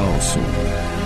chaosu.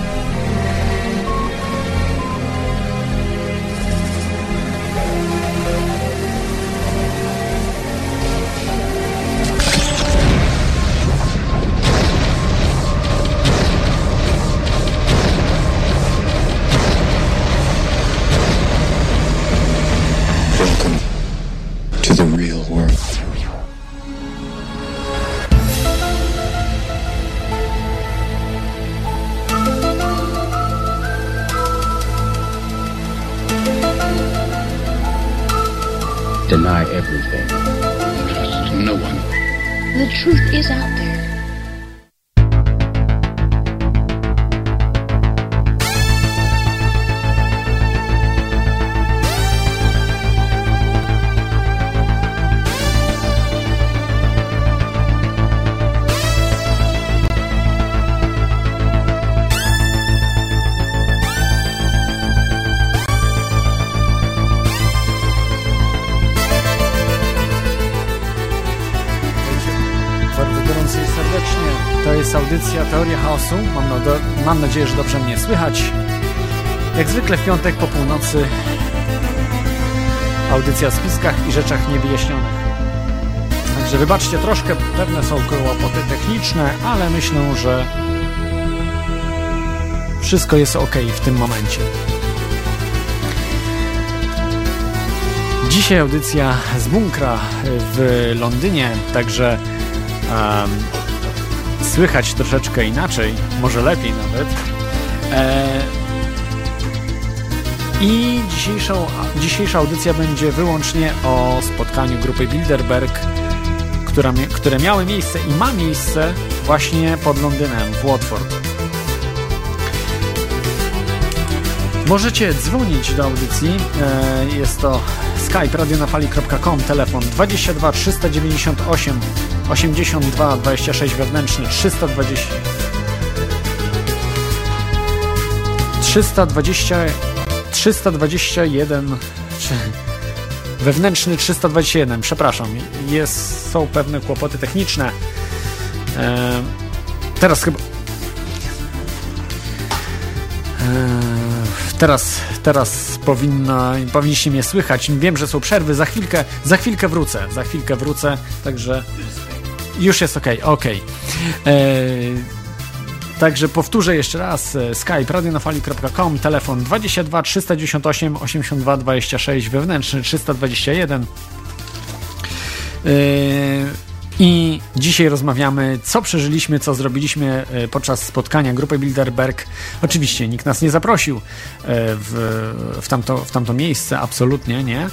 Mam nadzieję, że dobrze mnie słychać. Jak zwykle w piątek po północy audycja o spiskach i rzeczach niewyjaśnionych. Także wybaczcie troszkę, pewne są kłopoty techniczne, ale myślę, że wszystko jest ok w tym momencie. Dzisiaj audycja z bunkra w Londynie, także um, słychać troszeczkę inaczej, może lepiej nawet. E, I dzisiejszą, dzisiejsza audycja będzie wyłącznie o spotkaniu grupy Bilderberg, która, które miały miejsce i ma miejsce właśnie pod Londynem, w Watford. Możecie dzwonić do audycji. E, jest to skype radionafali.com, telefon 22 398 82 26 wewnętrzny 320 320 321 wewnętrzny 321 przepraszam jest, są pewne kłopoty techniczne e, teraz chyba e, teraz, teraz powinna, powinniście mnie słychać. Wiem, że są przerwy. Za chwilkę, za chwilkę wrócę. Za chwilkę wrócę, także już jest ok, ok. Eee, Także powtórzę jeszcze raz, e, skype radionafali.com, telefon 22 398 82 26, wewnętrzny 321. Yy, I dzisiaj rozmawiamy, co przeżyliśmy, co zrobiliśmy e, podczas spotkania grupy Bilderberg. Oczywiście nikt nas nie zaprosił e, w, w, tamto, w tamto miejsce, absolutnie nie.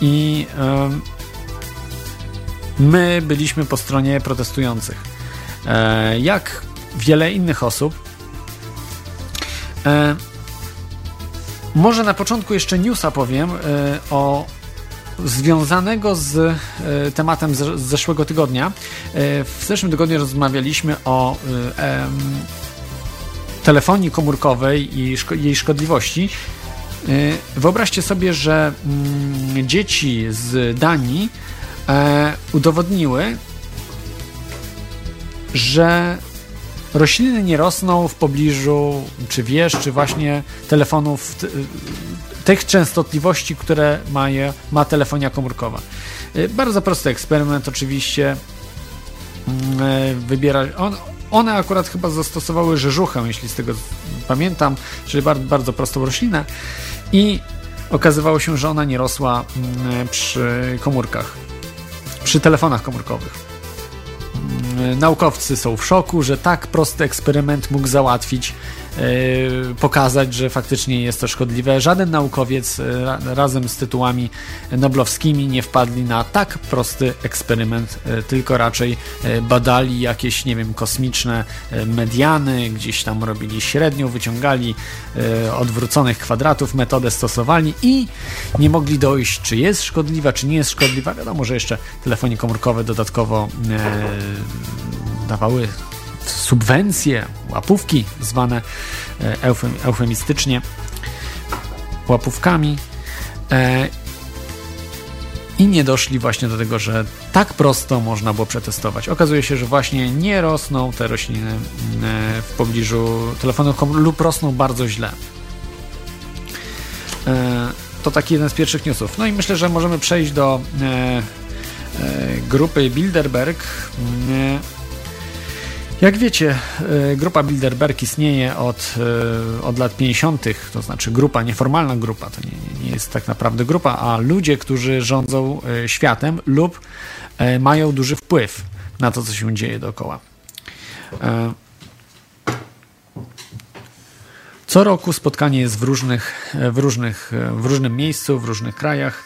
I my byliśmy po stronie protestujących. E, jak wiele innych osób. Może na początku jeszcze newsa powiem o związanego z e, tematem z, zeszłego tygodnia. E, w zeszłym tygodniu rozmawialiśmy o e, telefonii komórkowej i jej szkodliwości. Wyobraźcie sobie, że mm, dzieci z Danii udowodniły, że rośliny nie rosną w pobliżu, czy wiesz, czy właśnie telefonów tych częstotliwości, które ma, je, ma telefonia komórkowa. Y, bardzo prosty eksperyment, oczywiście. Mm, y, wybiera, on, one akurat chyba zastosowały rzeżuchę, jeśli z tego pamiętam, czyli bardzo, bardzo prostą roślinę i okazywało się, że ona nie rosła mm, przy komórkach, przy telefonach komórkowych. Naukowcy są w szoku, że tak prosty eksperyment mógł załatwić E, pokazać, że faktycznie jest to szkodliwe. Żaden naukowiec e, razem z tytułami noblowskimi nie wpadli na tak prosty eksperyment, e, tylko raczej badali jakieś, nie wiem, kosmiczne mediany, gdzieś tam robili średnią, wyciągali odwróconych kwadratów, metodę stosowali i nie mogli dojść, czy jest szkodliwa, czy nie jest szkodliwa. Wiadomo, że jeszcze telefonie komórkowe dodatkowo dawały subwencje, łapówki zwane e, eufemistycznie łapówkami. E, i nie doszli właśnie do tego, że tak prosto można było przetestować. Okazuje się, że właśnie nie rosną te rośliny e, w pobliżu telefonu lub rosną bardzo źle. To taki jeden z pierwszych newsów. No i myślę, że możemy przejść do grupy Bilderberg. Jak wiecie, e, grupa Bilderberg istnieje od, e, od lat 50., to znaczy grupa, nieformalna grupa, to nie, nie jest tak naprawdę grupa, a ludzie, którzy rządzą e, światem lub mają duży wpływ na to, co się dzieje dookoła. Co roku spotkanie jest w różnych, w różnych, w różnym miejscu, w różnych krajach.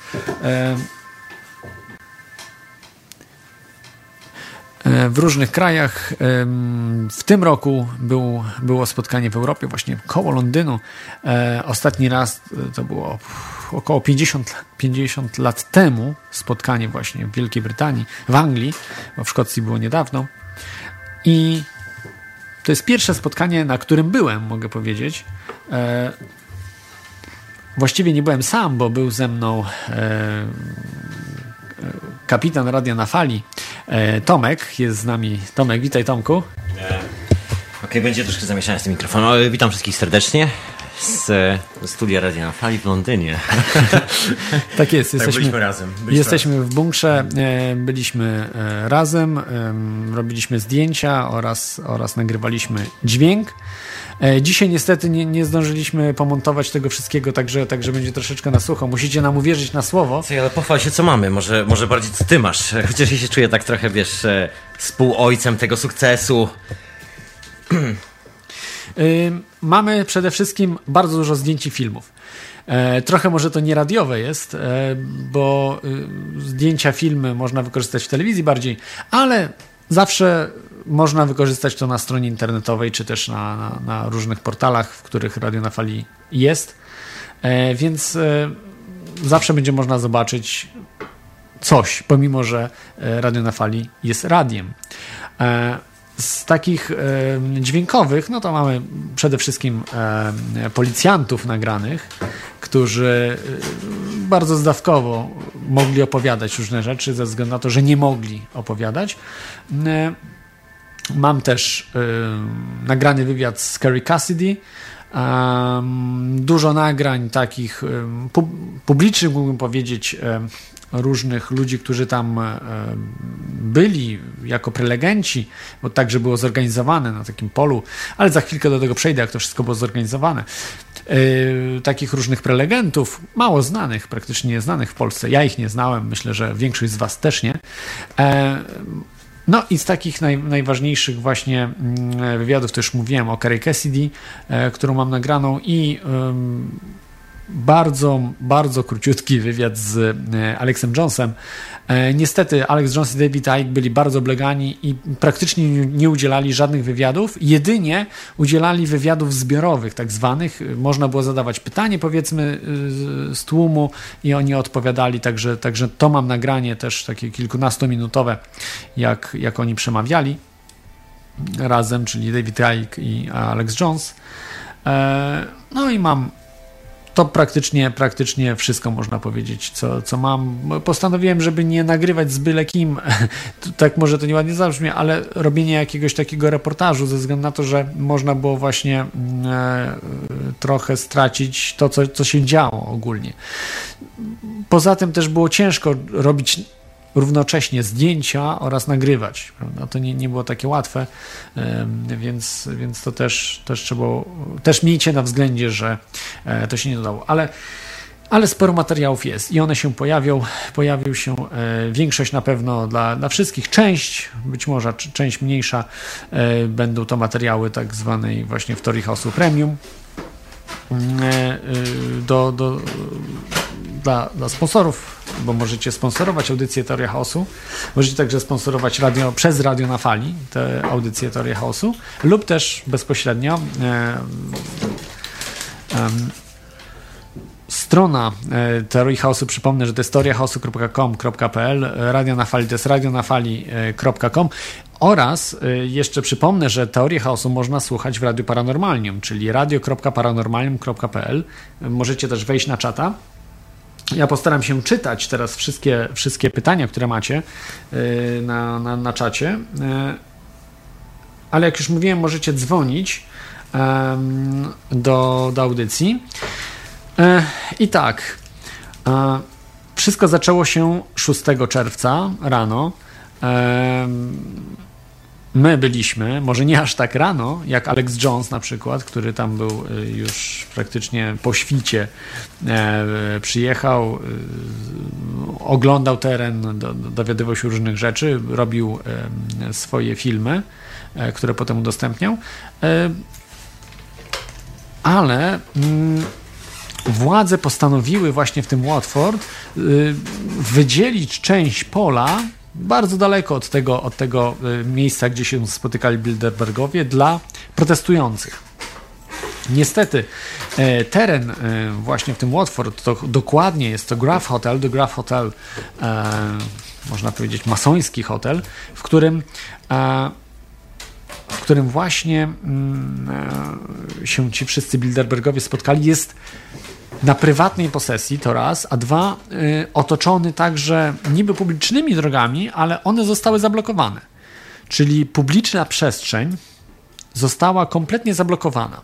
W różnych krajach. W tym roku był, było spotkanie w Europie, właśnie koło Londynu. E, ostatni raz e, to było około 50, 50 lat temu spotkanie właśnie w Wielkiej Brytanii, w Anglii, bo w Szkocji było niedawno. I to jest pierwsze spotkanie, na którym byłem, mogę powiedzieć. Właściwie nie byłem sam, bo był ze mną kapitan Radia na Fali, e, Tomek, jest z nami. Tomek, witaj Tomku. E, Okej, okay, będzie troszkę zamieszania z tym mikrofonem. Witam wszystkich serdecznie z studia Radia na Fali w Londynie. tak jest, jesteśmy, tak, byliśmy razem. Byliśmy jesteśmy razem. w bunkrze, e, byliśmy razem, robiliśmy zdjęcia oraz, oraz nagrywaliśmy dźwięk. E, dzisiaj niestety nie, nie zdążyliśmy pomontować tego wszystkiego, także, także będzie troszeczkę na sucho. Musicie nam uwierzyć na słowo. Co, ale pochwal się, co mamy. Może, może bardziej co ty masz. Chociaż ja się czuję tak trochę, wiesz, e, współojcem tego sukcesu. mamy przede wszystkim bardzo dużo zdjęć i filmów. E, trochę może to nie radiowe jest, bo y, zdjęcia, filmy można wykorzystać w telewizji bardziej, ale zawsze można wykorzystać to na stronie internetowej, czy też na, na, na różnych portalach, w których Radio na Fali jest. E, więc e, zawsze będzie można zobaczyć coś, pomimo że e, Radio na Fali jest radiem. E, z takich e, dźwiękowych, no to mamy przede wszystkim e, policjantów nagranych, którzy bardzo zdawkowo mogli opowiadać różne rzeczy, ze względu na to, że nie mogli opowiadać. Mam też y, nagrany wywiad z Kerry Cassidy. Um, dużo nagrań takich pu publicznych, mógłbym powiedzieć, um, różnych ludzi, którzy tam byli jako prelegenci, bo także było zorganizowane na takim polu, ale za chwilkę do tego przejdę, jak to wszystko było zorganizowane. Yy, takich różnych prelegentów, mało znanych, praktycznie nieznanych w Polsce. Ja ich nie znałem, myślę, że większość z Was też nie. E, no i z takich naj, najważniejszych właśnie mm, wywiadów, już mówiłem o Carrie Cassidy, e, którą mam nagraną i bardzo, bardzo króciutki wywiad z e, Alexem Jonesem. E, niestety Alex Jones i David Icke byli bardzo oblegani i praktycznie nie udzielali żadnych wywiadów, jedynie udzielali wywiadów zbiorowych, tak zwanych. Można było zadawać pytanie, powiedzmy, e, z tłumu i oni odpowiadali, także, także to mam nagranie też takie kilkunastominutowe, jak, jak oni przemawiali razem, czyli David Icke i Alex Jones. No i mam to praktycznie, praktycznie wszystko można powiedzieć, co, co mam. Postanowiłem, żeby nie nagrywać z byle kim, tak może to nieładnie zabrzmi, ale robienie jakiegoś takiego reportażu ze względu na to, że można było właśnie mm, e, trochę stracić to, co, co się działo ogólnie. Poza tym też było ciężko robić równocześnie zdjęcia oraz nagrywać. Prawda? To nie, nie było takie łatwe, więc, więc to też, też trzeba, też miejcie na względzie, że e, to się nie dodało. Ale ale sporo materiałów jest i one się pojawią. Pojawił się e, większość na pewno dla, dla wszystkich. Część, być może część mniejsza, e, będą to materiały tak zwanej właśnie w Tori House'u Premium. Do, do, dla, dla sponsorów, bo możecie sponsorować audycję Teoria Chaosu. Możecie także sponsorować radio, przez Radio na Fali te audycje Teoria Chaosu lub też bezpośrednio e, e, strona e, Teorii Chaosu, przypomnę, że to jest teoriachaosu.com.pl, radio na fali to jest radionafali.com oraz e, jeszcze przypomnę, że Teorię Chaosu można słuchać w Radiu Paranormalium, czyli radio.paranormalium.pl. Możecie też wejść na czata Ja postaram się czytać teraz wszystkie, wszystkie pytania, które macie na, na, na czacie. Ale jak już mówiłem, możecie dzwonić do, do audycji. I tak. Wszystko zaczęło się 6 czerwca rano. My byliśmy, może nie aż tak rano, jak Alex Jones na przykład, który tam był y, już praktycznie po świcie. E, przyjechał, y, oglądał teren, dowiadywał się różnych rzeczy, robił swoje filmy, e, które potem udostępniał. E, ale mm, władze postanowiły właśnie w tym Watford y, wydzielić część pola bardzo daleko od tego, od tego y, miejsca, gdzie się spotykali Bilderbergowie dla protestujących. Niestety e, teren e, właśnie w tym Watford to dokładnie jest to Graf Hotel, The Graf Hotel, e, można powiedzieć masoński hotel, w którym w którym właśnie mm, się ci wszyscy Bilderbergowie spotkali, jest na prywatnej posesji, to raz, a dwa, y, otoczony także niby publicznymi drogami, ale one zostały zablokowane. Czyli publiczna przestrzeń została kompletnie zablokowana.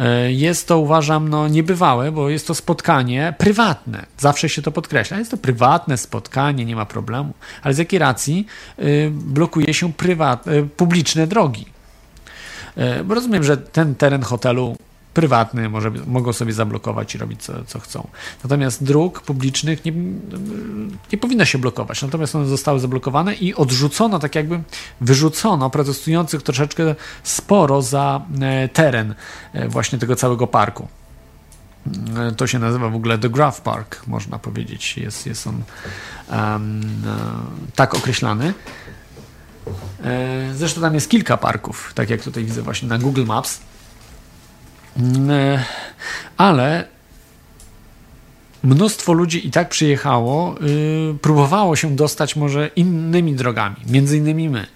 Y, jest to, uważam, no, niebywałe, bo jest to spotkanie prywatne. Zawsze się to podkreśla. Jest to prywatne spotkanie, nie ma problemu. Ale z jakiej racji y, blokuje się prywat, y, publiczne drogi? Y, bo rozumiem, że ten teren hotelu prywatny może, mogą sobie zablokować i robić co, co chcą. Natomiast dróg publicznych nie, nie powinno się blokować. Natomiast one zostały zablokowane i odrzucono, tak jakby wyrzucono protestujących troszeczkę sporo za e, teren e, właśnie tego całego parku. E, to się nazywa w ogóle The Graph Park, można powiedzieć. Jest, jest on um, tak określany. Zresztą tam jest kilka parków, tak jak tutaj widzę właśnie na Google Maps. Mm, e, ale mnóstwo ludzi i tak przyjechało, yy, próbowało się dostać może innymi drogami, między innymi my.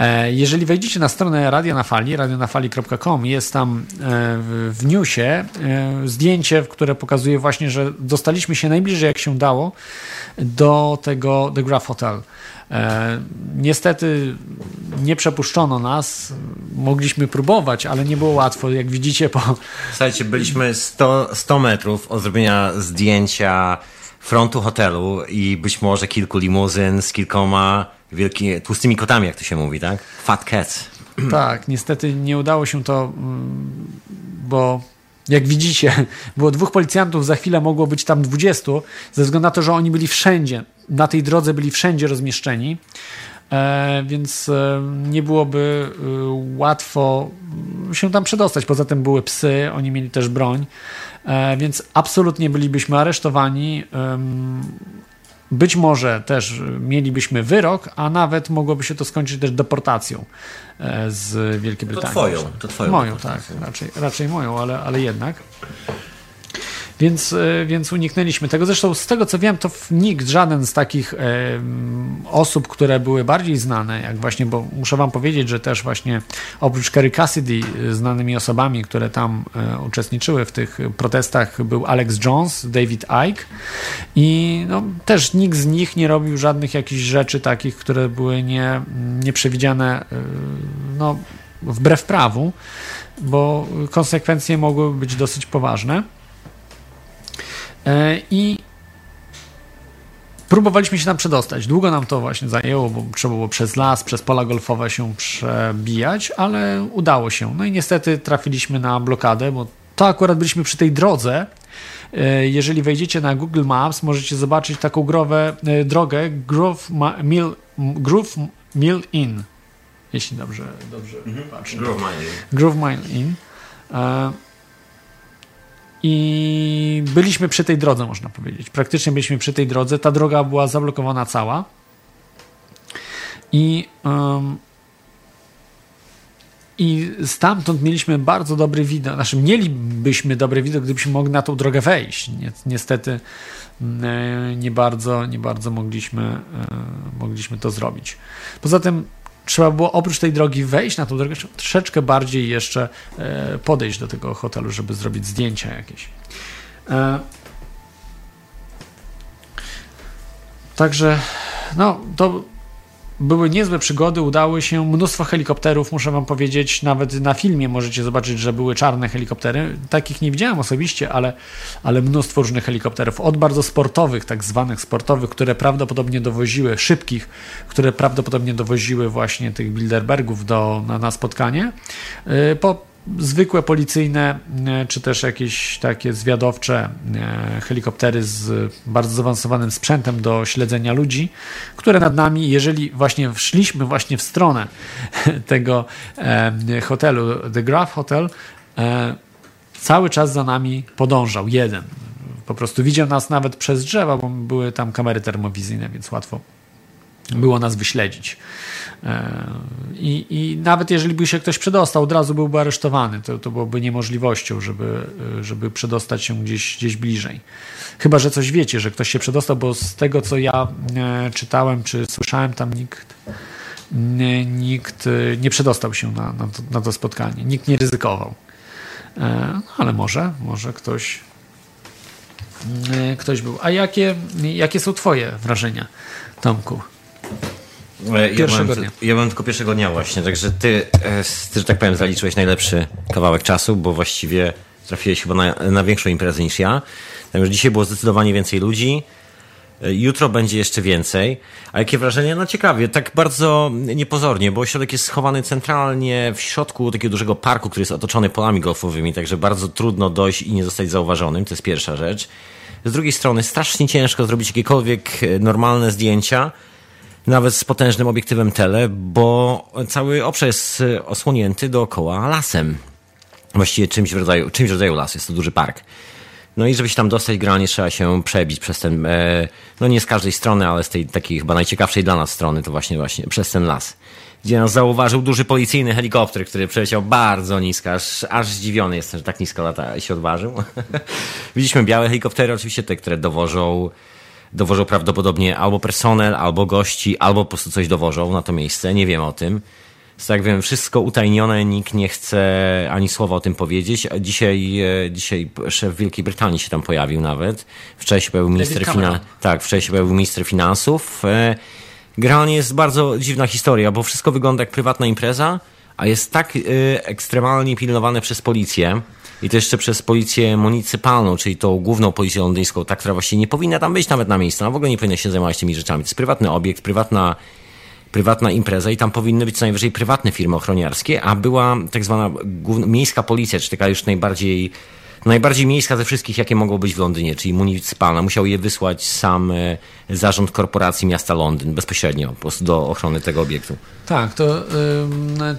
E, jeżeli wejdziecie na stronę Radio na Fali, radionafali.com, jest tam e, w newsie e, zdjęcie, które pokazuje właśnie, że dostaliśmy się najbliżej jak się dało do tego The Graph Hotel. Niestety nie przepuszczono nas. Mogliśmy próbować, ale nie było łatwo. Jak widzicie, po. Słuchajcie, byliśmy 100, 100 metrów od zrobienia zdjęcia frontu hotelu i być może kilku limuzyn z kilkoma wielkimi, tłustymi kotami, jak to się mówi, tak? Fat cats. Tak, niestety nie udało się to, mm, bo jak widzicie, było dwóch policjantów, za chwilę mogło być tam dwudziestu, ze względu na to, że oni byli wszędzie, na tej drodze byli wszędzie rozmieszczeni, e, więc e, nie byłoby e, łatwo się tam przedostać. Poza tym były psy, oni mieli też broń, więc absolutnie bylibyśmy aresztowani. Być może też mielibyśmy wyrok, a nawet mogłoby się to skończyć też deportacją z Wielkiej Brytanii. To twoją, to twoją. Moją, tak, raczej, raczej moją, ale, ale jednak. Więc, e, więc uniknęliśmy tego. Zresztą z tego co wiem, to nikt, żaden z takich osób, które były bardziej znane, jak właśnie, bo muszę wam powiedzieć, że też właśnie oprócz Kerry Cassidy e, znanymi osobami, które tam e, uczestniczyły w tych protestach był Alex Jones, David Icke i no, też nikt z nich nie robił żadnych jakichś rzeczy takich, które były nie, nieprzewidziane no, wbrew prawu, bo konsekwencje mogły być dosyć poważne. E, I próbowaliśmy się tam przedostać. Długo nam to właśnie zajęło, bo trzeba było przez las, przez pola golfowe się przebijać, ale udało się. No i niestety trafiliśmy na blokadę, bo to akurat byliśmy przy tej drodze. E, jeżeli wejdziecie na Google Maps, możecie zobaczyć taką growę, e, drogę Groove Mill, Groove Mill Inn. Jeśli dobrze, dobrze mhm. patrzę. Groove Mill Inn. Groove Mill Inn. I byliśmy przy tej drodze, można powiedzieć. Praktycznie byliśmy przy tej drodze. Ta droga była zablokowana cała. I, um, i stamtąd mieliśmy bardzo dobry widok. Znaczy, mielibyśmy dobry widok, gdybyśmy mogli na tą drogę wejść. Niestety mm, nie bardzo, nie bardzo mogliśmy, e, mogliśmy to zrobić. Poza tym trzeba było oprócz tej drogi wejść na tą drogę, troszeczkę bardziej jeszcze e, podejść do tego hotelu, żeby zrobić zdjęcia jakieś. E, także, no to były niezłe przygody, udały się. Mnóstwo helikopterów, muszę wam powiedzieć, nawet na filmie możecie zobaczyć, że były czarne helikoptery. Takich nie widziałem osobiście, ale, ale mnóstwo różnych helikopterów, od bardzo sportowych, tak zwanych sportowych, które prawdopodobnie dowoziły, szybkich, które prawdopodobnie dowoziły właśnie tych Bilderbergów do, na, na spotkanie, y, po zwykłe policyjne, e, czy też jakieś takie zwiadowcze e, helikoptery z bardzo zaawansowanym sprzętem do śledzenia ludzi, które nad nami, jeżeli właśnie szliśmy właśnie w stronę tego e, hotelu, The Graph Hotel, cały czas za nami podążał jeden. Po prostu widział nas nawet przez drzewa, bo były tam kamery termowizyjne, więc łatwo było nas wyśledzić. E, I, I, nawet jeżeli by się ktoś przedostał, od razu byłby aresztowany. To, to byłoby niemożliwością, żeby, żeby przedostać się gdzieś, gdzieś bliżej. Chyba, że coś wiecie, że ktoś się przedostał, bo z tego, co ja e, czytałem czy słyszałem, tam nikt, nikt nie przedostał się na, na, to, na to spotkanie. Nikt nie ryzykował. E, no, ale może, może ktoś, ktoś był. A jakie, jakie są Twoje wrażenia, Tomku? E, ja byłem, dnia. Ja byłem tylko pierwszego dnia właśnie, także ty, e, ty, że tak powiem, zaliczyłeś najlepszy kawałek czasu, bo właściwie trafiłeś chyba na, na większą imprezę niż ja. Także dzisiaj było zdecydowanie więcej ludzi. E, jutro będzie jeszcze więcej. A jakie wrażenie? No ciekawie, tak bardzo niepozornie, bo ośrodek jest schowany centralnie w środku takiego dużego parku, który jest otoczony polami golfowymi, także bardzo trudno dojść i nie zostać zauważonym. To jest pierwsza rzecz. Z drugiej strony strasznie ciężko zrobić jakiekolwiek normalne zdjęcia, nawet z potężnym obiektywem tele, bo cały obszar jest e, osłonięty dookoła lasem. Właściwie czymś w rodzaju, czymś w rodzaju lasu, jest to duży park. No i żeby się tam dostać, generalnie trzeba się przebić przez ten, e, no nie z każdej strony, ale z tej takiej chyba najciekawszej dla nas strony, to właśnie właśnie przez ten las. Gdzie nas zauważył duży policyjny helikopter, który przeleciał bardzo nisko, aż, aż zdziwiony jestem, że tak nisko lata się odważył. Widzieliśmy białe helikoptery, oczywiście te, które dowożą dowożą prawdopodobnie albo personel, albo gości, albo po prostu coś dowożą na to miejsce, nie wiem o tym. Tak wiem, wszystko utajnione, nikt nie chce ani słowa o tym powiedzieć. Dzisiaj, e, dzisiaj szef Wielkiej Brytanii się tam pojawił nawet. Wczoraj się pojawił minister finansów. Tak, wczoraj się pojawił minister finansów. E, generalnie jest bardzo dziwna historia, bo wszystko wygląda jak prywatna impreza, a jest tak e, ekstremalnie pilnowane przez policję i to jeszcze przez policję municypalną, czyli tą główną policję londyńską, ta, która właściwie nie powinna tam być nawet na miejscu, ona w ogóle nie powinna się zajmować tymi rzeczami. To jest prywatny obiekt, prywatna, prywatna impreza i tam powinny być co najwyżej prywatne firmy ochroniarskie, a była tak zwana miejska policja, czy taka już najbardziej najbardziej miejska ze wszystkich, jakie mogą być w Londynie, czyli municypalna. Musiał je wysłać sam e, zarząd korporacji miasta Londyn bezpośrednio po prostu do ochrony tego obiektu. Tak, to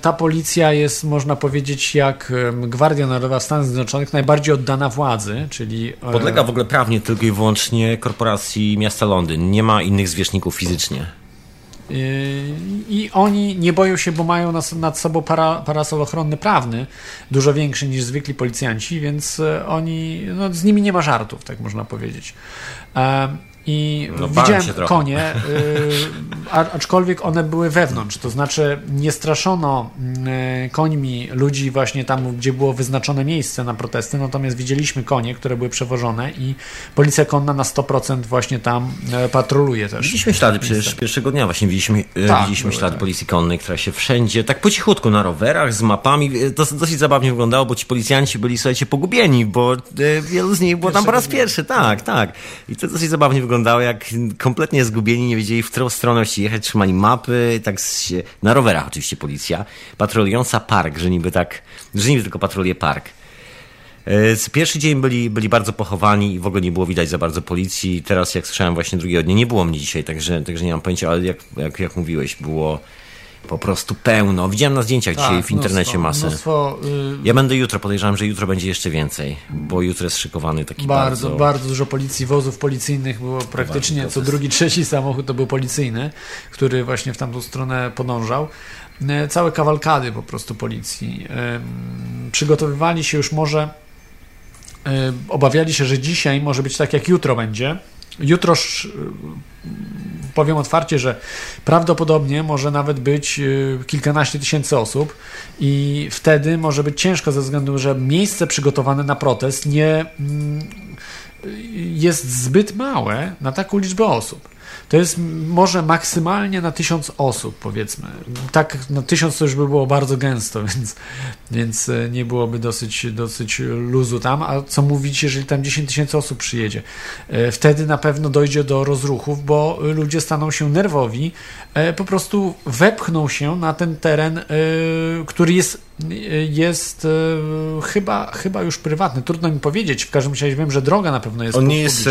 ta policja jest, można powiedzieć, jak Gwardia Narodowa Stanów Zjednoczonych, najbardziej oddana władzy, czyli... E, Podlega w ogóle prawnie tylko i wyłącznie korporacji miasta Londyn. Nie ma innych zwierzchników fizycznie. I oni nie boją się, bo mają nad, nad sobą para, parasol ochronny prawny, dużo większy niż zwykli policjanci, więc e, oni, no, z nimi nie ma żartów, tak można powiedzieć. I no, widziałem konie, y, aczkolwiek one były wewnątrz, to znaczy nie straszono y, końmi ludzi właśnie tam, gdzie było wyznaczone miejsce na protesty, natomiast widzieliśmy konie, które były przewożone i policja konna na 100% właśnie tam y, patroluje też. Widzieliśmy ślady przecież pierwszego dnia, właśnie widzieliśmy, tak, widzieliśmy ślady tak. policji konnej, która się wszędzie, tak po cichutku na rowerach, z mapami, to dosyć zabawnie wyglądało, bo ci policjanci byli, słuchajcie, pogubieni, bo wielu z nich było tam po raz pierwszy, tak, tak. I to dosyć zabawnie wyglądało wyglądało jak kompletnie zgubieni, nie wiedzieli w którą stronę jechać, trzymali mapy, tak się, na rowerach oczywiście policja, patrolująca park, że niby tak, że niby tylko patroluje park. E, pierwszy dzień byli, byli bardzo pochowani i w ogóle nie było widać za bardzo policji. Teraz, jak słyszałem właśnie drugiego dnia, nie było mnie dzisiaj, także, także nie mam pojęcia, ale jak, jak, jak mówiłeś, było, po prostu pełno. Widziałem na zdjęciach tak, dzisiaj w internecie masę. Mnóstwo, y... Ja będę jutro, podejrzewam, że jutro będzie jeszcze więcej, bo jutro jest szykowany taki bardzo... Bardzo, bardzo dużo policji, wozów policyjnych było praktycznie, co drugi, trzeci samochód to był policyjny, który właśnie w tamtą stronę podążał. E, całe kawalkady po prostu policji. Przygotowywali się już może, obawiali się, że dzisiaj może być tak jak jutro będzie. Jutro powiem otwarcie, że prawdopodobnie może nawet być y, kilkanaście tysięcy osób i wtedy może być ciężko ze względu, że miejsce przygotowane na protest nie mm, jest zbyt małe na taką liczbę osób. To jest może maksymalnie na tysiąc osób, powiedzmy. Tak, na tysiąc to już by było bardzo gęsto, więc, więc e, nie byłoby dosyć, dosyć luzu tam. A co mówić, jeżeli tam 10 tysięcy osób przyjedzie? E, wtedy na pewno dojdzie do rozruchów, bo ludzie staną się nerwowi, e, po prostu wepchną się na ten teren, który jest jest chyba, chyba już prywatny. Trudno mi powiedzieć. W każdym razie wiem, że droga na pewno jest. On nie jest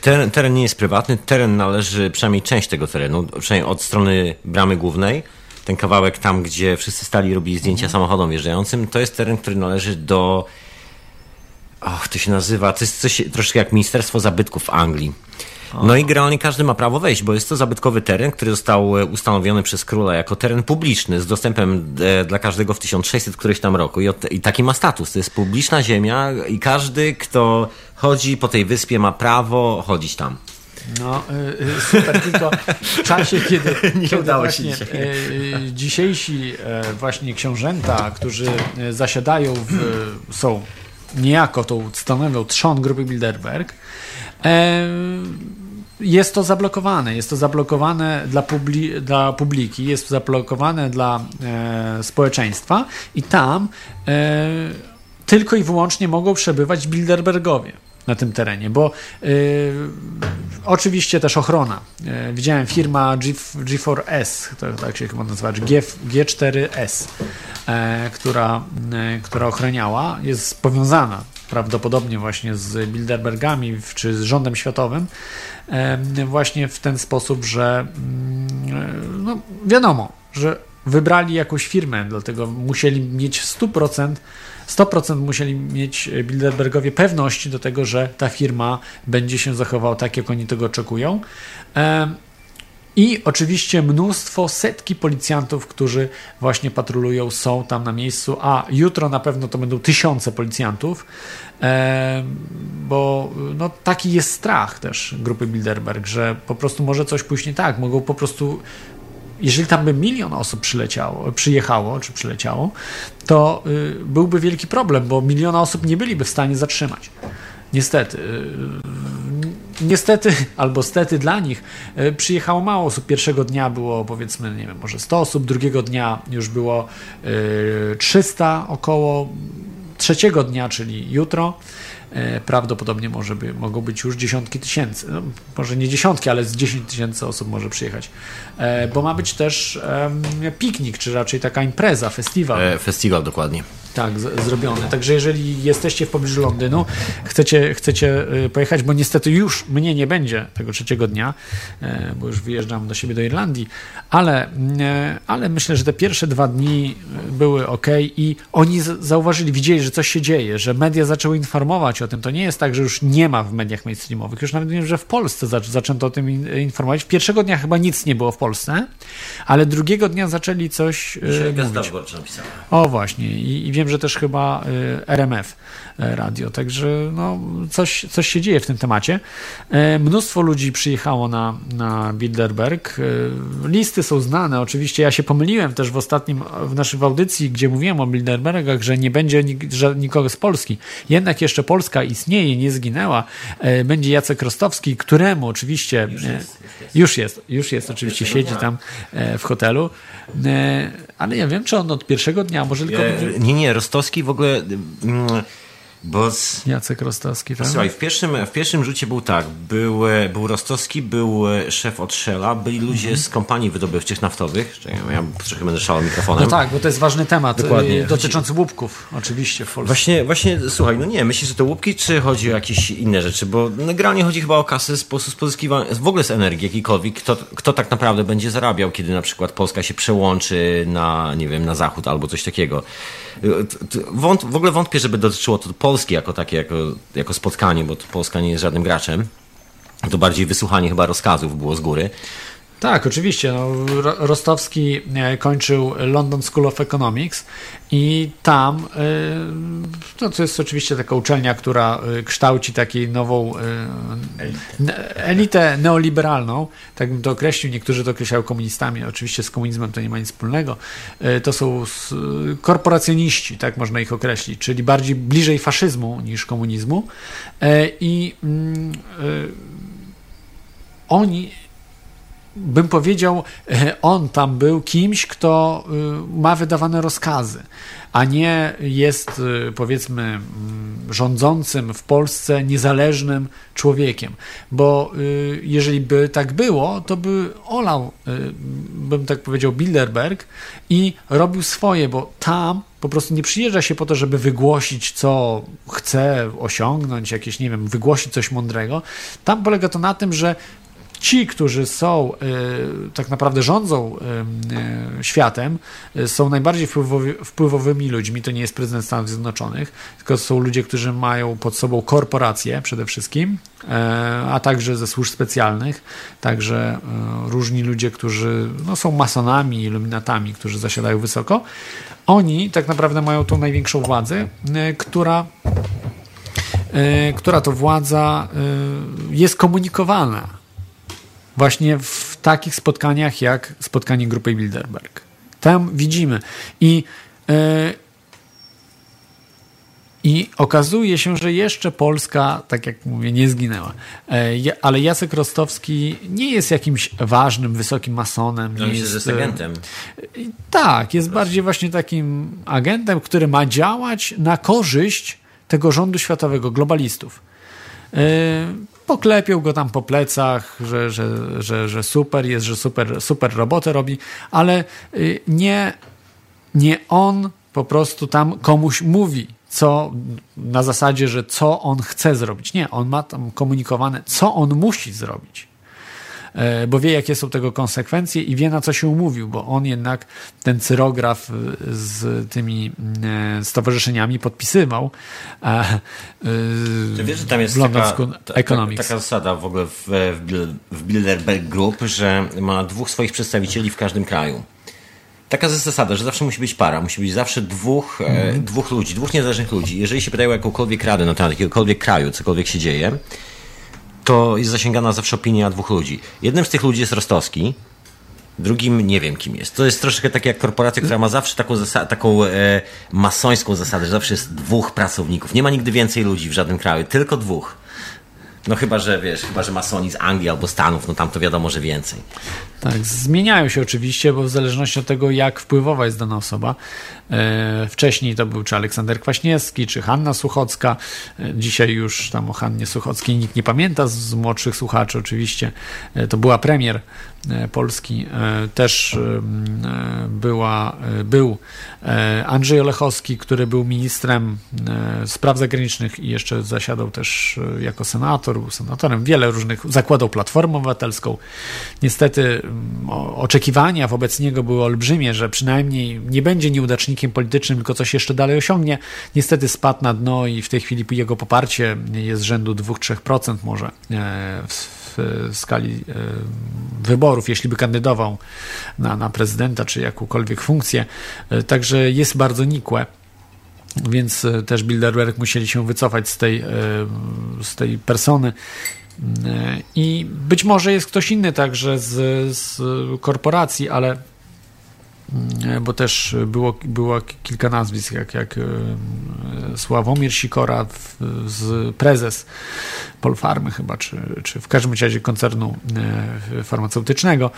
teren, teren nie jest prywatny. Teren należy przynajmniej część tego terenu, przynajmniej od strony bramy głównej, ten kawałek tam, gdzie wszyscy stali robili zdjęcia mhm. samochodom wjeżdżającym, to jest teren, który należy do. Och, to się nazywa. To jest coś troszkę jak Ministerstwo Zabytków w Anglii. No i generalnie każdy ma prawo wejść, bo jest to zabytkowy teren, który został e, ustanowiony przez króla jako teren publiczny z dostępem e, dla każdego w 1600 któryś tam roku. I, od, I taki ma status. To jest publiczna ziemia i każdy, kto chodzi po tej wyspie ma prawo chodzić tam. No, y, super, tylko w czasie, kiedy, nie kiedy udało właśnie się dzisiaj. Dzisiejsi e, właśnie książęta, którzy e, zasiadają w, są niejako tą stanowią trzon grupy Bilderberg, e, jest to zablokowane. Jest to zablokowane dla, publi dla publiki, jest to zablokowane dla e, społeczeństwa i tam e, tylko i wyłącznie mogą przebywać Bilderbergowie na tym terenie, bo y, oczywiście też ochrona. Y, widziałem firma G, G4S, to tak się chyba nazywa, G, G4S, y, która, e, która ochraniała, jest powiązana prawdopodobnie właśnie z Bilderbergami czy z rządem światowym, właśnie w ten sposób, że mm, no, wiadomo, że wybrali jakąś firmę, dlatego musieli mieć 100% 100% musieli mieć Bilderbergowie pewność do tego, że ta firma będzie się zachowała tak, jak oni tego oczekują. I oczywiście mnóstwo, setki policjantów, którzy właśnie patrolują, są tam na miejscu, a jutro na pewno to będą tysiące policjantów, bo no, taki jest strach też grupy Bilderberg, że po prostu może coś pójść nie tak, mogą po prostu jeżeli tam by milion osób przyleciało, przyjechało czy przyleciało, to y, byłby wielki problem, bo miliona osób nie byliby w stanie zatrzymać. Niestety. Y, niestety, albo stety dla nich y, przyjechało mało osób. Pierwszego dnia było powiedzmy, nie wiem, może 100 osób, drugiego dnia już było 300 około, trzeciego dnia, czyli jutro, prawdopodobnie może by, mogą być już dziesiątki tysięcy. No, może nie dziesiątki, ale z 10 tysięcy osób może przyjechać. E, bo ma być też piknik, czy raczej taka impreza, festiwal. E, festiwal, dokładnie tak, z, zrobione. Także jeżeli jesteście w pobliżu Londynu, chcecie, chcecie y, pojechać, bo niestety już mnie nie będzie tego trzeciego dnia, e, bo już wyjeżdżam do siebie do Irlandii, ale, e, ale myślę, że te pierwsze dwa dni były ok i oni zauważyli, widzieli, że coś się dzieje, że media zaczęły informować o tym. To nie jest tak, że już nie ma w mediach mainstreamowych. Już nawet wiem, że w Polsce zaczęto o tym informować. Pierwszego dnia chyba nic nie było w Polsce, ale drugiego dnia zaczęli coś e, Dzisiaj mówić. O właśnie i, i wiem, że też chyba y, RMF radio, także no, coś, coś się dzieje w tym temacie. E, mnóstwo ludzi przyjechało na, na Bilderberg. E, listy są znane, oczywiście ja się pomyliłem też w ostatnim, w naszej audycji, gdzie mówiłem o Bilderbergach, że nie będzie nikogo z Polski. Jednak jeszcze Polska istnieje, nie zginęła. Będzie Jacek Rostowski, któremu oczywiście już jest, już jest, już jest oczywiście siedzi tam w hotelu. Ale ja wiem, czy on od pierwszego dnia, może tylko... Nie, nie, Rostowski w ogóle... Bo z... Jacek Rostowski, tak? Słuchaj, w pierwszym, w pierwszym rzucie był tak, był, był Rostowski, był szef od Shella, byli ludzie mm -hmm. z kompanii wydobywczych naftowych, Czekaj, ja trochę będę szalał mikrofonem. No tak, bo to jest ważny temat Dokładnie. dotyczący łupków, oczywiście w Polsce. Właśnie, właśnie, słuchaj, no nie, myślisz, że to łupki, czy chodzi o jakieś inne rzeczy, bo no, generalnie chodzi chyba o kasę z, z pozyskiwania, w ogóle z energii jakiejkolwiek, kto, kto tak naprawdę będzie zarabiał, kiedy na przykład Polska się przełączy na, nie wiem, na zachód albo coś takiego. Wąt, w ogóle wątpię, żeby dotyczyło to Polski jako takie, jako, jako spotkanie, bo Polska nie jest żadnym graczem. To bardziej wysłuchanie chyba rozkazów było z góry. Tak, oczywiście. No, Rostowski e, kończył London School of Economics i tam, e, no to jest oczywiście taka uczelnia, która e, kształci taką nową elitę neoliberalną, tak bym to określił. Niektórzy to określają komunistami. Oczywiście z komunizmem to nie ma nic wspólnego. To są korporacjoniści, tak można ich określić, czyli bardziej bliżej faszyzmu niż komunizmu. I mm, oni bym powiedział, on tam był kimś, kto ma wydawane rozkazy a nie jest y, powiedzmy mm, rządzącym w Polsce niezależnym człowiekiem. Bo jeżeli by tak było, to by olał, bym tak powiedział, Bilderberg i robił swoje, bo tam po prostu nie przyjeżdża się po to, żeby wygłosić, co chce osiągnąć, jakieś, nie wiem, wygłosić coś mądrego. Tam polega to na tym, że ci, którzy są, e, tak naprawdę rządzą e, światem, e, są najbardziej wpływowy, wpływowymi ludźmi. To nie jest prezydent Stanów Zjednoczonych, tylko są ludzie, którzy mają pod sobą korporacje przede wszystkim, a także ze służb specjalnych, także różni ludzie, którzy no, są masonami, iluminatami, którzy zasiadają wysoko. Oni tak naprawdę mają tą największą władzę, która która to władza jest komunikowana właśnie w takich spotkaniach jak spotkanie grupy Bilderberg. Tam widzimy i yy, i okazuje się, że jeszcze Polska, tak jak mówię, nie zginęła. E, ale Jacek Rostowski nie jest jakimś ważnym, wysokim masonem. No, nie jest, jest agentem. Tak, jest bardziej właśnie takim agentem, który ma działać na korzyść tego rządu światowego, globalistów poklepią go tam po plecach, że, że, że, że super jest, że super, super robotę robi, ale y, nie, nie on po prostu tam komuś mówi, co na zasadzie, że co on chce zrobić. Nie, on ma tam komunikowane, co on musi zrobić. E, bo wie, jakie są tego konsekwencje i wie, na co się umówił, bo on jednak ten cyrograf e, z tymi e, stowarzyszeniami podpisywał. Czy wiesz, że tam jest taka, taka, taka, zasada w ogóle w, w Bilderberg Group, że ma dwóch swoich przedstawicieli w każdym kraju. Taka jest zasada, że zawsze musi być para, musi być zawsze dwóch, mm. dwóch ludzi, dwóch niezależnych ludzi. Jeżeli się pytają o jakąkolwiek radę na temat jakiegokolwiek kraju, cokolwiek się dzieje, to jest zasięgana zawsze opinia dwóch ludzi. Jednym z tych ludzi jest Rostowski, drugim nie wiem kim jest. To jest troszeczkę tak jak korporacja, która ma zawsze taką, taką e, masońską zasadę, że zawsze jest dwóch pracowników. Nie ma nigdy więcej ludzi w żadnym kraju, tylko dwóch. No chyba, że wiesz, chyba, że masoni z Anglii albo Stanów, no tam to wiadomo, że więcej. Tak, zmieniają się oczywiście, bo w zależności od tego, jak wpływowa jest dana osoba. E, wcześniej to był czy Aleksander Kwaśniewski, czy Hanna Suchocka. E, dzisiaj już tam o Hannie Suchockiej nikt nie pamięta z młodszych słuchaczy oczywiście. E, to była premier Polski. Też była, był Andrzej Olechowski, który był ministrem spraw zagranicznych i jeszcze zasiadał też jako senator, był senatorem. Wiele różnych, zakładał Platformę Obywatelską. Niestety oczekiwania wobec niego były olbrzymie, że przynajmniej nie będzie nieudacznikiem politycznym, tylko coś jeszcze dalej osiągnie. Niestety spadł na dno i w tej chwili jego poparcie jest rzędu 2-3% może e, w, w skali e, wyborów, jeśli by kandydował na, na prezydenta czy jakąkolwiek funkcję. E, także jest bardzo nikłe więc też Bilderberg musieli się wycofać z tej, z tej persony. I być może jest ktoś inny także z, z korporacji, ale bo też było, było kilka nazwisk, jak, jak e, Sławomir Sikora, z prezes Polfarmy chyba, czy, czy w każdym razie koncernu e, farmaceutycznego.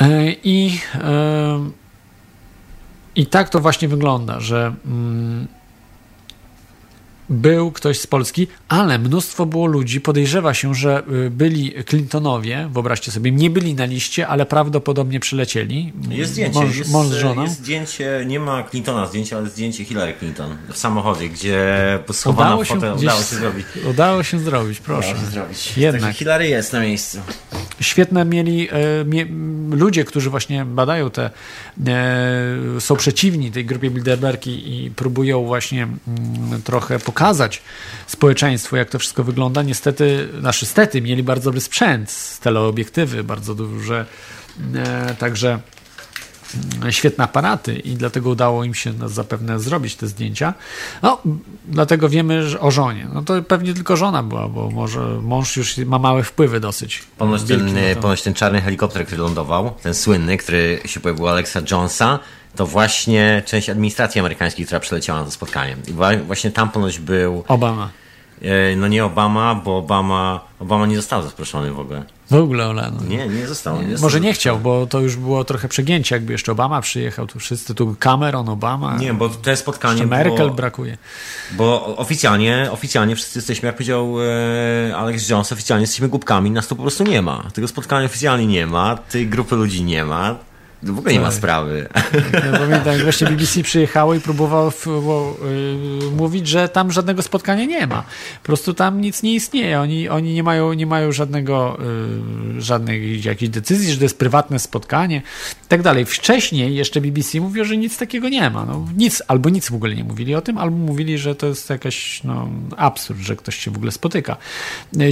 E, I, i tak to właśnie wygląda, że mm, był ktoś z Polski, ale mnóstwo było ludzi. Podejrzewa się, że y, byli Clintonowie, wyobraźcie sobie, nie byli na liście, ale prawdopodobnie przylecieli. Jest zdjęcie, mąż, jest, mąż jest zdjęcie, nie ma Clintona zdjęcia, ale zdjęcie Hillary Clinton w samochodzie, gdzie schowana udało się, udało się zrobić. Udało się zrobić, proszę. Udało się zrobić. Jednak. Także Hillary jest na miejscu. Świetne mieli e, mie, ludzie, którzy właśnie badają te, e, są przeciwni tej grupie Bilderbergi i próbują właśnie m, mm, trochę pokazać pokazać społeczeństwu, jak to wszystko wygląda. Niestety, nasze stety mieli bardzo dobry sprzęt, teleobiektywy, bardzo duże, e, także mm, świetne aparaty i dlatego udało im się no, zapewne zrobić te zdjęcia. No, dlatego wiemy że o żonie. No to pewnie tylko żona była, bo może mąż już ma małe wpływy dosyć. Ponoć ten, ponoć ten czarny helikopter, który lądował, ten słynny, który się pojawił Alexa Jonesa, to właśnie część administracji amerykańskiej, która przyleciała na to spotkanie. I właśnie tam ponoć był... Obama. E, no nie Obama, bo Obama, Obama nie został zaproszony w ogóle. W ogóle Olano. Nie, nie zostało. Nie Może nie chciał, bo to już było trochę przegięcie, jakby jeszcze Obama przyjechał, tu wszyscy, tu Cameron, Obama. Nie, bo te spotkanie Jeszcze Merkel brakuje. Bo oficjalnie, oficjalnie wszyscy jesteśmy, jak powiedział e, Alex Jones, oficjalnie jesteśmy głupkami, nas tu po prostu nie ma. Tego spotkania oficjalnie nie ma, tej grupy ludzi nie ma. W ogóle nie ma sprawy. Ja pamiętam, właśnie BBC przyjechało i próbowało yy, mówić, że tam żadnego spotkania nie ma. Po prostu tam nic nie istnieje. Oni, oni nie mają, nie mają żadnego, yy, żadnej jakiejś decyzji, że to jest prywatne spotkanie i tak dalej. Wcześniej jeszcze BBC mówiło, że nic takiego nie ma. No, nic, albo nic w ogóle nie mówili o tym, albo mówili, że to jest jakaś no, absurd, że ktoś się w ogóle spotyka.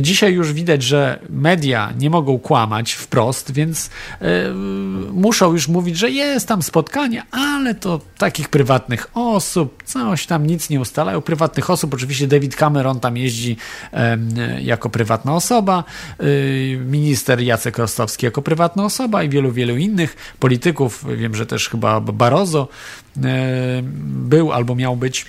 Dzisiaj już widać, że media nie mogą kłamać wprost, więc yy, muszą już mówić, że jest tam spotkanie, ale to takich prywatnych osób, coś tam nic nie ustalają. Prywatnych osób, oczywiście David Cameron tam jeździ jako prywatna osoba, y, minister Jacek Rostowski jako prywatna osoba i wielu, wielu innych polityków. Wiem, że też chyba Barroso był albo miał być.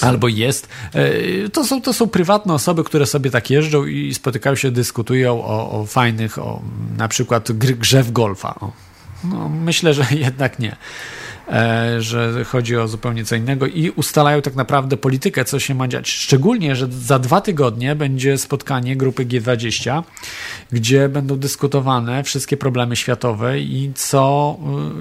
Albo jest. E, to są, to są prywatne osoby, które sobie tak jeżdżą i spotykają się, dyskutują o, o fajnych, o na przykład grze w golfa. O, no, myślę, że jednak nie. E, że chodzi o zupełnie co innego i ustalają tak naprawdę politykę, co się ma dziać. Szczególnie, że za dwa tygodnie będzie spotkanie grupy G20, gdzie będą dyskutowane wszystkie problemy światowe i co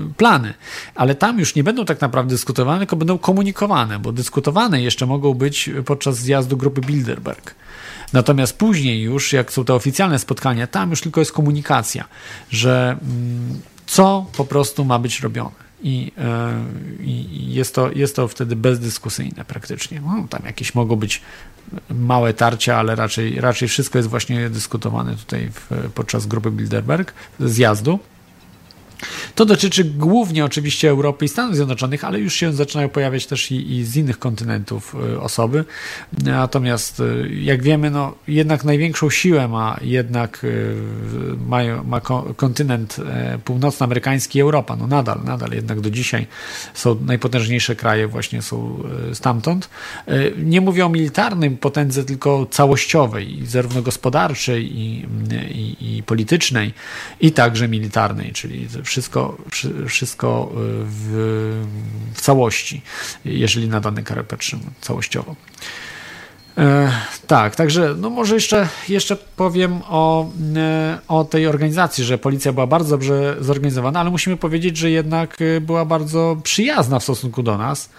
y, plany. Ale tam już nie będą tak naprawdę dyskutowane, tylko będą komunikowane, bo dyskutowane jeszcze mogą być podczas zjazdu grupy Bilderberg. Natomiast później już, jak są te oficjalne spotkania, tam już tylko jest komunikacja, że mm, co po prostu ma być robione. I, e, i jest, to, jest to wtedy bezdyskusyjne praktycznie. No, tam jakieś mogą być małe tarcia, ale raczej, raczej wszystko jest właśnie dyskutowane tutaj w, podczas grupy Bilderberg, zjazdu. To dotyczy głównie oczywiście Europy i Stanów Zjednoczonych, ale już się zaczynają pojawiać też i, i z innych kontynentów y, osoby. Natomiast y, jak wiemy, no, jednak największą siłę ma jednak y, ma, ma kontynent e, północnoamerykański i Europa. No nadal, nadal jednak do dzisiaj są najpotężniejsze kraje właśnie są stamtąd. Nie mówię o militarnym potędze, tylko całościowej, zarówno gospodarczej i, i, i politycznej, i także militarnej, czyli wszystko, wszystko y, w, w całości, jeżeli na dany karę patrzymy całościowo. E, tak, także no może jeszcze, jeszcze powiem o, e, o tej organizacji, że policja była bardzo dobrze zorganizowana, ale musimy powiedzieć, że jednak y, była bardzo przyjazna w stosunku do nas.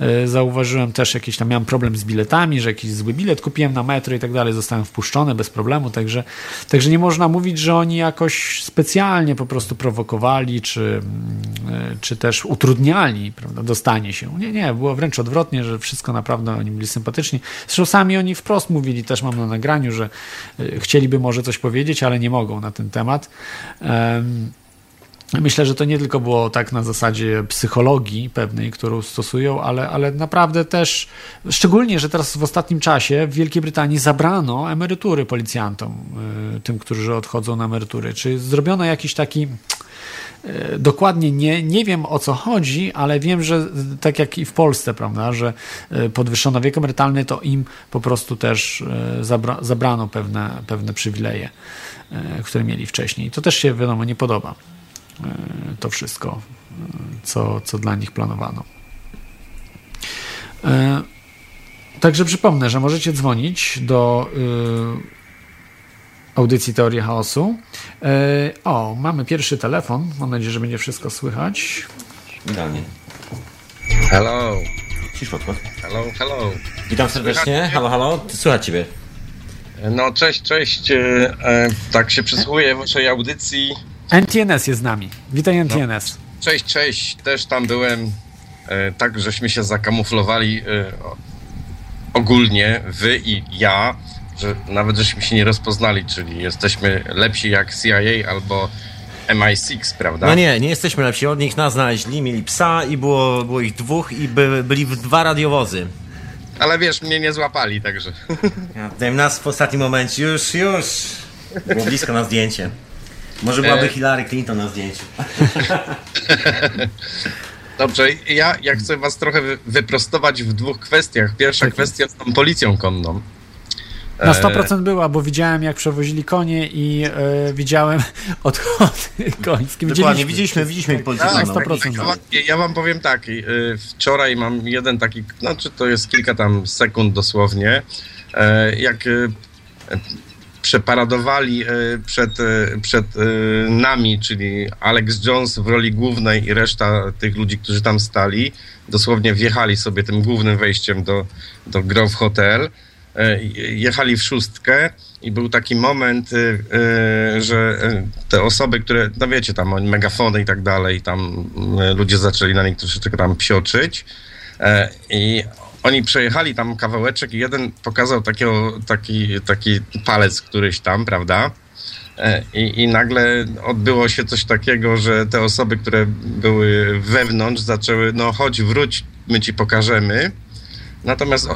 E, zauważyłem też jakiś tam, miałem problem z biletami, że jakiś zły bilet kupiłem na metro i tak dalej, zostałem wpuszczony bez problemu, także, także nie można mówić, że oni jakoś specjalnie po prostu prowokowali, czy, mm, e, czy też utrudniali prawda, dostanie się. Nie, nie, było wręcz odwrotnie, że wszystko naprawdę oni byli sympatyczni. Zresztą sami oni wprost mówili, też mam na nagraniu, że e, chcieliby może coś powiedzieć, ale nie mogą na ten temat. Um, Myślę, że to nie tylko było tak na zasadzie psychologii pewnej, którą stosują, ale, ale naprawdę też, szczególnie, że teraz w ostatnim czasie w Wielkiej Brytanii zabrano emerytury policjantom, y, tym, którzy odchodzą na emerytury. Czy zrobiono jakiś taki. Y, dokładnie nie, nie wiem o co chodzi, ale wiem, że tak jak i w Polsce, prawda, że y, podwyższono wiek emerytalny, to im po prostu też zabra, zabrano pewne, pewne przywileje, które mieli wcześniej. To też się, wiadomo, nie podoba. E, to wszystko, e, co, co dla nich planowano. E, także przypomnę, że możecie dzwonić do audycji Teorii Chaosu. O, mamy pierwszy telefon. Mam nadzieję, że będzie wszystko słychać. Idealnie. Hello. Cisz podkład. Hello, hello. Witam serdecznie. Halo, halo. Słychać Ciebie. No, cześć, cześć. Tak się przysłuchuję waszej audycji. NTNS jest z nami. Witaj NTNS. No. Cześć, cześć. Też tam byłem. E, tak, żeśmy się zakamuflowali e, ogólnie, wy i ja, że nawet żeśmy się nie rozpoznali, czyli jesteśmy lepsi jak CIA albo MI6, prawda? No nie, nie jesteśmy lepsi od nich. Nas znaleźli, mieli psa i było, było ich dwóch i by, byli w dwa radiowozy. Ale wiesz, mnie nie złapali, także. Ja, nas w ostatnim momencie już, już. Było blisko na zdjęcie. Może byłaby e... Hillary Clinton na zdjęciu. Dobrze, ja, ja chcę was trochę wyprostować w dwóch kwestiach. Pierwsza kwestia z tą policją konną. Na 100% była, bo widziałem jak przewozili konie i e, widziałem odchody końskie. Dokładnie, widzieliśmy, widzieliśmy politykę. Tak, no. 100%. Tak, ja, ja wam powiem tak, y, wczoraj mam jeden taki, znaczy to jest kilka tam sekund dosłownie, e, jak przeparadowali y, przed, y, przed y, nami, czyli Alex Jones w roli głównej i reszta tych ludzi, którzy tam stali, dosłownie wjechali sobie tym głównym wejściem do, do Grove Hotel, e, jechali w szóstkę i był taki moment, że te osoby, które, no wiecie, tam megafony i tak dalej, tam ludzie zaczęli na nich troszeczkę tam psioczyć e, i oni przejechali tam kawałeczek i jeden pokazał takiego, taki, taki palec któryś tam, prawda? E, I, I nagle odbyło się coś takiego, że te osoby, które były wewnątrz, zaczęły, no chodź, wróć, my ci pokażemy. Natomiast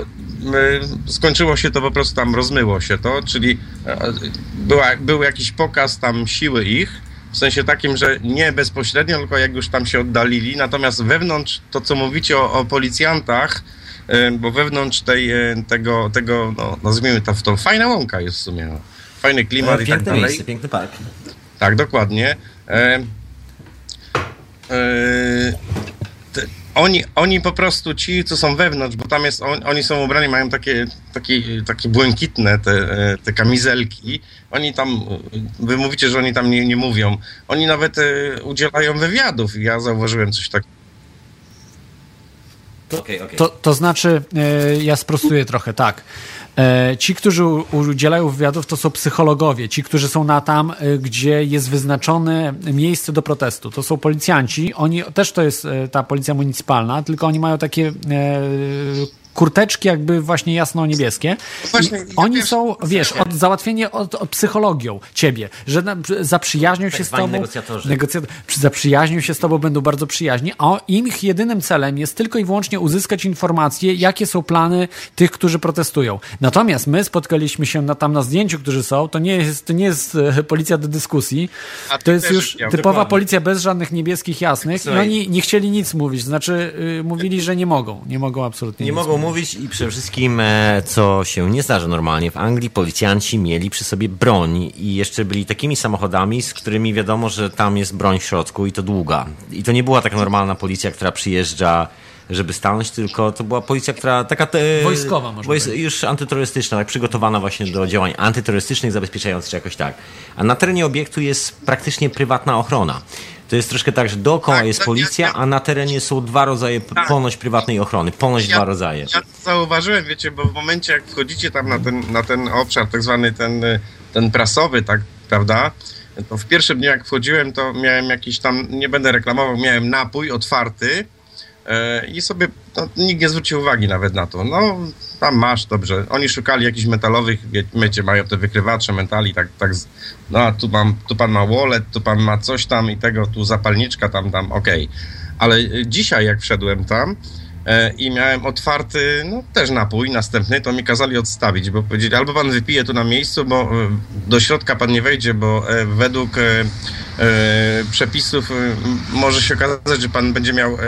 skończyło się to po prostu tam, rozmyło się to, czyli e, była, był jakiś pokaz tam siły ich, w sensie takim, że nie bezpośrednio, tylko jak już tam się oddalili. Natomiast wewnątrz to, co mówicie o, o policjantach, bo wewnątrz tej, e, tego, tego no, nazwijmy to, to fajna łąka jest w sumie. No. Fajny klimat i tak Piękne dalej. miejsce, piękny park. Tak, dokładnie. E, e, te, oni, oni po prostu ci, co są wewnątrz, bo tam jest, on, oni są ubrani, mają takie, takie, takie błękitne te, e, te kamizelki. Oni tam, e, wy mówicie, że oni tam nie, nie mówią. Oni nawet e, udzielają wywiadów. Ja zauważyłem coś takiego. Okej, okej. To, to znaczy, e, ja sprostuję trochę, tak. E, Ci, którzy u- udzielają wywiadów, to są psychologowie. Ci, którzy są na tam, e, gdzie jest wyznaczone miejsce do protestu. To są policjanci. Oni też to jest ta policja municypalna, tylko oni mają takie kurteczki jakby właśnie jasno-niebieskie. Właśnie, ja oni wiesz, są, wiesz, od załatwienie od, od psychologią ciebie, że na, zaprzyjaźnią się Tak z zwani tobą. negocjatorzy. Negocjat- przy- zaprzyjaźnią się z tobą, będą bardzo przyjaźni, a im ich jedynym celem jest tylko i wyłącznie uzyskać informacje, jakie są plany tych, którzy protestują. Natomiast my spotkaliśmy się na, tam na zdjęciu, którzy są, to nie jest, to nie jest e, policja do dyskusji, A to jest już widział, typowa dokładnie. policja bez żadnych niebieskich jasnych i oni nie chcieli nic mówić, znaczy y, mówili, że nie mogą, nie mogą absolutnie Nie nic mogą mówić. i przede wszystkim, e, co się nie zdarza normalnie, w Anglii policjanci mieli przy sobie broń i jeszcze byli takimi samochodami, z którymi wiadomo, że tam jest broń w środku i to długa. I to nie była taka normalna policja, która przyjeżdża, żeby stanąć, tylko to była policja, która taka... Te, Wojskowa, można wojs-. Już antyterrorystyczna, tak przygotowana właśnie do działań antyterrorystycznych, zabezpieczających czy jakoś tak. A na terenie obiektu jest praktycznie prywatna ochrona. To jest troszkę tak, że dookoła Tak, jest tak, policja, ja- a na terenie są dwa rodzaje Tak. ponoć prywatnej ochrony. Ponoć Ja- dwa rodzaje. Ja to zauważyłem, wiecie, bo w momencie jak wchodzicie tam na ten, na ten obszar, tak zwany ten, ten prasowy, tak, prawda? To w pierwszym dniu jak wchodziłem, to miałem jakiś tam, nie będę reklamował, miałem napój otwarty i sobie, no, nikt nie zwrócił uwagi nawet na to. No, tam masz, dobrze. Oni szukali jakichś metalowych, wie- wiecie, mają te wykrywacze metali, tak, tak, no a tu, mam, tu pan ma wallet, tu pan ma coś tam i tego, tu zapalniczka tam, tam, okej. Ale y, dzisiaj jak wszedłem tam, e, i miałem otwarty, no też napój następny, to mi kazali odstawić, bo powiedzieli, albo pan wypije tu na miejscu, bo e, do środka pan nie wejdzie, bo e, według e, e, przepisów e, może się okazać, że pan będzie miał e,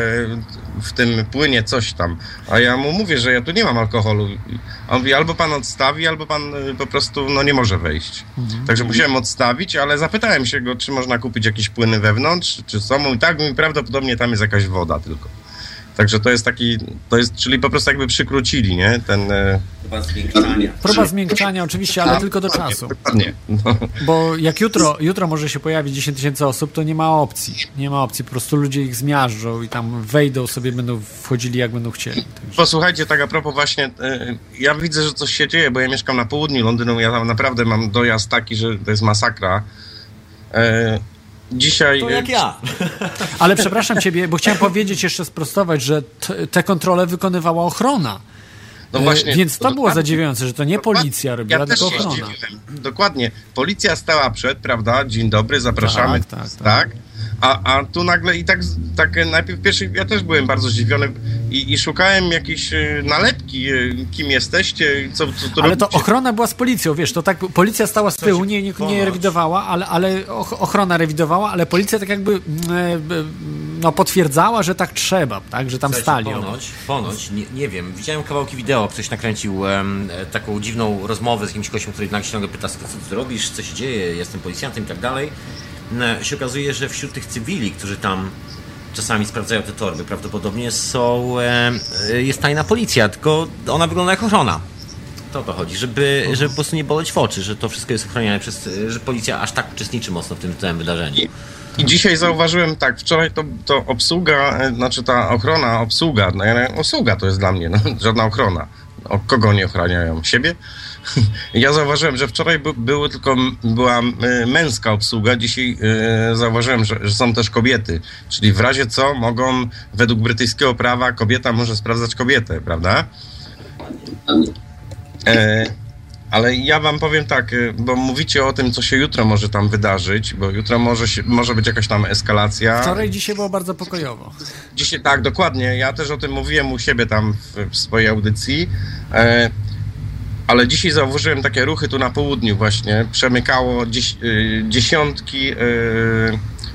w tym płynie coś tam. A ja mu mówię, że ja tu nie mam alkoholu. A on mówi, albo pan odstawi, albo pan e, po prostu no, nie może wejść. Także musiałem odstawić, ale zapytałem się go, czy można kupić jakieś płyny wewnątrz, czy są. I tak mi prawdopodobnie tam jest jakaś woda tylko. Także to jest taki, to jest, czyli po prostu jakby przykrócili, nie? Ten... e, Próba zmiękczania oczywiście, ale a, tylko do dokładnie, czasu. Dokładnie. No. Bo jak jutro, jutro może się pojawić 10 tysięcy osób, to nie ma opcji. Nie ma opcji. Po prostu ludzie ich zmiażdżą i tam wejdą sobie, będą wchodzili jak będą chcieli. Także- Posłuchajcie, tak a propos właśnie, e, ja widzę, że coś się dzieje, bo ja mieszkam na południu Londynu, ja tam naprawdę mam dojazd taki, że to jest masakra. E, Dzisiaj... To jak ja. Ale przepraszam ciebie, bo chciałem powiedzieć, jeszcze sprostować, że te kontrole wykonywała ochrona. No E, właśnie, Więc to było zadziwiające, że to nie policja robiła, ja też tylko się ochrona. Dokładnie. Policja stała przed, prawda? Dzień dobry, zapraszamy. Tak, tak, tak. A, a tu nagle i tak, tak najpierw pierwszy, ja też byłem bardzo zdziwiony i, i szukałem jakiejś e, nalepki, e, kim jesteście, co, co, co Ale to robicie. ochrona była z policją, wiesz, to tak policja stała z tyłu, nie, nie, nie rewidowała, ale, ale och- ochrona rewidowała, ale policja tak jakby mm, e, no, potwierdzała, że tak trzeba, tak, że tam Słuchajcie, stali. Ponoć, ponoć nie, nie wiem, widziałem kawałki wideo, ktoś nakręcił em, taką dziwną rozmowę z jakimś gościem, który nagle się pyta, co ty robisz, co się dzieje, jestem policjantem i tak dalej. E, się okazuje, że wśród tych cywili, którzy tam czasami sprawdzają te torby, prawdopodobnie są, em, e, jest tajna policja, tylko ona wygląda jak ochrona. To o to chodzi, żeby, żeby po prostu nie boleć w oczy, że to wszystko jest ochronione przez, że policja aż tak uczestniczy mocno w tym całym wydarzeniu. I dzisiaj zauważyłem, tak, wczoraj to, to obsługa, e, znaczy ta ochrona, obsługa, no, ja- obsługa to jest dla mnie, no, żadna ochrona. O kogo oni ochraniają? Siebie? Ja zauważyłem, że wczoraj by, były tylko, była e, męska obsługa, dzisiaj e, zauważyłem, że, że są też kobiety. Czyli w razie co mogą, według brytyjskiego prawa, kobieta może sprawdzać kobietę, prawda? E, ale ja wam powiem tak, y, bo mówicie o tym, co się jutro może tam wydarzyć, bo jutro może, się, może być jakaś tam eskalacja. Wczoraj, dzisiaj było bardzo pokojowo. Dzisiaj tak, dokładnie. Ja też o tym mówiłem u siebie tam w, w swojej audycji. E, ale dzisiaj zauważyłem takie ruchy tu na południu właśnie. Przemykało y, dziesiątki, y,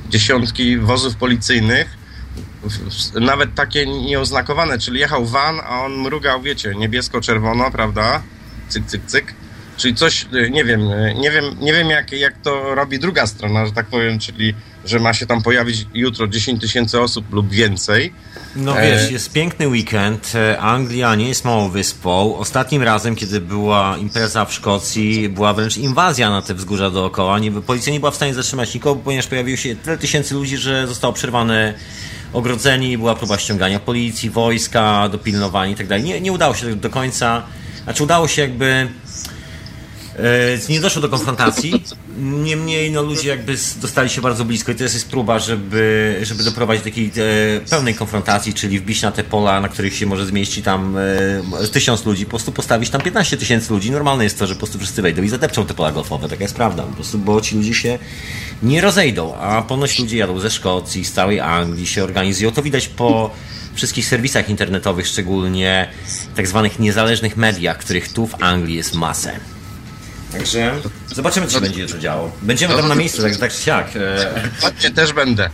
dziesiątki wozów policyjnych. Nawet takie nieoznakowane, czyli jechał van, a on mrugał, wiecie, niebiesko-czerwono, prawda? Cyk, cyk, cyk. Czyli coś, y, nie wiem, nie wiem, nie wiem jak, jak to robi druga strona, że tak powiem, czyli że ma się tam pojawić jutro 10 tysięcy osób lub więcej. No E, wiesz, jest piękny weekend. E, Anglia nie jest małą wyspą. Ostatnim razem, kiedy była impreza w Szkocji, była wręcz inwazja na te wzgórza dookoła. Nie, policja nie była w stanie zatrzymać nikogo, ponieważ pojawiło się tyle tysięcy ludzi, że zostało przerwane ogrodzenie, była próba ściągania policji, wojska, dopilnowania i tak. Nie, nie udało się do końca. Znaczy udało się jakby Nie doszło do konfrontacji, niemniej no, ludzie jakby dostali się bardzo blisko i teraz jest próba, żeby, żeby doprowadzić do takiej e, pełnej konfrontacji, czyli wbić na te pola, na których się może zmieści tam e, tysiąc ludzi, po prostu postawić tam 15 tysięcy ludzi. Normalne jest to, że po prostu wszyscy wejdą i zadepczą te pola golfowe, taka jest prawda, po prostu, bo ci ludzie się nie rozejdą, a ponoć ludzie jadą ze Szkocji, z całej Anglii, się organizują, to widać po wszystkich serwisach internetowych, szczególnie tak zwanych niezależnych mediach, których tu w Anglii jest masę. Także zobaczymy, co się będzie jutro działo. Będziemy tam na miejscu, tak, tak czy siak. E, Chodźcie, też będę.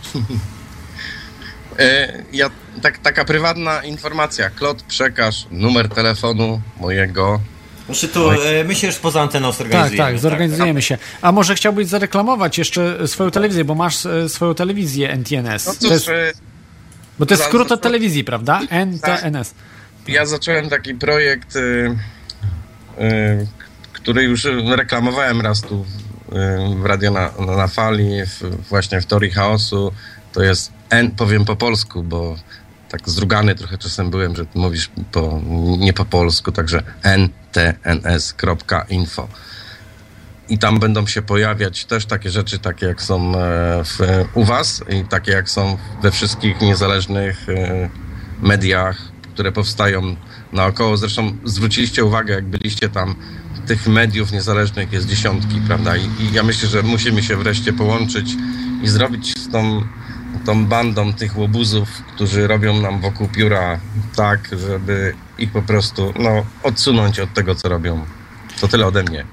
E, Ja, tak, taka prywatna informacja. Klot, przekaż numer telefonu mojego. Znaczy tu, e, my się już poza anteną Tak, zorganizujemy. tak, zorganizujemy się. A może chciałbyś zareklamować jeszcze swoją telewizję, bo masz swoją telewizję NTNS. No To cóż, jest, e, bo to jest skrót od telewizji, prawda? NTNS. ja zacząłem taki projekt, y, y, który już reklamowałem raz tu w, y, Radio na, na Fali, w, właśnie w Teorii Chaosu. To jest, N, powiem po polsku, bo tak zdrugany trochę czasem byłem, że mówisz po, nie po polsku, także ntns.info. I tam będą się pojawiać też takie rzeczy, takie jak są e, w, u Was i takie jak są we wszystkich niezależnych e, mediach, które powstają naokoło. Zresztą zwróciliście uwagę, jak byliście tam, tych mediów niezależnych jest dziesiątki, prawda? I, i ja myślę, że musimy się wreszcie połączyć i zrobić z tą, tą bandą tych łobuzów, którzy robią nam wokół pióra tak, żeby ich po prostu no, odsunąć od tego, co robią. To tyle ode mnie.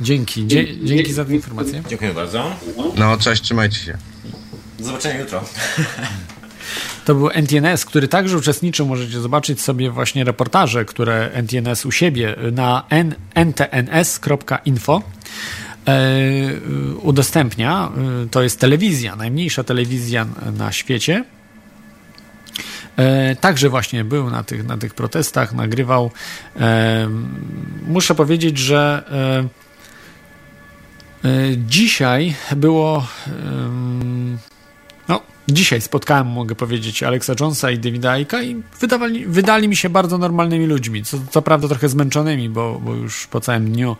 Dzięki. Dzie dzięki za tę informację. Dziękuję bardzo. No, cześć, trzymajcie się. Do zobaczenia jutro. To był NTNS, który także uczestniczył. Możecie zobaczyć sobie właśnie reportaże, które NTNS u siebie na n- ntns.info e, udostępnia. E, To jest telewizja, najmniejsza telewizja na świecie. E, Także właśnie był na tych, na tych protestach, nagrywał. E, Muszę powiedzieć, że dzisiaj było. Dzisiaj spotkałem, mogę powiedzieć, Alexa Jonesa i Davida Aika i wydawali, wydali mi się bardzo normalnymi ludźmi. Co, co prawda trochę zmęczonymi, bo, bo już po całym dniu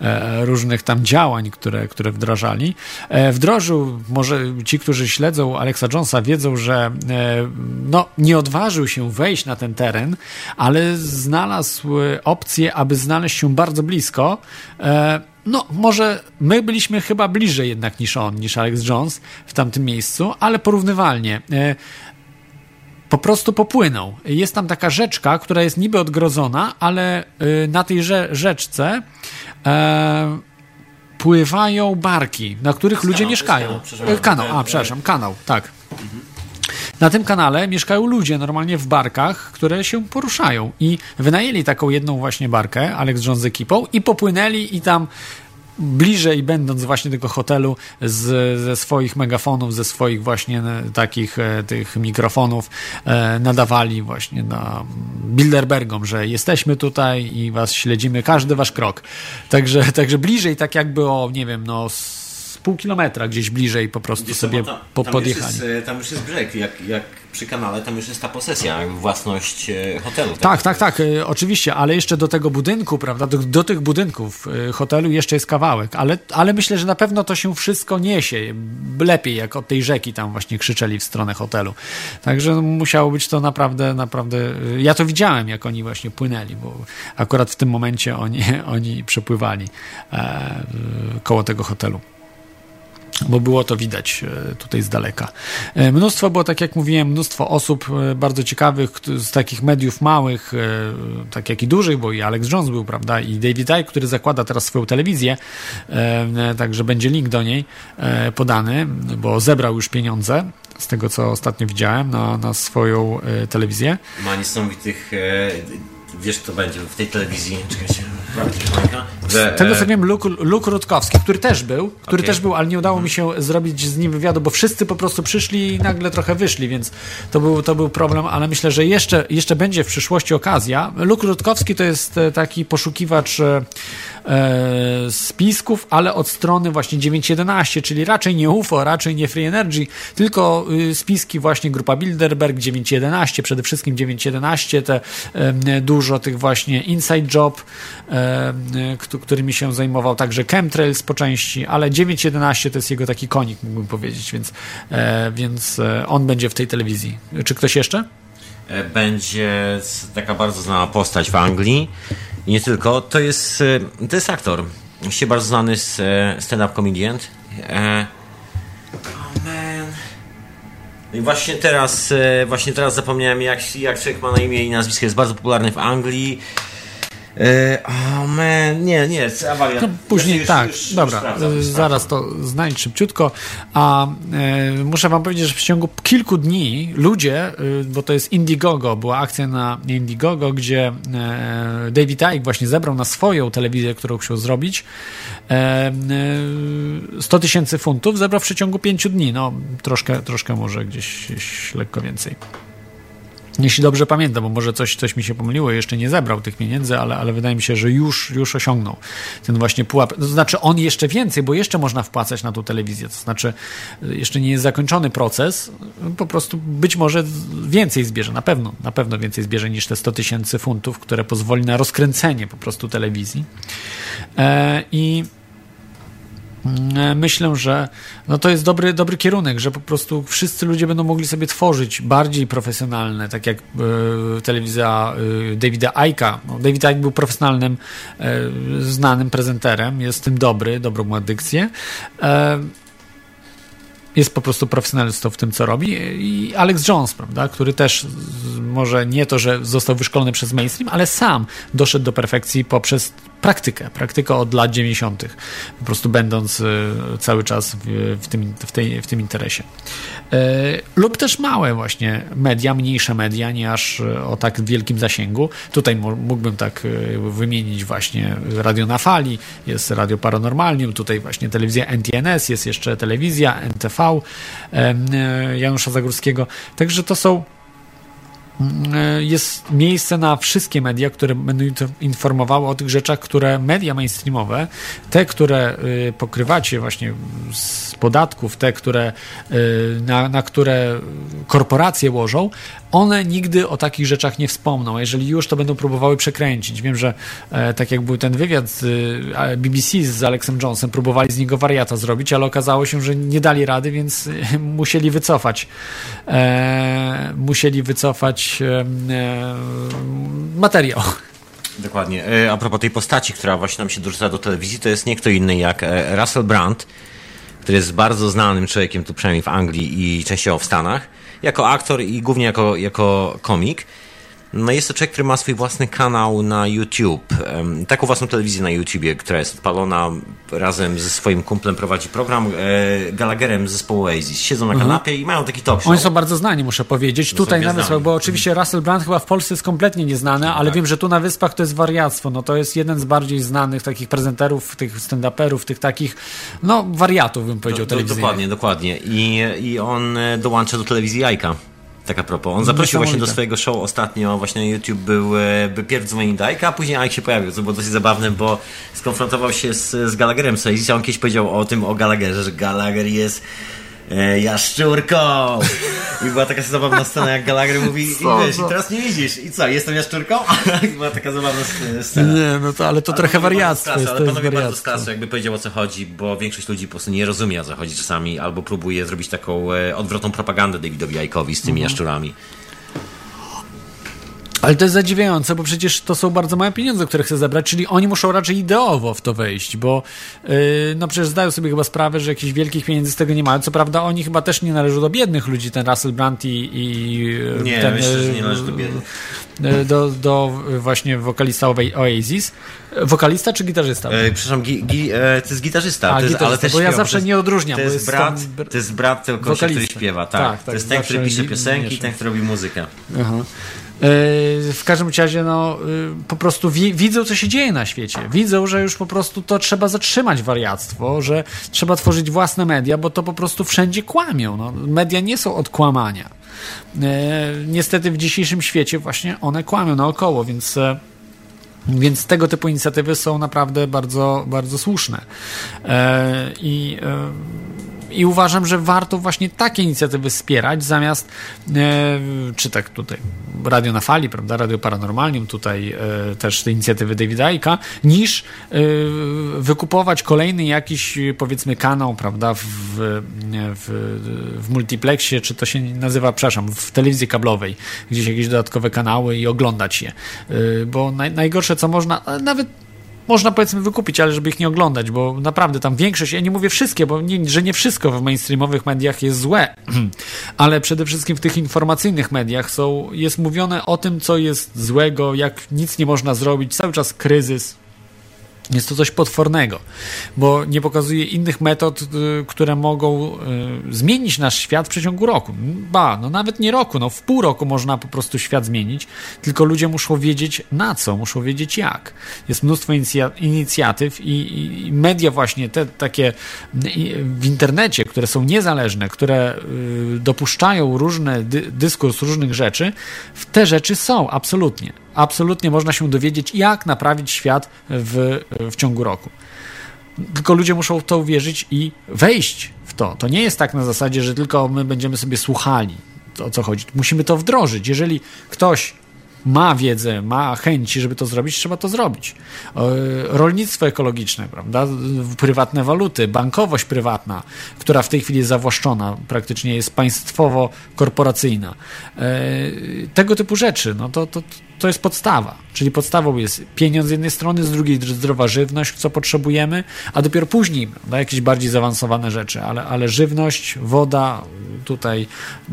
e, różnych tam działań, które, które wdrażali. E, wdrożył, może ci, którzy śledzą Alexa Jonesa, wiedzą, że e, no, nie odważył się wejść na ten teren, ale znalazł e, opcję, aby znaleźć się bardzo blisko. E, no, może my byliśmy chyba bliżej jednak niż on, niż Alex Jones w tamtym miejscu, ale porównywalnie. E, po prostu popłynął. Jest tam taka rzeczka, która jest niby odgrodzona, ale y, na tej rze- rzeczce e, pływają barki, na których ludzie kanał, mieszkają. Kanał, kanał, a przepraszam, kanał, tak. Na tym kanale mieszkają ludzie normalnie w barkach, które się poruszają. I wynajęli taką jedną właśnie barkę, Alex Jones z ekipą, i popłynęli i tam bliżej będąc właśnie tego hotelu z, ze swoich megafonów, ze swoich właśnie e, takich e, tych mikrofonów e, nadawali właśnie na Bilderbergom, że jesteśmy tutaj i was śledzimy każdy wasz krok. Także, także bliżej tak jakby o, nie wiem, no pół kilometra gdzieś bliżej po prostu sobie tam, po, podjechali. Już jest, tam już jest brzeg, jak, jak przy kanale, tam już jest ta posesja, własność e, hotelu. Tak, tak, tak, tak e, oczywiście, ale jeszcze do tego budynku, prawda, do, do, tych budynków e, hotelu jeszcze jest kawałek, ale, ale myślę, że na pewno to się wszystko niesie lepiej, jak od tej rzeki tam właśnie krzyczeli w stronę hotelu. Także musiało być to naprawdę, naprawdę, ja to widziałem, jak oni właśnie płynęli, bo akurat w tym momencie oni, oni przepływali e, koło tego hotelu bo było to widać e, tutaj z daleka. E, mnóstwo było, tak jak mówiłem, mnóstwo osób e, bardzo ciekawych z takich mediów małych, tak jak i dużych, bo i Alex Jones był, prawda, i David Icke, który zakłada teraz swoją telewizję, także będzie link do niej podany, bo zebrał już pieniądze z tego, co ostatnio widziałem na, na swoją telewizję. Ma niesamowitych wiesz kto będzie w tej telewizji, czekajcie, że, tego co wiem, Luke, Luke Rutkowski, który też był, który okay. też był, ale nie udało mi się zrobić z nim wywiadu, bo wszyscy po prostu przyszli i nagle trochę wyszli, więc to był, to był problem, ale myślę, że jeszcze, jeszcze będzie w przyszłości okazja. Luke Rutkowski to jest e, taki poszukiwacz e, e spisków, ale od strony właśnie 9.11, czyli raczej nie UFO, raczej nie Free Energy, tylko y, spiski właśnie grupa Bilderberg 9.11, przede wszystkim 9.11, te e, dużo tych właśnie Inside Job, e, którymi się zajmował także Chemtrails po części, ale 9.11 to jest jego taki konik, mógłbym powiedzieć, więc, e, więc e, on będzie w tej telewizji. Czy ktoś jeszcze? E, będzie taka bardzo znana postać w Anglii i nie tylko. To jest, e, to jest aktor. Się bardzo znany stand-up comedian. Oh man. I właśnie teraz, właśnie teraz zapomniałem, jak, jak człowiek ma na imię i nazwisko. Jest bardzo popularny w Anglii. E, o, oh nie, nie, awaria. To później już, tak, już, dobra, już zaraz to znajdź szybciutko. A e, muszę wam powiedzieć, że w ciągu kilku dni ludzie, e, bo to jest Indiegogo, była akcja na Indiegogo, gdzie e, David Icke właśnie zebrał na swoją telewizję, którą chciał zrobić, 100 e, tysięcy funtów, zebrał w przeciągu pięciu dni, no troszkę, troszkę może gdzieś, gdzieś lekko więcej. Jeśli dobrze pamiętam, bo może coś, coś mi się pomyliło, jeszcze nie zebrał tych pieniędzy, ale, ale wydaje mi się, że już, już osiągnął ten właśnie pułap. To znaczy on jeszcze więcej, bo jeszcze można wpłacać na tą telewizję. To znaczy jeszcze nie jest zakończony proces, po prostu być może więcej zbierze, na pewno, na pewno więcej zbierze niż te 100 tysięcy funtów, które pozwoli na rozkręcenie po prostu telewizji. E, I myślę, że no to jest dobry, dobry kierunek, że po prostu wszyscy ludzie będą mogli sobie tworzyć bardziej profesjonalne, tak jak y, telewizja y, Davida Aika. No, David Icke był profesjonalnym, y, znanym prezenterem, jest tym dobry, dobrą ma dykcję jest po prostu profesjonalistą w tym, co robi. I Alex Jones, prawda, który też może nie to, że został wyszkolony przez mainstream, ale sam doszedł do perfekcji poprzez praktykę, praktykę od lat 90., po prostu będąc y, cały czas w, w, tym, w, tej, w tym interesie. Y, lub też małe właśnie media, mniejsze media, nie aż y, o tak wielkim zasięgu. Tutaj mógłbym tak wymienić właśnie Radio na Fali, jest Radio Paranormalium, tutaj właśnie telewizja NTNS, jest jeszcze telewizja NTV Janusza Zagórskiego. Także to są E, jest miejsce na wszystkie media, które będą informowały o tych rzeczach, które media mainstreamowe, te, które y, pokrywacie właśnie z podatków, te, które, y, na, na które korporacje łożą, one nigdy o takich rzeczach nie wspomną. Jeżeli już, to będą próbowały przekręcić. Wiem, że e, tak jak był ten wywiad z e, BBC z Alexem Jonesem, próbowali z niego wariata zrobić, ale okazało się, że nie dali rady, więc e, musieli wycofać. E, musieli wycofać e, e, materiał. Dokładnie. A propos tej postaci, która właśnie nam się dorzuca do telewizji, to jest nie kto inny jak Russell Brand, który jest bardzo znanym człowiekiem tu przynajmniej w Anglii i częściowo w Stanach jako aktor i głównie jako, jako komik. No jest to człowiek, który ma swój własny kanał na YouTube. Taką własną telewizję na YouTubie, która jest odpalona razem ze swoim kumplem, prowadzi program e, Gallagherem z zespołu Oasis. Siedzą na mhm. kanapie i mają taki talk show. Oni są bardzo znani, muszę powiedzieć. Tutaj na Wyspach, bo oczywiście Russell Brand chyba w Polsce jest kompletnie nieznany, ale tak. wiem, że tu na Wyspach to jest wariactwo. No to jest jeden z bardziej znanych takich prezenterów, tych stand-uperów, tych takich, no wariatów bym powiedział do, do, Dokładnie, dokładnie. I, I on e, dołącza do telewizji Jajka. Tak a propos. On zaprosił właśnie do swojego show ostatnio, właśnie na YouTube był, e, by pierw dzwonił Dajka, a później Ike się pojawił, co było dosyć zabawne, bo skonfrontował się z, z Gallagherem i on kiedyś powiedział o tym, o Gallagherze, że Gallagher jest e, jaszczurką! I była taka zabawna scena, jak Gallagher mówi, co, i wiesz, co? i teraz nie widzisz, i co, jestem jaszczurką? I była taka zabawna scena. Nie, no to, ale to ale trochę wariactwo jest. Ale panowie bardzo z jakby powiedział o co chodzi, bo większość ludzi po prostu nie rozumie o co chodzi czasami, albo próbuje zrobić taką e, odwrotną propagandę Davidowi Ajkowi z tymi mhm. jaszczurami. Ale to jest zadziwiające, bo przecież to są bardzo małe pieniądze, które chce zebrać, czyli oni muszą raczej ideowo w to wejść, bo yy, no przecież zdają sobie chyba sprawę, że jakichś wielkich pieniędzy z tego nie mają. Co prawda oni chyba też nie należą do biednych ludzi, ten Russell Brand i, i nie, ten, myślę, że nie należy do biednych. Y, do, do właśnie wokalista Oasis. Wokalista czy gitarzysta? E, przepraszam, gi, gi, e, to jest gitarzysta, A, jest, gitarzysta ale też bo śpiewa, ja zawsze nie odróżniam. To jest, jest brat, to jest brat tego kogoś, który śpiewa, tak. tak, tak to jest ten, który pisze piosenki, ten, który robi muzykę. Aha. E, w każdym razie, no, e, po prostu wi widzą, co się dzieje na świecie. Widzą, że już po prostu to trzeba zatrzymać wariactwo, że trzeba tworzyć własne media, bo to po prostu wszędzie kłamią. No, media nie są od kłamania. E, niestety w dzisiejszym świecie właśnie one kłamią naokoło, więc. Więc tego typu inicjatywy są naprawdę bardzo, bardzo słuszne. I i uważam, że warto właśnie takie inicjatywy wspierać, zamiast e, czy tak tutaj Radio na Fali, prawda, Radio Paranormalium, tutaj e, też te inicjatywy Davida Icka, niż e, wykupować kolejny jakiś, powiedzmy, kanał, prawda, w, w, w multiplexie, czy to się nazywa, przepraszam, w telewizji kablowej, gdzieś jakieś dodatkowe kanały i oglądać je. Bo naj, najgorsze, co można, nawet można powiedzmy wykupić, ale żeby ich nie oglądać, bo naprawdę tam większość, ja nie mówię wszystkie, bo nie, że nie wszystko w mainstreamowych mediach jest złe, ale przede wszystkim w tych informacyjnych mediach są, jest mówione o tym, co jest złego, jak nic nie można zrobić, cały czas kryzys, jest to coś potwornego, bo nie pokazuje innych metod, y, które mogą y, zmienić nasz świat w przeciągu roku. Ba, no nawet nie roku, no w pół roku można po prostu świat zmienić, tylko ludzie muszą wiedzieć na co, muszą wiedzieć jak. Jest mnóstwo inicjatyw i, i media właśnie te takie w internecie, które są niezależne, które y, dopuszczają różne dy, dyskurs różnych rzeczy, te rzeczy są, absolutnie absolutnie można się dowiedzieć, jak naprawić świat w, w ciągu roku. Tylko ludzie muszą w to uwierzyć i wejść w to. To nie jest tak na zasadzie, że tylko my będziemy sobie słuchali, o co chodzi. Musimy to wdrożyć. Jeżeli ktoś ma wiedzę, ma chęci, żeby to zrobić, trzeba to zrobić. E, rolnictwo ekologiczne, prawda? prywatne waluty, bankowość prywatna, która w tej chwili jest zawłaszczona, praktycznie jest państwowo-korporacyjna. E, tego typu rzeczy, no to, to, to jest podstawa. Czyli podstawą jest pieniądz z jednej strony, z drugiej zdrowa żywność, co potrzebujemy, a dopiero później no, jakieś bardziej zaawansowane rzeczy, ale, ale żywność, woda, tutaj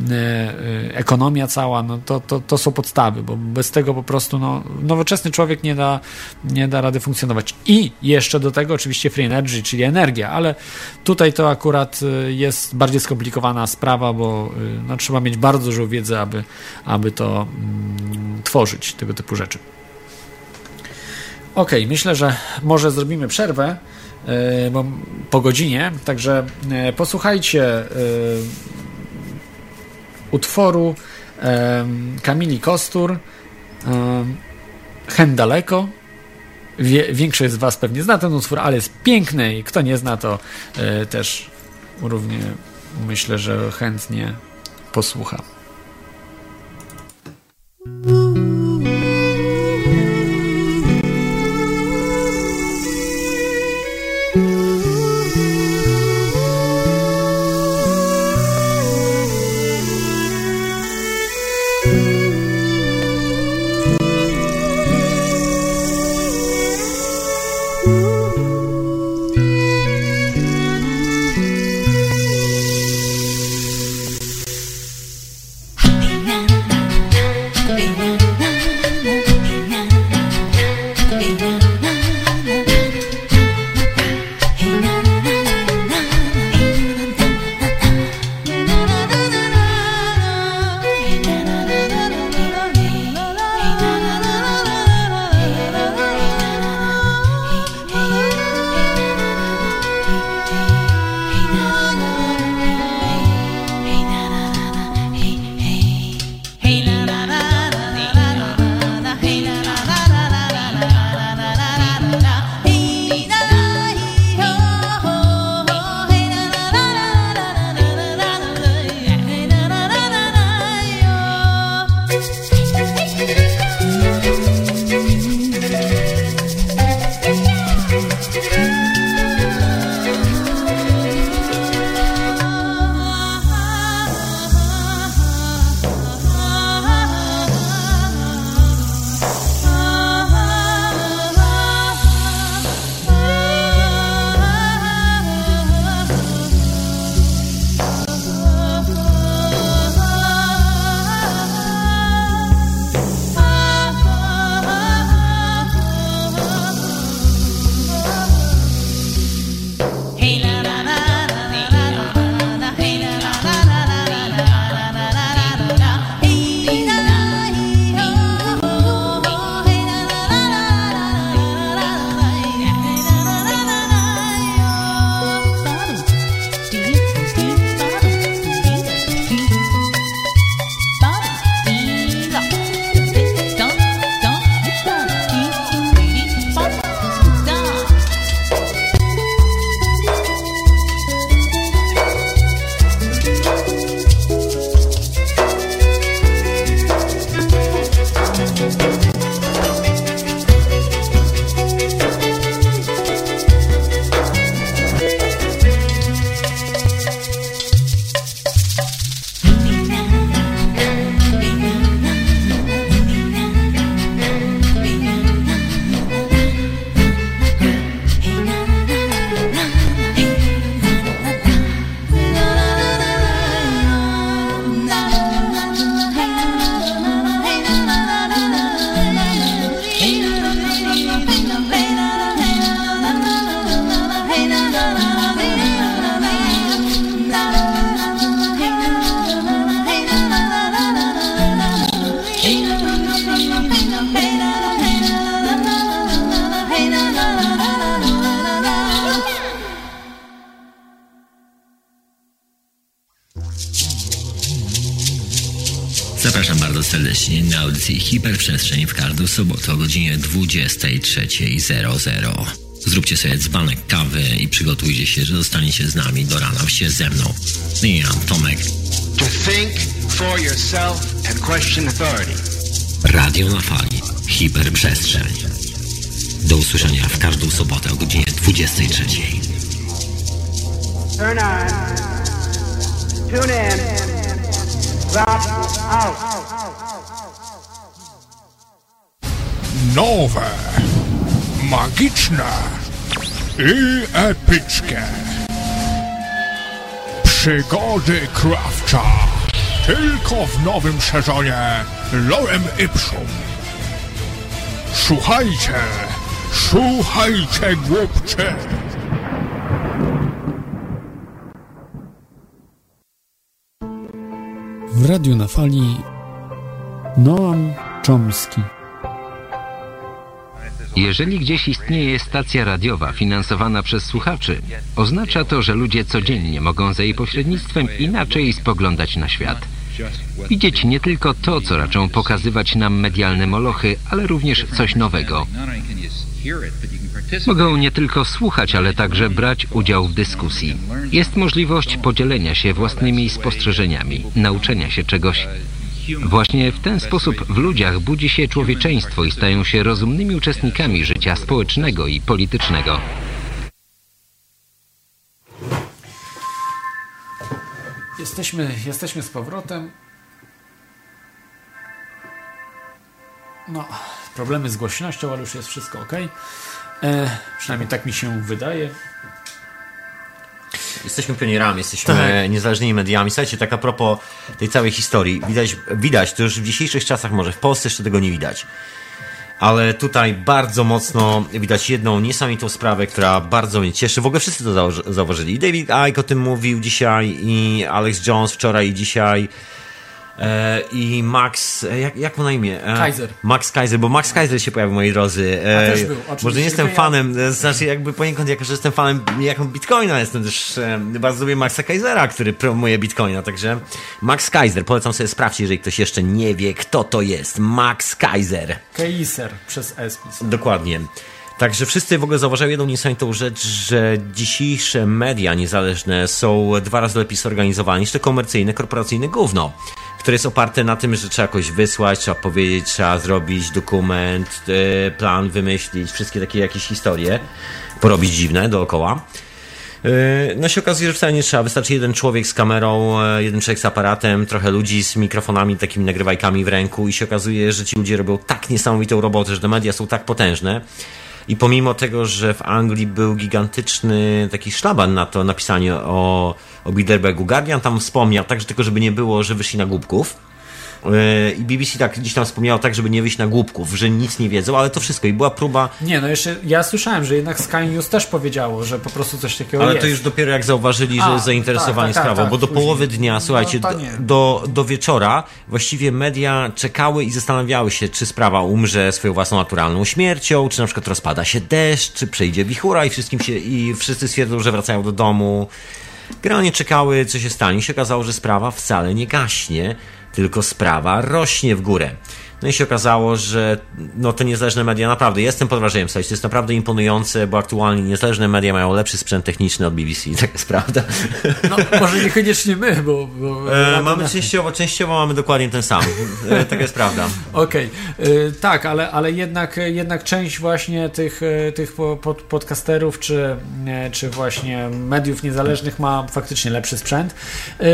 e, e, ekonomia cała, no to, to, to są podstawy, bo bez tego po prostu no, nowoczesny człowiek nie da, nie da rady funkcjonować. I jeszcze do tego oczywiście free energy, czyli energia, ale tutaj to akurat e, jest bardziej skomplikowana sprawa, bo no, trzeba mieć bardzo dużą wiedzę, aby, aby to mm, tworzyć tego typu rzeczy. Ok, myślę, że może zrobimy przerwę yy, bo po godzinie, także yy, posłuchajcie yy, utworu Kamili Kostur Hen daleko. Wie, większość z Was pewnie zna ten utwór, ale jest piękny i kto nie zna, to też równie myślę, że chętnie posłucha. Sobotę o godzinie 23.00. Zróbcie sobie dzbanek kawy i przygotujcie się, że zostaniecie z nami do rana się ze mną. Ja, Tomek. To think for yourself and question authority. Radio na fali. Hiperprzestrzeń. Do usłyszenia w każdą sobotę o godzinie 23. Turn on. Tune in. Drop out. Nowe, magiczne i epickie. Przygody Krawcza tylko w nowym sezonie Lorem Ipsum. Słuchajcie, słuchajcie głupcze. W radiu na fali Noam Chomsky. Jeżeli gdzieś istnieje stacja radiowa finansowana przez słuchaczy, oznacza to, że ludzie codziennie mogą za jej pośrednictwem inaczej spoglądać na świat. Widzieć nie tylko to, co raczą pokazywać nam medialne molochy, ale również coś nowego. Mogą nie tylko słuchać, ale także brać udział w dyskusji. Jest możliwość podzielenia się własnymi spostrzeżeniami, nauczenia się czegoś, Właśnie w ten sposób w ludziach budzi się człowieczeństwo i stają się rozumnymi uczestnikami życia społecznego i politycznego. Jesteśmy, jesteśmy z powrotem. No, problemy z głośnością, ale już jest wszystko ok. E, przynajmniej tak mi się wydaje. Jesteśmy pionierami, jesteśmy tak. niezależnymi mediami. Słuchajcie, tak a propos tej całej historii, widać, widać, to już w dzisiejszych czasach może w Polsce jeszcze tego nie widać. Ale tutaj bardzo mocno widać jedną niesamowitą sprawę, która bardzo mnie cieszy. W ogóle wszyscy to zauważyli. I David Icke o tym mówił dzisiaj, i Alex Jones wczoraj i dzisiaj. E, i Max, e, jak, jak mu na imię? E, Kaiser. Max Kaiser, bo Max Kaiser się pojawił, moi drodzy. E, też był, Może nie jestem fanem, znaczy jakby poniekąd, jako że jestem fanem jaką Bitcoina, jestem też bardzo lubię Maxa Kaisera, który promuje Bitcoina, także Max Kaiser, polecam sobie sprawdzić, jeżeli ktoś jeszcze nie wie, kto to jest. Max Kaiser. Kaiser przez S. Dokładnie. Także wszyscy w ogóle zauważają jedną niesamowitą rzecz, że dzisiejsze media niezależne są dwa razy lepiej zorganizowane niż te komercyjne, korporacyjne gówno które jest oparte na tym, że trzeba jakoś wysłać, trzeba powiedzieć, trzeba zrobić dokument, e, plan wymyślić, wszystkie takie jakieś historie, porobić dziwne dookoła. E, no się okazuje, że wcale nie trzeba. Wystarczy jeden człowiek z kamerą, e, jeden człowiek z aparatem, trochę ludzi z mikrofonami, takimi nagrywajkami w ręku i się okazuje, że ci ludzie robią tak niesamowitą robotę, że te media są tak potężne. I pomimo tego, że w Anglii był gigantyczny taki szlaban na to napisanie o, o Bilderbergu, Guardian tam wspomniał, także tylko żeby nie było, że wyszli na głupków I BBC tak gdzieś tam wspomniało tak, żeby nie wyjść na głupków, że nic nie wiedzą, ale to wszystko i była próba. Nie, no jeszcze ja słyszałem, że jednak Sky News też powiedziało, że po prostu coś takiego ale jest. to już dopiero jak zauważyli, A, że jest zainteresowanie tak, tak, sprawą, tak, bo do później. połowy dnia, słuchajcie, No, do, do, wieczora właściwie media czekały i zastanawiały się, czy sprawa umrze swoją własną naturalną śmiercią, czy na przykład rozpada się deszcz, czy przejdzie wichura i wszystkim się, i wszyscy stwierdzą, że wracają do domu. Generalnie czekały, co się stanie. I się okazało, że sprawa wcale nie gaśnie, tylko sprawa rośnie w górę. No i się okazało, że no, te niezależne media naprawdę, jestem pod wrażeniem, słuchajcie, to jest naprawdę imponujące, bo aktualnie niezależne media mają lepszy sprzęt techniczny od BBC, tak jest prawda. No, może niekoniecznie my, bo... bo E, mamy częściowo, częściowo mamy dokładnie ten sam, e, tak jest prawda. Okej, Y, tak, ale, ale jednak, jednak część właśnie tych, y, tych po- pod, podcasterów czy, y, czy właśnie mediów niezależnych ma faktycznie lepszy sprzęt. Y,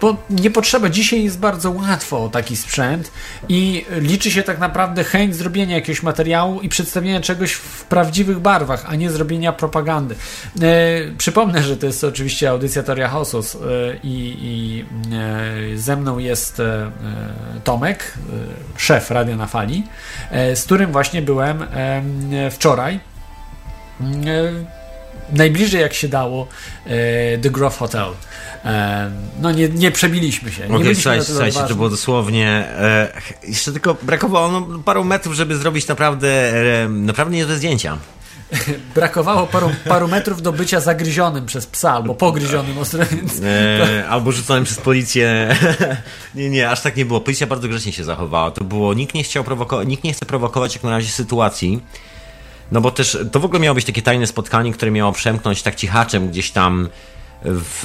Bo nie potrzeba, dzisiaj jest bardzo łatwo o taki sprzęt i liczy się tak naprawdę chęć zrobienia jakiegoś materiału i przedstawienia czegoś w prawdziwych barwach, a nie zrobienia propagandy. E, przypomnę, że to jest oczywiście audycja Teoria Hosos e, i, e, ze mną jest e, e, Tomek, e, szef Radia na Fali, z którym właśnie byłem wczoraj. Najbliżej jak się dało e, The Grove Hotel. E, no nie, nie przebiliśmy się. Nie byliśmy słuchajcie, słuchajcie, to było dosłownie. E, jeszcze tylko brakowało no, paru metrów, żeby zrobić naprawdę, naprawdę niezłe zdjęcia. Brakowało paru, paru metrów do bycia zagryzionym przez psa albo pogryzionym ostro, więc E, albo rzuconym przez policję. nie, nie, aż tak nie było. Policja bardzo grzecznie się zachowała. To było, nikt nie chciał prowokować, nikt nie chce prowokować jak na razie sytuacji. No bo też to w ogóle miało być takie tajne spotkanie, które miało przemknąć tak cichaczem gdzieś tam w,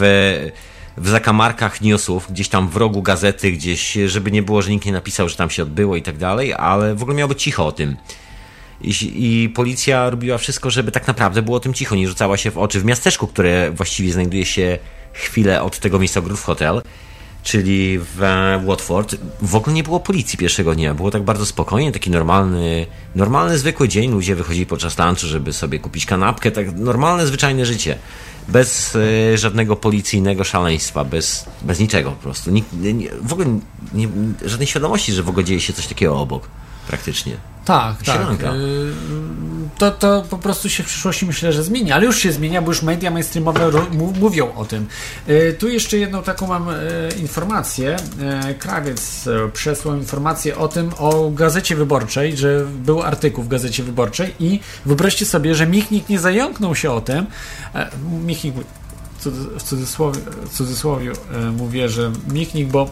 w zakamarkach newsów, gdzieś tam w rogu gazety, gdzieś, żeby nie było, że nikt nie napisał, że tam się odbyło i tak dalej, ale w ogóle miało być cicho o tym. I, I policja robiła wszystko, żeby tak naprawdę było o tym cicho, nie rzucała się w oczy. W miasteczku, które właściwie znajduje się chwilę od tego miejsca Groove Hotel, czyli w e, Watford, w ogóle nie było policji pierwszego dnia. Było tak bardzo spokojnie, taki normalny, normalny, zwykły dzień. Ludzie wychodzili podczas lunchu, żeby sobie kupić kanapkę, tak normalne, zwyczajne życie. Bez e, żadnego policyjnego szaleństwa, bez, bez niczego po prostu. Nikt, nie, w ogóle nie, żadnej świadomości, że w ogóle dzieje się coś takiego obok, praktycznie. tak, tak. Sielanka. Y, To, to po prostu się w przyszłości myślę, że zmieni, ale już się zmienia, bo już media mainstreamowe mówią o tym. Y, Tu jeszcze jedną taką mam y, informację. Krawiec przesłał informację o tym, o Gazecie Wyborczej, że był artykuł w Gazecie Wyborczej i wyobraźcie sobie, że Michnik nie zająknął się o tym. E, Michnik w cudzysłowie, w cudzysłowie e, mówię, że Michnik, bo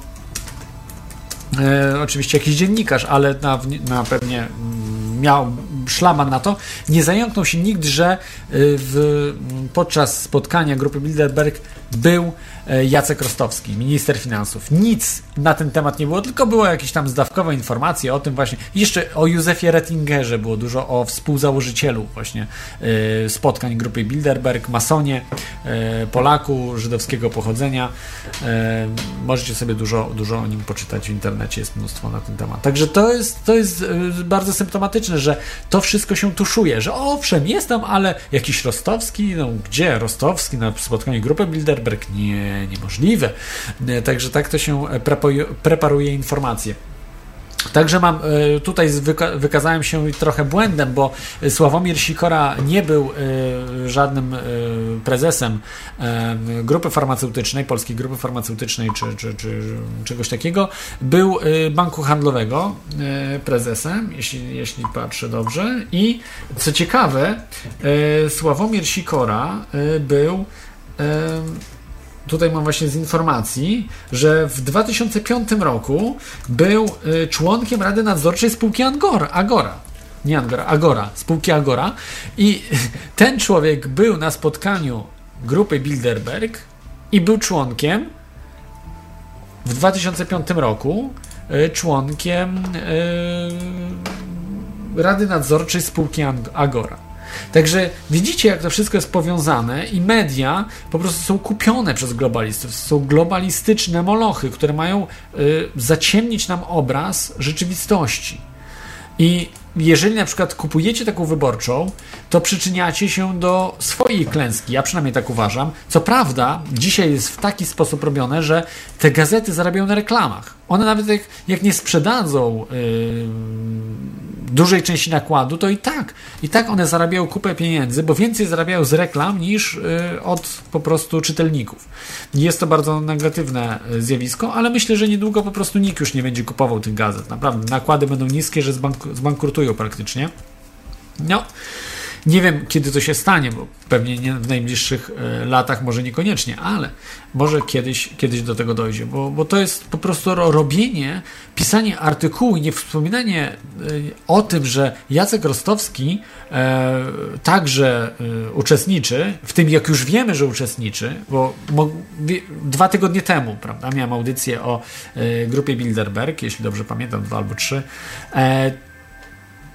e, oczywiście jakiś dziennikarz, ale na, na pewnie mm, miał szlaban na to, nie zająknął się nikt, że e, w, podczas spotkania grupy Bilderberg był e, Jacek Rostowski, minister finansów. Nic na ten temat nie było, tylko było jakieś tam zdawkowe informacje o tym właśnie. Jeszcze o Józefie Rettingerze było dużo, o współzałożycielu właśnie e, spotkań grupy Bilderberg, masonie, e, Polaku żydowskiego pochodzenia. Możecie sobie dużo, dużo o nim poczytać w internecie, jest mnóstwo na ten temat. Także to jest, to jest bardzo symptomatyczne, że to wszystko się tuszuje, że owszem, jest tam, ale jakiś Rostowski, no gdzie Rostowski na spotkaniu grupy Bilderberg? Nie, niemożliwe. E, Także tak to się e, preparuje informacje. Także mam e, tutaj wykazałem się trochę błędem, bo Sławomir Sikora nie był żadnym prezesem grupy farmaceutycznej, polskiej grupy farmaceutycznej czy, czy, czy czegoś takiego. Był banku handlowego prezesem, jeśli, jeśli patrzę dobrze. I co ciekawe, Sławomir Sikora był tutaj mam właśnie z informacji, że w 2005 roku był y, członkiem Rady Nadzorczej spółki Angora, Agora. Nie Angora, Agora, spółki Agora. I ten człowiek był na spotkaniu grupy Bilderberg i był członkiem w 2005 roku y, członkiem y, Rady Nadzorczej spółki Agora. Także widzicie, jak to wszystko jest powiązane i media po prostu są kupione przez globalistów. Są globalistyczne molochy, które mają y, zaciemnić nam obraz rzeczywistości. I jeżeli na przykład kupujecie taką wyborczą, to przyczyniacie się do swojej klęski. Ja przynajmniej tak uważam. Co prawda, dzisiaj jest w taki sposób robione, że te gazety zarabiają na reklamach. One nawet jak, jak nie sprzedadzą yy, dużej części nakładu, to i tak, i tak one zarabiają kupę pieniędzy, bo więcej zarabiają z reklam niż yy, od po prostu czytelników. Jest to bardzo negatywne yy, zjawisko, ale myślę, że niedługo po prostu nikt już nie będzie kupował tych gazet. Naprawdę, nakłady będą niskie, że zbankrutują praktycznie. No, nie wiem, kiedy to się stanie, bo pewnie nie w najbliższych e, latach, może niekoniecznie, ale może kiedyś, kiedyś do tego dojdzie, bo, bo to jest po prostu robienie, pisanie artykułu i nie wspominanie e, o tym, że Jacek Rostowski e, także uczestniczy, w tym jak już wiemy, że uczestniczy, bo dwa tygodnie temu, prawda, miałem audycję o grupie Bilderberg, jeśli dobrze pamiętam, dwa albo trzy,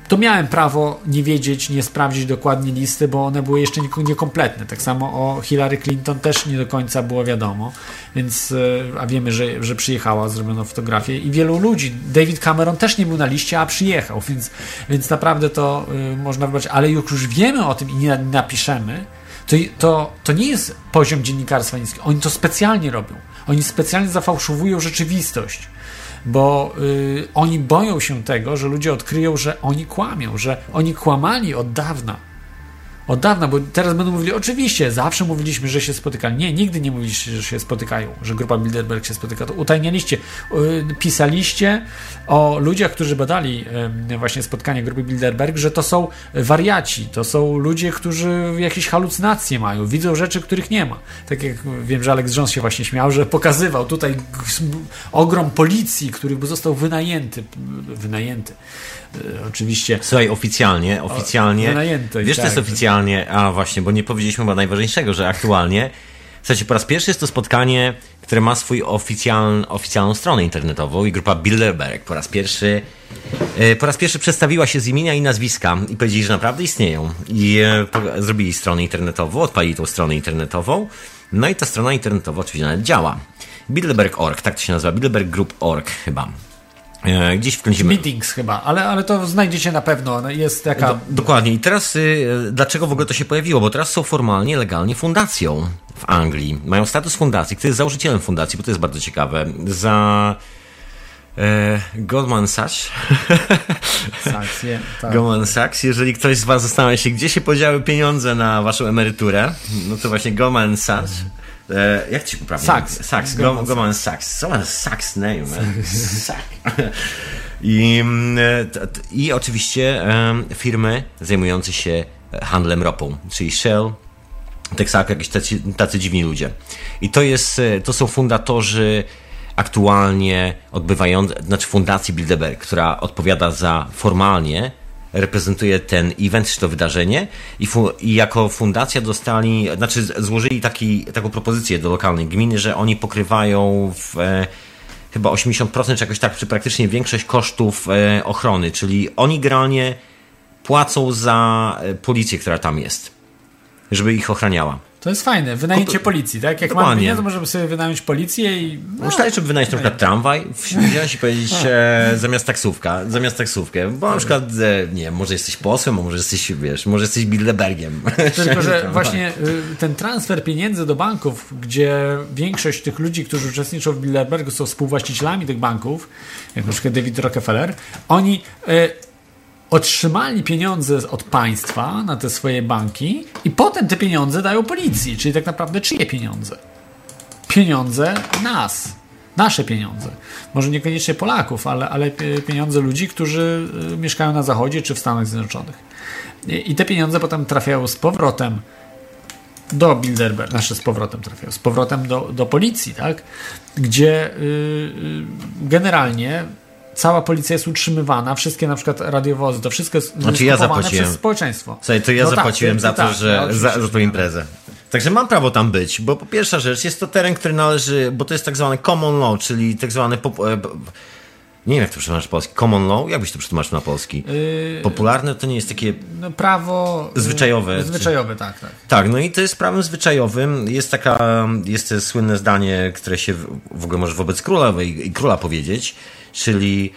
to miałem prawo nie wiedzieć, nie sprawdzić dokładnie listy, bo one były jeszcze niekompletne. Tak samo o Hillary Clinton też nie do końca było wiadomo, więc, e, a wiemy, że, że przyjechała, zrobiono fotografię i wielu ludzi. David Cameron też nie był na liście, a przyjechał, więc, więc naprawdę to y, można wybrać, ale już, już wiemy o tym i nie napiszemy, to, to, to nie jest poziom dziennikarstwa niskiego. Oni to specjalnie robią. Oni specjalnie zafałszowują rzeczywistość bo y, oni boją się tego, że ludzie odkryją, że oni kłamią, że oni kłamali od dawna od dawna, bo teraz będą mówili, oczywiście, zawsze mówiliśmy, że się spotykali. Nie, nigdy nie mówiliście, że się spotykają, że grupa Bilderberg się spotyka. To utajnialiście. Y, pisaliście o ludziach, którzy badali właśnie spotkania grupy Bilderberg, że to są wariaci, to są ludzie, którzy jakieś halucynacje mają, widzą rzeczy, których nie ma. Tak jak wiem, że Alex Jones się właśnie śmiał, że pokazywał tutaj ogrom policji, który został wynajęty. Wynajęty. Y, oczywiście. Słuchaj, oficjalnie, oficjalnie. Wynajęty, wiesz, tak. to jest oficjalnie a właśnie, bo nie powiedzieliśmy chyba najważniejszego, że aktualnie, słuchajcie, po raz pierwszy jest to spotkanie, które ma swój oficjaln, oficjalną stronę internetową i grupa Bilderberg po raz pierwszy e, po raz pierwszy przedstawiła się z imienia i nazwiska i powiedzieli, że naprawdę istnieją. I e, zrobili stronę internetową, odpalili tą stronę internetową. No i ta strona internetowa oczywiście nawet działa. Bilderberg.org, tak to się nazywa, Bilderberg.org chyba. E, gdzieś wkręcimy. Meetings chyba, ale, ale to znajdziecie na pewno. Jest taka. Do, dokładnie. I teraz y, dlaczego w ogóle to się pojawiło? Bo teraz są formalnie, legalnie fundacją w Anglii. Mają status fundacji. Kto jest założycielem fundacji? Bo to jest bardzo ciekawe. Za. E, Goldman Sachs. Sachs yeah, tak. Goldman Sachs. Jeżeli ktoś z Was zastanawia się, gdzie się podziały pieniądze na Waszą emeryturę, no to właśnie Goldman Sachs. E, jak ci poprawnie? Sachs. Sachs. Goldman, Goldman Sachs. Someone Sachs name. Sachs. I, mm, I oczywiście firmy zajmujące się handlem ropą, czyli Shell, Texaco, jakieś tacy, tacy dziwni ludzie. I to jest, e, to są fundatorzy aktualnie odbywający, znaczy Fundacji Bilderberg, która odpowiada za formalnie reprezentuje ten event, czy to wydarzenie i, fu- i, jako fundacja dostali, znaczy złożyli taki, taką propozycję do lokalnej gminy, że oni pokrywają w e, chyba 80% czy jakoś tak, czy praktycznie większość kosztów e, ochrony, czyli oni generalnie płacą za e, policję, która tam jest, żeby ich ochraniała. To jest fajne, wynajęcie policji, tak? Jak Dokładnie. mamy pieniądze, możemy sobie wynająć policję i... No, Można żeby wynająć na przykład tramwaj, wziąć i powiedzieć e, zamiast taksówka, zamiast taksówkę, bo na przykład, e, nie może jesteś posłem, a może jesteś, wiesz, może jesteś Bilderbergiem. Tylko, że właśnie y, ten transfer pieniędzy do banków, gdzie większość tych ludzi, którzy uczestniczą w Bilderbergu są współwłaścicielami tych banków, jak na przykład David Rockefeller, oni... Y, otrzymali pieniądze od państwa na te swoje banki i potem te pieniądze dają policji, czyli tak naprawdę czyje pieniądze? Pieniądze nas. Nasze pieniądze. Może niekoniecznie Polaków, ale, ale pieniądze ludzi, którzy y, mieszkają na Zachodzie czy w Stanach Zjednoczonych. I te pieniądze potem trafiają z powrotem do Bilderberg, nasze z powrotem trafiają, z powrotem do, do policji, tak? Gdzie yy, generalnie cała policja jest utrzymywana, wszystkie na przykład radiowozy, to wszystko jest znaczy ja zapłaciłem. przez społeczeństwo. Słuchaj, to ja no tak, zapłaciłem tak, za to, tak, że, no, za, za tą imprezę. Także mam prawo tam być, bo pierwsza rzecz, jest to teren, który należy, bo to jest tak zwany common law, czyli tak zwany, pop, e, nie wiem jak to przetłumaczyć na polski, common law, jak byś to przetłumaczył na polski? Yy, Popularne to nie jest takie, no, prawo... yy, Zwyczajowe. Zwyczajowe, tak, tak. tak, no i to jest prawem zwyczajowym, jest taka, jest to słynne zdanie, które się w w ogóle może wobec króla i i króla powiedzieć, czyli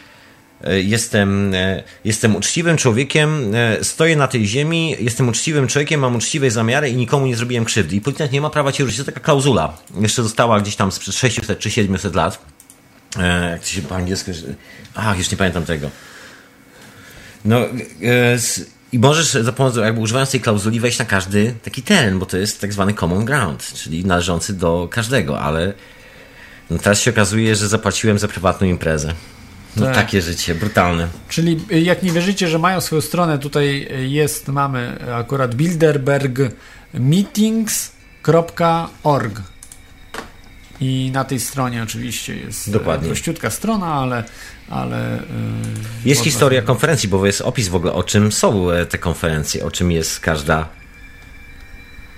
e, jestem, e, jestem uczciwym człowiekiem, e, stoję na tej ziemi, jestem uczciwym człowiekiem, mam uczciwe zamiary i nikomu nie zrobiłem krzywdy. I policjant nie ma prawa cię ruszyć. To taka klauzula. Jeszcze została gdzieś tam sprzed 600 czy 700 lat. Jak to się po angielsku... Ach, już nie pamiętam tego. No, i możesz za pomocą, jakby używając tej klauzuli, wejść na każdy taki teren, bo to jest tak zwany common ground, czyli należący do każdego, ale no teraz się okazuje, że zapłaciłem za prywatną imprezę. No Tak. takie życie, brutalne. Czyli y, jak nie wierzycie, że mają swoją stronę, tutaj y, jest, mamy akurat bilderbergmeetings.org i na tej stronie oczywiście jest Dokładnie. prościutka strona, ale, ale y, Jest historia konferencji, bo jest opis w ogóle o czym są e, te konferencje, o czym jest każda.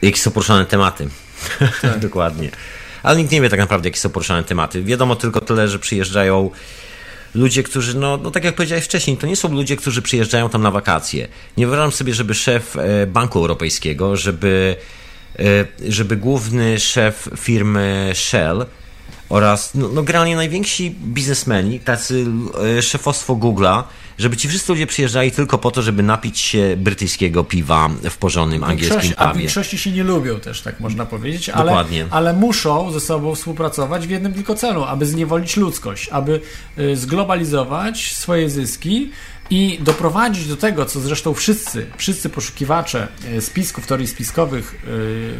Jakie są poruszane tematy. Dokładnie. Ale nikt nie wie tak naprawdę, jakie są poruszane tematy. Wiadomo tylko tyle, że przyjeżdżają ludzie, którzy, no, no tak jak powiedziałeś wcześniej, to nie są ludzie, którzy przyjeżdżają tam na wakacje. Nie wyobrażam sobie, żeby szef e, Banku Europejskiego, żeby, e, żeby główny szef firmy Shell oraz no, no generalnie najwięksi biznesmeni, tacy e, szefostwo Google'a, żeby ci wszyscy ludzie przyjeżdżali tylko po to, żeby napić się brytyjskiego piwa w porządnym angielskim Większość, a większości się nie lubią też, tak można powiedzieć, ale, Dokładnie. ale muszą ze sobą współpracować w jednym tylko celu, aby zniewolić ludzkość, aby y, zglobalizować swoje zyski i doprowadzić do tego, co zresztą wszyscy, wszyscy poszukiwacze y, spisków, teorii spiskowych y,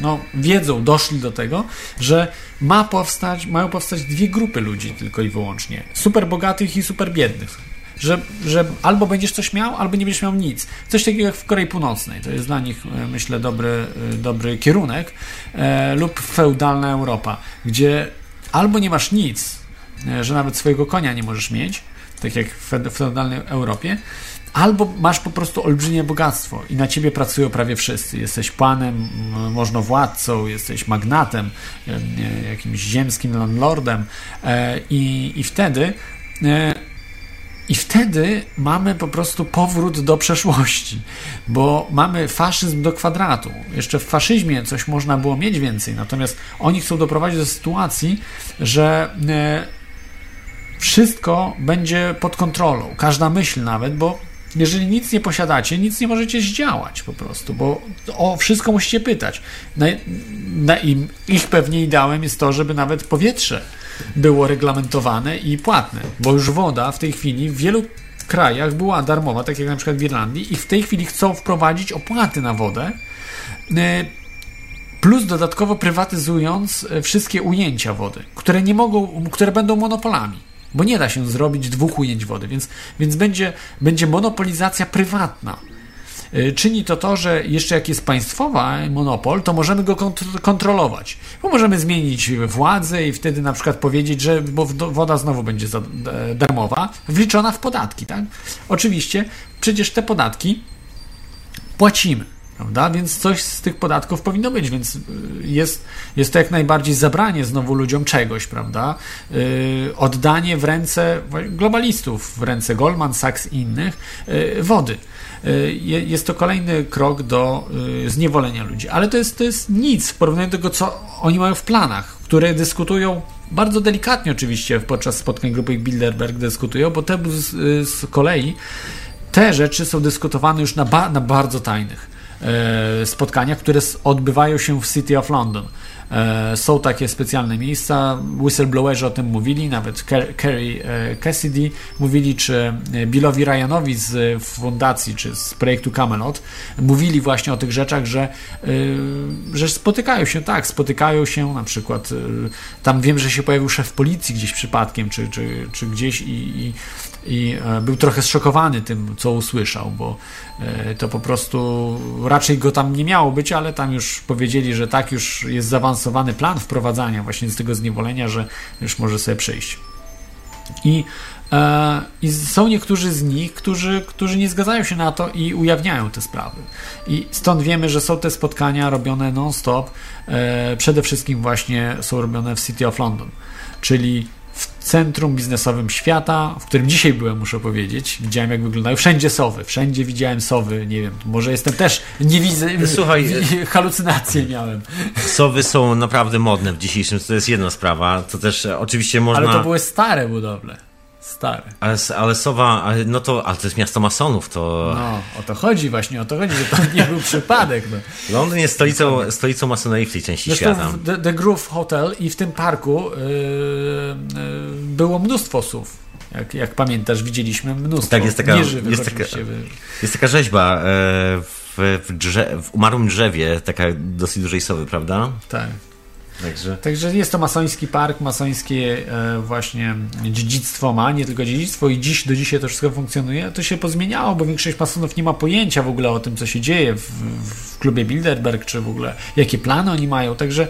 no, wiedzą, doszli do tego, że ma powstać, mają powstać dwie grupy ludzi tylko i wyłącznie. Super bogatych i super biednych że, że albo będziesz coś miał, albo nie będziesz miał nic. Coś takiego jak w Korei Północnej. To jest dla nich, e, myślę, dobry, e, dobry kierunek. E, lub feudalna Europa, gdzie albo nie masz nic, e, że nawet swojego konia nie możesz mieć, tak jak w fe- w feudalnej Europie, albo masz po prostu olbrzymie bogactwo i na ciebie pracują prawie wszyscy. Jesteś panem, m, możnowładcą, jesteś magnatem, e, jakimś ziemskim landlordem e, i, i wtedy e, i wtedy mamy po prostu powrót do przeszłości, bo mamy faszyzm do kwadratu. Jeszcze w faszyzmie coś można było mieć więcej, natomiast oni chcą doprowadzić do sytuacji, że wszystko będzie pod kontrolą, każda myśl nawet, bo jeżeli nic nie posiadacie, nic nie możecie zdziałać po prostu, bo o wszystko musicie pytać. Na, na im, ich pewnie ideałem jest to, żeby nawet powietrze było reglamentowane i płatne, bo już woda w tej chwili w wielu krajach była darmowa, tak jak na przykład w Irlandii, i w tej chwili chcą wprowadzić opłaty na wodę, e, plus dodatkowo prywatyzując e, wszystkie ujęcia wody, które nie mogą, które będą monopolami. Bo nie da się zrobić dwóch ujęć wody, więc, więc będzie, będzie monopolizacja prywatna. Y, Czyni to to, że jeszcze jak jest państwowa monopol, to możemy go kont- kontrolować. Bo możemy zmienić władzę i wtedy na przykład powiedzieć, że bo woda znowu będzie za, e, darmowa, wliczona w podatki. Tak? Oczywiście, przecież te podatki płacimy. Prawda? Więc coś z tych podatków powinno być, więc y, jest, jest to jak najbardziej zabranie znowu ludziom czegoś, prawda? Yy, oddanie w ręce globalistów, w ręce Goldman Sachs i innych yy, wody. Je- jest to kolejny krok do yy, zniewolenia ludzi, ale to jest, to jest nic w porównaniu do tego, co oni mają w planach, które dyskutują bardzo delikatnie oczywiście podczas spotkań grupy Bilderberg dyskutują, bo te z, z kolei te rzeczy są dyskutowane już na, ba, na bardzo tajnych spotkaniach, które s- odbywają się w City of London. E, są takie specjalne miejsca, whistleblowerzy o tym mówili, nawet Ker- Kerry e, Cassidy mówili, czy e, Billowi Ryanowi z e, fundacji, czy z projektu Camelot, mówili właśnie o tych rzeczach, że, e, że spotykają się, tak, spotykają się na przykład, e, tam wiem, że się pojawił szef policji gdzieś przypadkiem, czy, czy, czy gdzieś i, i i e, był trochę zszokowany tym, co usłyszał, bo e, to po prostu raczej go tam nie miało być, ale tam już powiedzieli, że tak już jest zaawansowany plan wprowadzania właśnie z tego zniewolenia, że już może sobie przyjść. I E, I są niektórzy z nich, którzy, którzy nie zgadzają się na to i ujawniają te sprawy. I stąd wiemy, że są te spotkania robione non-stop. E, przede wszystkim właśnie są robione w City of London, czyli w centrum biznesowym świata, w którym dzisiaj byłem, muszę powiedzieć. Widziałem, jak wyglądają wszędzie sowy. Wszędzie widziałem sowy. Nie wiem, może jestem też, nie widzę, Słuchaj, halucynacje miałem. Sowy są naprawdę modne w dzisiejszym, to jest jedna sprawa. To też e, oczywiście można... Ale to były stare budowle. Stare. Ale, ale Sowa, no to, ale to jest miasto masonów, to... No, o to chodzi właśnie, o to chodzi, że to nie był przypadek. No. Londyn jest stolicą, stolicą masonerii w tej części Zresztą świata. w The, The Groove Hotel i w tym parku yy, yy, było mnóstwo słów. Jak, jak pamiętasz, widzieliśmy mnóstwo. Tak, jest taka- Nieżywych jest taka-. Jest taka rzeźba e, w, w, w umarłym drzewie, taka dosyć dużej sowy, prawda? Tak. Także... Także jest to masoński park, masońskie e, właśnie dziedzictwo ma, nie tylko dziedzictwo i dziś, do dzisiaj to wszystko funkcjonuje. To się pozmieniało, bo większość masonów nie ma pojęcia w ogóle o tym, co się dzieje w, w klubie Bilderberg, czy w ogóle jakie plany oni mają. Także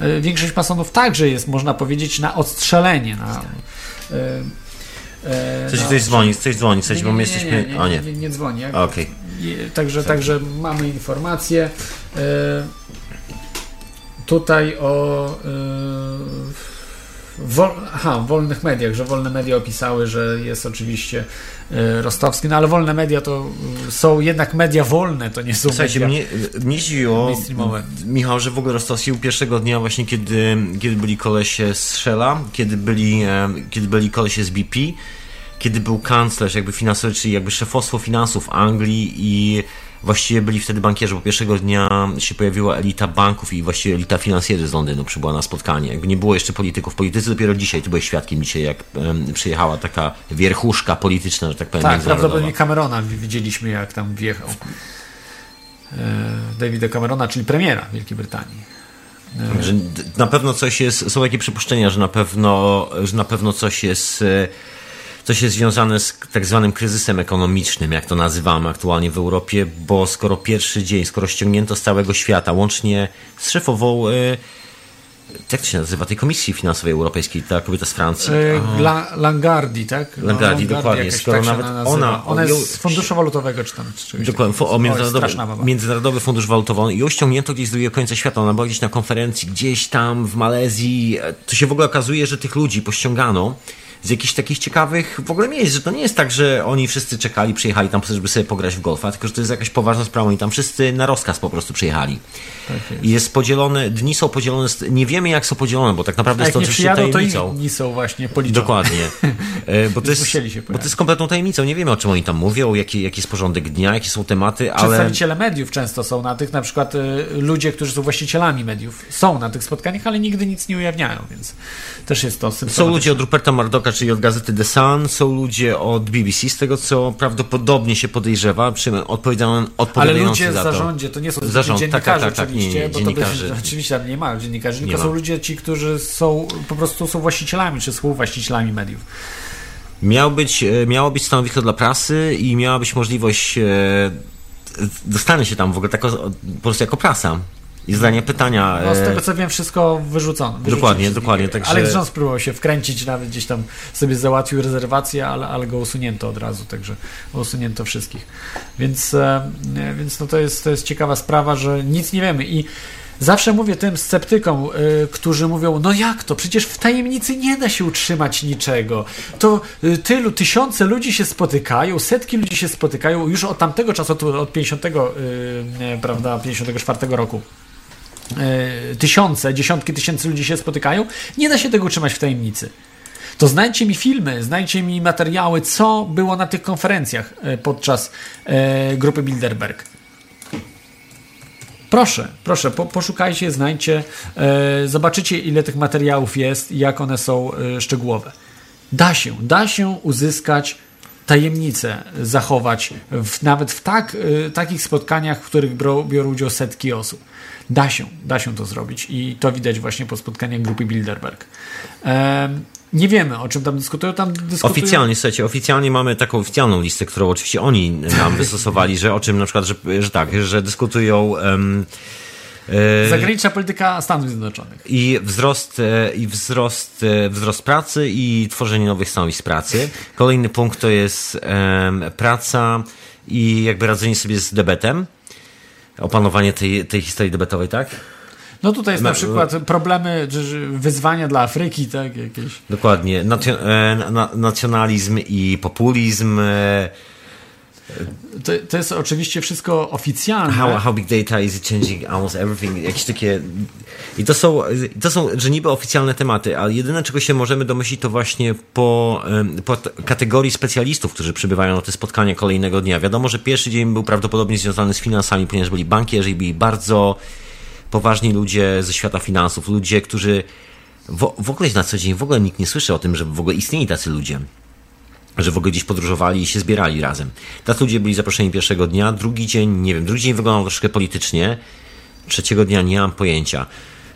e, większość masonów także jest, można powiedzieć, na odstrzelenie. Na, e, e, Coś, na coś dzwoni, coś dzwoni, coś, bo my jesteśmy... nie, nie, o nie, nie. nie, nie dzwoni. I- Także, także mamy informacje. E, tutaj o e, wol, aha, wolnych mediach, że wolne media opisały, że jest oczywiście e, Rostowski, no ale wolne media to e, są jednak media wolne, to nie są Słuchajcie, media. mnie, mnie zdziwiło. Michał, że w ogóle Rostowski pierwszego dnia właśnie, kiedy, kiedy byli kolesie z Shella, kiedy byli, e, kiedy byli kolesie z BP, kiedy był kanclerz jakby finansowy, czyli jakby szefostwo finansów Anglii i właściwie byli wtedy bankierzy, bo pierwszego dnia się pojawiła elita banków i właściwie elita finansjerzy z Londynu przybyła na spotkanie. Jakby nie było jeszcze polityków. Politycy dopiero dzisiaj, ty byłeś świadkiem dzisiaj, jak em, przyjechała taka wierchuszka polityczna, że tak powiem, Tak, prawdopodobnie Camerona wi- widzieliśmy, jak tam wjechał. E, Davida Camerona, czyli premiera Wielkiej Brytanii. Że d- na pewno coś jest, są takie przypuszczenia, że na pewno, że na pewno coś jest, e, coś jest związane z tak zwanym kryzysem ekonomicznym, jak to nazywamy aktualnie w Europie, bo skoro pierwszy dzień, skoro ściągnięto z całego świata, łącznie z szefową, e, jak to się nazywa, tej Komisji Finansowej Europejskiej, ta kobieta z Francji. E, La, Langardi, tak? No, Langardi, dokładnie. jakaś Skoro tak nawet ona- Ona ją- jest z Funduszu Walutowego, czy tam czy Dokładnie, o międzynarodowy, międzynarodowy Fundusz Walutowy. Ją ściągnięto gdzieś z drugiego końca świata. Ona była gdzieś na konferencji, gdzieś tam w Malezji. To się w ogóle okazuje, że tych ludzi pościągano z jakichś takich ciekawych w ogóle miejsc, że to nie jest tak, że oni wszyscy czekali, przyjechali tam, żeby sobie pograć w golfa, tylko że to jest jakaś poważna sprawa i tam wszyscy na rozkaz po prostu przyjechali. Tak I jest podzielone, dni są podzielone, nie wiemy jak są podzielone, bo tak naprawdę A jest to oczywiście przyjadą, to tajemnicą. inni są właśnie policzone. Dokładnie. E, Bo to, jest, bo to jest kompletną tajemnicą. Nie wiemy o czym oni tam mówią, jaki, jaki jest porządek dnia, jakie są tematy, ale. Przedstawiciele mediów często są na tych, na przykład y, ludzie, którzy są właścicielami mediów, są na tych spotkaniach, ale nigdy nic nie ujawniają, więc też jest to Są ludzie od Ruperta Czyli od gazety The Sun, są ludzie od BBC, z tego co prawdopodobnie się podejrzewa, odpowiedzialny- Ale ludzie w zarządzie to nie są Zarząd, Zarząd, dziennikarze tak, tak, tak, oczywiście, nie, nie, bo dziennikarze. to oczywiście tam nie ma dziennikarzy, Nie tylko ma. są ludzie ci, którzy są po prostu są właścicielami czy współwłaścicielami mediów. Miał być, e, miało być stanowisko dla prasy i miała być możliwość e, dostania się tam w ogóle tako, po prostu jako prasa i zadania pytania. No, z e, tego co wiem, wszystko wyrzucono. Dokładnie, dokładnie, także- Alex Jones próbował się wkręcić, nawet gdzieś tam sobie załatwił rezerwację, ale, ale go usunięto od razu, także usunięto wszystkich. Więc, e, więc no to, jest, to jest ciekawa sprawa, że nic nie wiemy i Zawsze mówię tym sceptykom, y, którzy mówią, no jak to, przecież w tajemnicy nie da się utrzymać niczego. To y, tylu, tysiące ludzi się spotykają, setki ludzi się spotykają już od tamtego czasu, od, od 50, y, prawda, 54 roku tysiące, dziesiątki tysięcy ludzi się spotykają, nie da się tego utrzymać w tajemnicy. To znajdźcie mi filmy, znajdźcie mi materiały, co było na tych konferencjach e, podczas e, grupy Bilderberg. Proszę, proszę, po, poszukajcie, znajdźcie, e, zobaczycie ile tych materiałów jest i jak one są e, szczegółowe. Da się, da się uzyskać tajemnicę, zachować w, nawet w tak, e, takich spotkaniach, w których biorą udział setki osób. Da się, da się to zrobić i to widać właśnie po spotkaniach grupy Bilderberg. Em, nie wiemy, o czym tam dyskutują. Tam dyskutują... Oficjalnie, słuchajcie, oficjalnie mamy taką oficjalną listę, którą oczywiście oni nam wystosowali, że o czym na przykład, że, że tak, że dyskutują, em, Zagraniczna polityka Stanów Zjednoczonych. I wzrost, e, i wzrost, e, wzrost pracy i tworzenie nowych stanowisk pracy. Kolejny punkt to jest um, praca i jakby radzenie sobie z debetem. Opanowanie tej, tej historii debetowej, tak? No tutaj jest na przykład problemy, wyzwania dla Afryki, tak? Jakieś. Dokładnie. nacjonalizm i populizm to, to jest oczywiście wszystko oficjalne. How, how big data is changing almost everything. Jakieś takie... I to są, to są, że niby oficjalne tematy, ale jedyne, czego się możemy domyślić, to właśnie po, po kategorii specjalistów, którzy przybywają na te spotkania kolejnego dnia. Wiadomo, że pierwszy dzień był prawdopodobnie związany z finansami, ponieważ byli bankierzy i byli bardzo poważni ludzie ze świata finansów, ludzie, którzy w, w ogóle na co dzień w ogóle nikt nie słyszy o tym, że w ogóle istnieli tacy ludzie że w ogóle gdzieś podróżowali i się zbierali razem. Tacy ludzie byli zaproszeni pierwszego dnia, drugi dzień, nie wiem, drugi dzień wyglądał troszkę politycznie, trzeciego dnia nie mam pojęcia.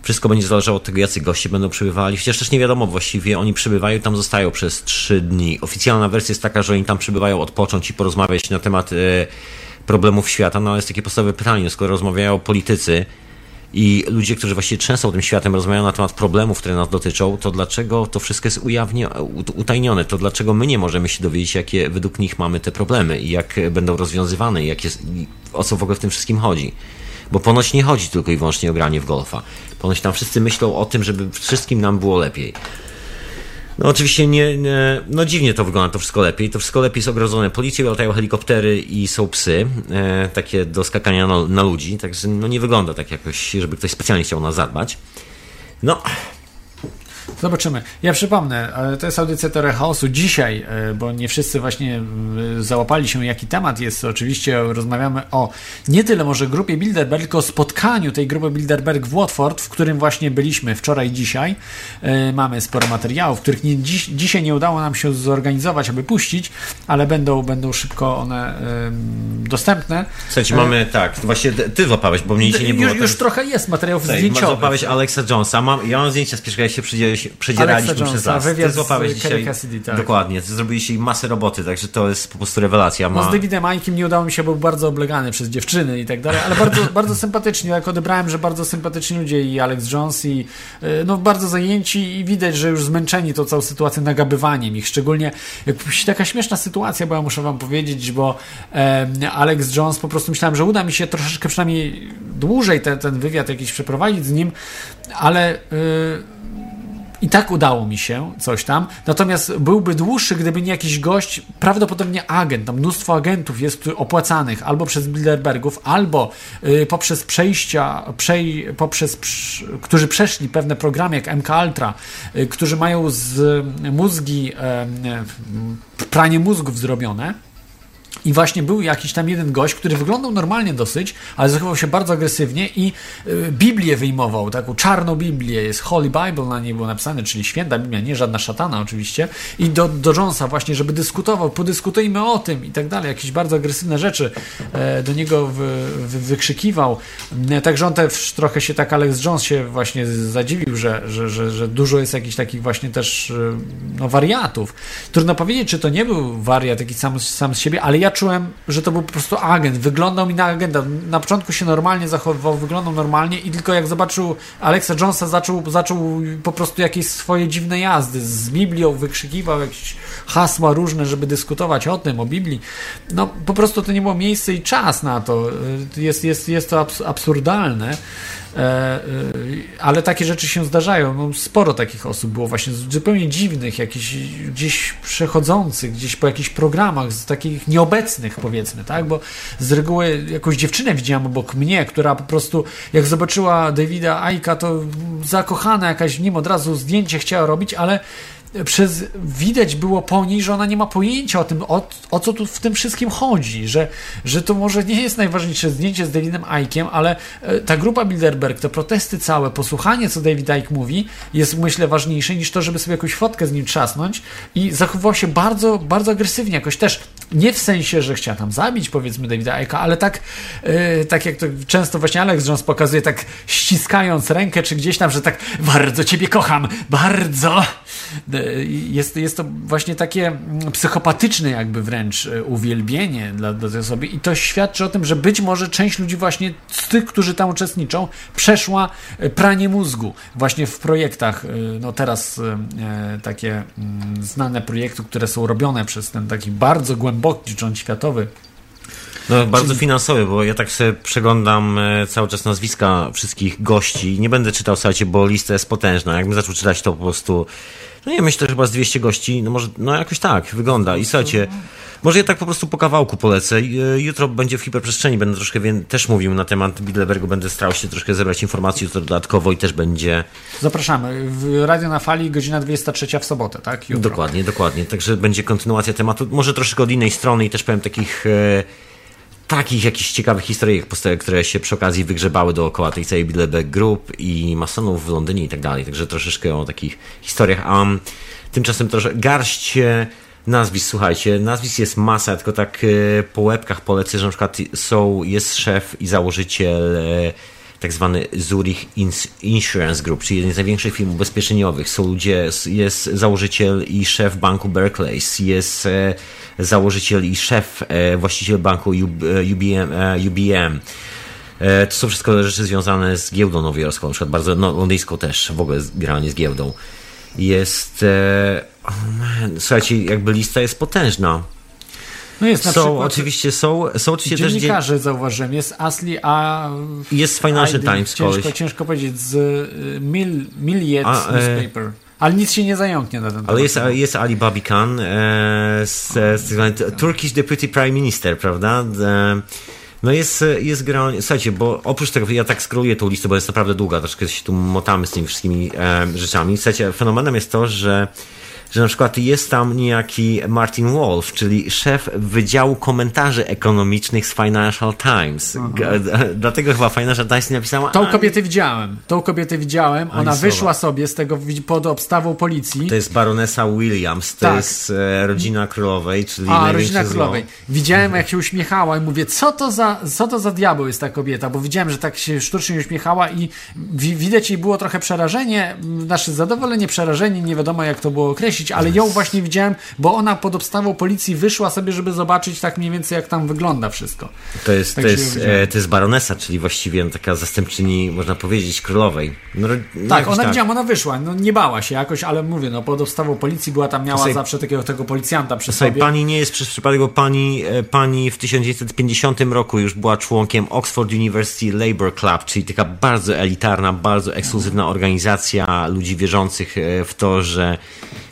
Wszystko będzie zależało od tego, jacy goście będą przybywali. Chociaż też nie wiadomo właściwie, oni przybywają tam zostają przez trzy dni. Oficjalna wersja jest taka, że oni tam przybywają odpocząć i porozmawiać na temat e, problemów świata, no ale jest takie podstawowe pytanie, skoro rozmawiają politycy, i ludzie, którzy właściwie często tym światem rozmawiają na temat problemów, które nas dotyczą, to dlaczego to wszystko jest ujawnie, utajnione? To dlaczego my nie możemy się dowiedzieć, jakie według nich mamy te problemy i jak będą rozwiązywane jak jest, o co w ogóle w tym wszystkim chodzi? Bo ponoć nie chodzi tylko i wyłącznie o granie w golfa. Ponoć tam wszyscy myślą o tym, żeby wszystkim nam było lepiej. No oczywiście nie, nie, no dziwnie to wygląda, to wszystko lepiej. To wszystko lepiej jest ogrodzone policją, latają helikoptery i są psy, e, takie do skakania na, na, ludzi, także no nie wygląda tak jakoś, żeby ktoś specjalnie chciał nas zadbać. No, Zobaczymy. Ja przypomnę, e, to jest audycja Teoria Chaosu dzisiaj, e, bo nie wszyscy właśnie e, załapali się, jaki temat jest. Oczywiście rozmawiamy o nie tyle może grupie Bilderberg, tylko o spotkaniu tej grupy Bilderberg w Watford, w którym właśnie byliśmy wczoraj i dzisiaj. Mamy sporo materiałów, których nie, dziś, dzisiaj nie udało nam się zorganizować, aby puścić, ale będą, będą szybko one dostępne. Słuchajcie, mamy tak, właśnie ty złapałeś, bo mnie dzisiaj nie było. Już, już trochę jest materiałów zdjęciowych. Złapałeś Alexa Jonesa, mam, ja mam zdjęcia z pierwszego, jak się przyjdzie przedzieraliśmy przez las. Ty złapałeś dzisiaj, Cassidy, tak. Dokładnie, ty zrobiliście masę roboty, także to jest po prostu rewelacja. Ma... No z Davidem Aikiem nie udało mi się, był bardzo oblegany przez dziewczyny i tak dalej, ale bardzo, bardzo sympatycznie, jak odebrałem, że bardzo sympatyczni ludzie i Alex Jones i y, no bardzo zajęci i widać, że już zmęczeni tą całą sytuacją nagabywaniem ich, szczególnie jak taka śmieszna sytuacja była, muszę wam powiedzieć, bo e, Alex Jones po prostu myślałem, że uda mi się troszeczkę przynajmniej dłużej te, ten wywiad jakiś przeprowadzić z nim, ale y, i tak udało mi się coś tam. Natomiast byłby dłuższy, gdyby nie jakiś gość, prawdopodobnie agent. Tam mnóstwo agentów jest opłacanych albo przez Bilderbergów, albo y, poprzez przejścia, przej, poprzez, którzy przeszli pewne programy jak MK Ultra, y, którzy mają z mózgi, y, pranie mózgów zrobione i właśnie był jakiś tam jeden gość, który wyglądał normalnie dosyć, ale zachował się bardzo agresywnie i y, Biblię wyjmował, taką czarną Biblię, jest Holy Bible na niej było napisane, czyli święta Biblia, nie żadna szatana oczywiście. I do, do Jonesa właśnie, żeby dyskutował, podyskutujmy o tym i tak dalej, jakieś bardzo agresywne rzeczy e, do niego wy, wy, wykrzykiwał. E, także on też trochę się tak, Alex Jones się właśnie zadziwił, że, że, że, że dużo jest jakichś takich właśnie też e, no, wariatów. Trudno powiedzieć, czy to nie był wariat taki sam, sam z siebie, ale ja czułem, że to był po prostu agent. Wyglądał mi na agenta. Na początku się normalnie zachowywał, wyglądał normalnie i tylko jak zobaczył Alexa Jonesa, zaczął, zaczął po prostu jakieś swoje dziwne jazdy. Z Biblią wykrzykiwał jakieś hasła różne, żeby dyskutować o tym, o Biblii. No po prostu to nie było miejsce i czas na to. Jest, jest, jest to absurdalne. E, e, ale takie rzeczy się zdarzają. No, sporo takich osób było właśnie zupełnie dziwnych, jakichś gdzieś przechodzących, gdzieś po jakichś programach, z takich nieobecnych powiedzmy, tak? Bo z reguły jakąś dziewczynę widziałam obok mnie, która po prostu jak zobaczyła Davida Aika, to zakochana jakaś w nim od razu zdjęcie chciała robić, ale przez widać było po niej, że ona nie ma pojęcia o tym, o, o co tu w tym wszystkim chodzi, że, że to może nie jest najważniejsze zdjęcie z Davidem Ickiem, ale e, ta grupa Bilderberg, te protesty całe, posłuchanie, co David Icke mówi, jest myślę ważniejsze niż to, żeby sobie jakąś fotkę z nim trzasnąć i zachowywał się bardzo, bardzo agresywnie, jakoś też nie w sensie, że chciała tam zabić, powiedzmy, Davida Eka, ale tak, yy, tak jak to często właśnie Alex Jones pokazuje, tak ściskając rękę, czy gdzieś tam, że tak bardzo ciebie kocham, bardzo. Jest, jest to właśnie takie psychopatyczne jakby wręcz y, uwielbienie dla, dla tej osoby i to świadczy o tym, że być może część ludzi właśnie z tych, którzy tam uczestniczą, przeszła y, pranie mózgu właśnie w projektach, y, no teraz takie mm, znane projekty, które są robione przez ten taki bardzo głęboki rząd światowy. No, bardzo Czyli... finansowy, bo ja tak sobie przeglądam e, cały czas nazwiska wszystkich gości. Nie będę czytał, słuchajcie, bo lista jest potężna. Jakbym zaczął czytać to po prostu, no nie myślę, że chyba z 200 gości, no może, no jakoś tak wygląda. I słuchajcie, może ja tak po prostu po kawałku polecę. E, jutro będzie w hiperprzestrzeni, będę troszkę wie, też mówił na temat Bilderbergu, będę starał się troszkę zebrać informacji jutro dodatkowo i też będzie... Zapraszamy. W Radio na Fali, godzina 23 w sobotę, tak? Jutro. Dokładnie, dokładnie. Także będzie kontynuacja tematu, może troszkę od innej strony i też powiem takich... E, takich jakichś ciekawych historii, które się przy okazji wygrzebały dookoła tej całej Bilderberg Group i masonów w Londynie i tak dalej. Także troszeczkę o takich historiach. Um, tymczasem troszkę garść nazwisk, słuchajcie, nazwisk jest masa, tylko tak e, po łebkach polecę, że na przykład są, jest szef i założyciel e, tak zwany Zurich Insurance Group, czyli jeden z największych firm ubezpieczeniowych. Są ludzie, jest założyciel i szef banku Barclays, jest e, założyciel i szef, właściciel banku UBM. UBM. To są wszystko rzeczy związane z giełdą nowojorską, na przykład bardzo no, też, w ogóle generalnie z giełdą. Jest Oh man, słuchajcie, jakby lista jest potężna. No jest na są, przykład, oczywiście są, są oczywiście też dziennikarze, zauważyłem, jest Asli, a jest Financial Times ciężko, koleś. ciężko powiedzieć, z y, Mil, Milliet a, e, Newspaper. E... Ale nic się nie zająknie na ten Ale jest, jest Ali Babikan, e, z, z, Turkish Deputy Prime Minister, prawda? E, no jest, jest generalnie, słuchajcie, bo oprócz tego, ja tak skróluję tą listę, bo jest naprawdę długa, troszkę się tu motamy z tymi wszystkimi e, rzeczami. Słuchajcie, fenomenem jest to, że że na przykład jest tam niejaki Martin Wolf, czyli szef Wydziału Komentarzy Ekonomicznych z Financial Times. Dlatego chyba Financial Times nie napisała... Tą kobietę widziałem. Tą kobietę widziałem. Ona wyszła sobie z tego pod obstawą policji. To jest baronesa Williams. To tak. jest e, rodzina królowej, czyli A, rodzina królowej. Zło. Widziałem, jak się uśmiechała i mówię, co to za, co to za diabeł jest ta kobieta, bo widziałem, że tak się sztucznie uśmiechała i widać jej było trochę przerażenie, nasze zadowolenie, przerażenie, nie wiadomo jak to było określić, ale ją właśnie widziałem, bo ona pod obstawą policji wyszła sobie, żeby zobaczyć tak mniej więcej, jak tam wygląda wszystko. To jest, tak to jest, e, to jest baronesa, czyli właściwie taka zastępczyni, można powiedzieć, królowej. No, tak, ona tak. widziałam, ona wyszła, no nie bała się jakoś, ale mówię, no pod obstawą policji była tam, miała sobie, zawsze takiego tego policjanta przy sobie. Pani nie jest przez przypadek, bo pani, e, pani w 1950 roku już była członkiem Oxford University Labour Club, czyli taka bardzo elitarna, bardzo ekskluzywna organizacja ludzi wierzących e, w to, że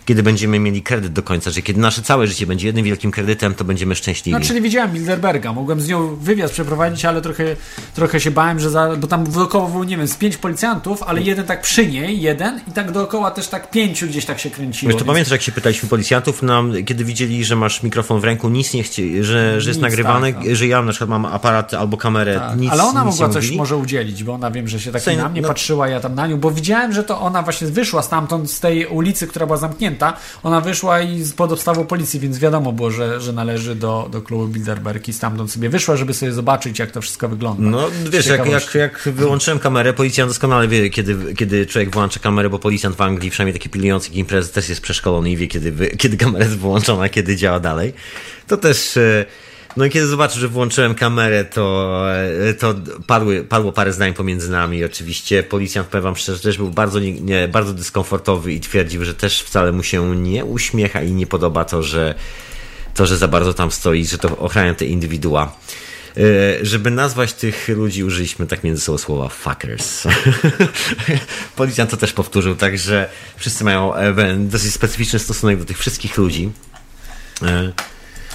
kiedy będziemy mieli kredyt do końca, że kiedy nasze całe życie będzie jednym wielkim kredytem, to będziemy szczęśliwi. No, czyli widziałem Bilderberga, mogłem z nią wywiad przeprowadzić, ale trochę, trochę się bałem, że za, bo tam dookoła było, nie wiem, z pięć policjantów, ale jeden tak przy niej, jeden i tak dookoła też tak pięciu gdzieś tak się kręciło. Wiesz, to więc... pamiętasz, jak się pytaliśmy policjantów, nam, kiedy widzieli, że masz mikrofon w ręku, nic nie chcieli, że, że jest nagrywany, tak, no. że ja na przykład mam aparat albo kamerę, tak. nic Ale ona nic mogła coś może udzielić, bo ona wiem, że się tak Słuchaj, na mnie no... patrzyła, ja tam na nią, bo widziałem, że to ona właśnie wyszła stamtąd, z tej ulicy, która była zamknięta, ona wyszła i pod obstawą policji, więc wiadomo było, że, że należy do, do klubu Bilderberg i stamtąd sobie wyszła, żeby sobie zobaczyć, jak to wszystko wygląda. No wiesz, jak, jak, jak wyłączyłem kamerę, policjant doskonale wie, kiedy, kiedy człowiek włącza kamerę, bo policjant w Anglii, przynajmniej taki pilnujący imprezy, też jest przeszkolony i wie, kiedy, kiedy kamera jest wyłączona, kiedy działa dalej. To też... E, no i kiedy zobaczył, że włączyłem kamerę, to, e, to padły, padło parę zdań pomiędzy nami. Oczywiście policjant, powiem wam szczerze, też był bardzo, nie, bardzo dyskomfortowy i twierdził, że też wcale mu się nie uśmiecha i nie podoba to, że, to, że za bardzo tam stoi, że to ochrania te indywidua. E, żeby nazwać tych ludzi, użyliśmy tak między sobą słowa fuckers. Policjant to też powtórzył, także wszyscy mają e, dosyć specyficzny stosunek do tych wszystkich ludzi.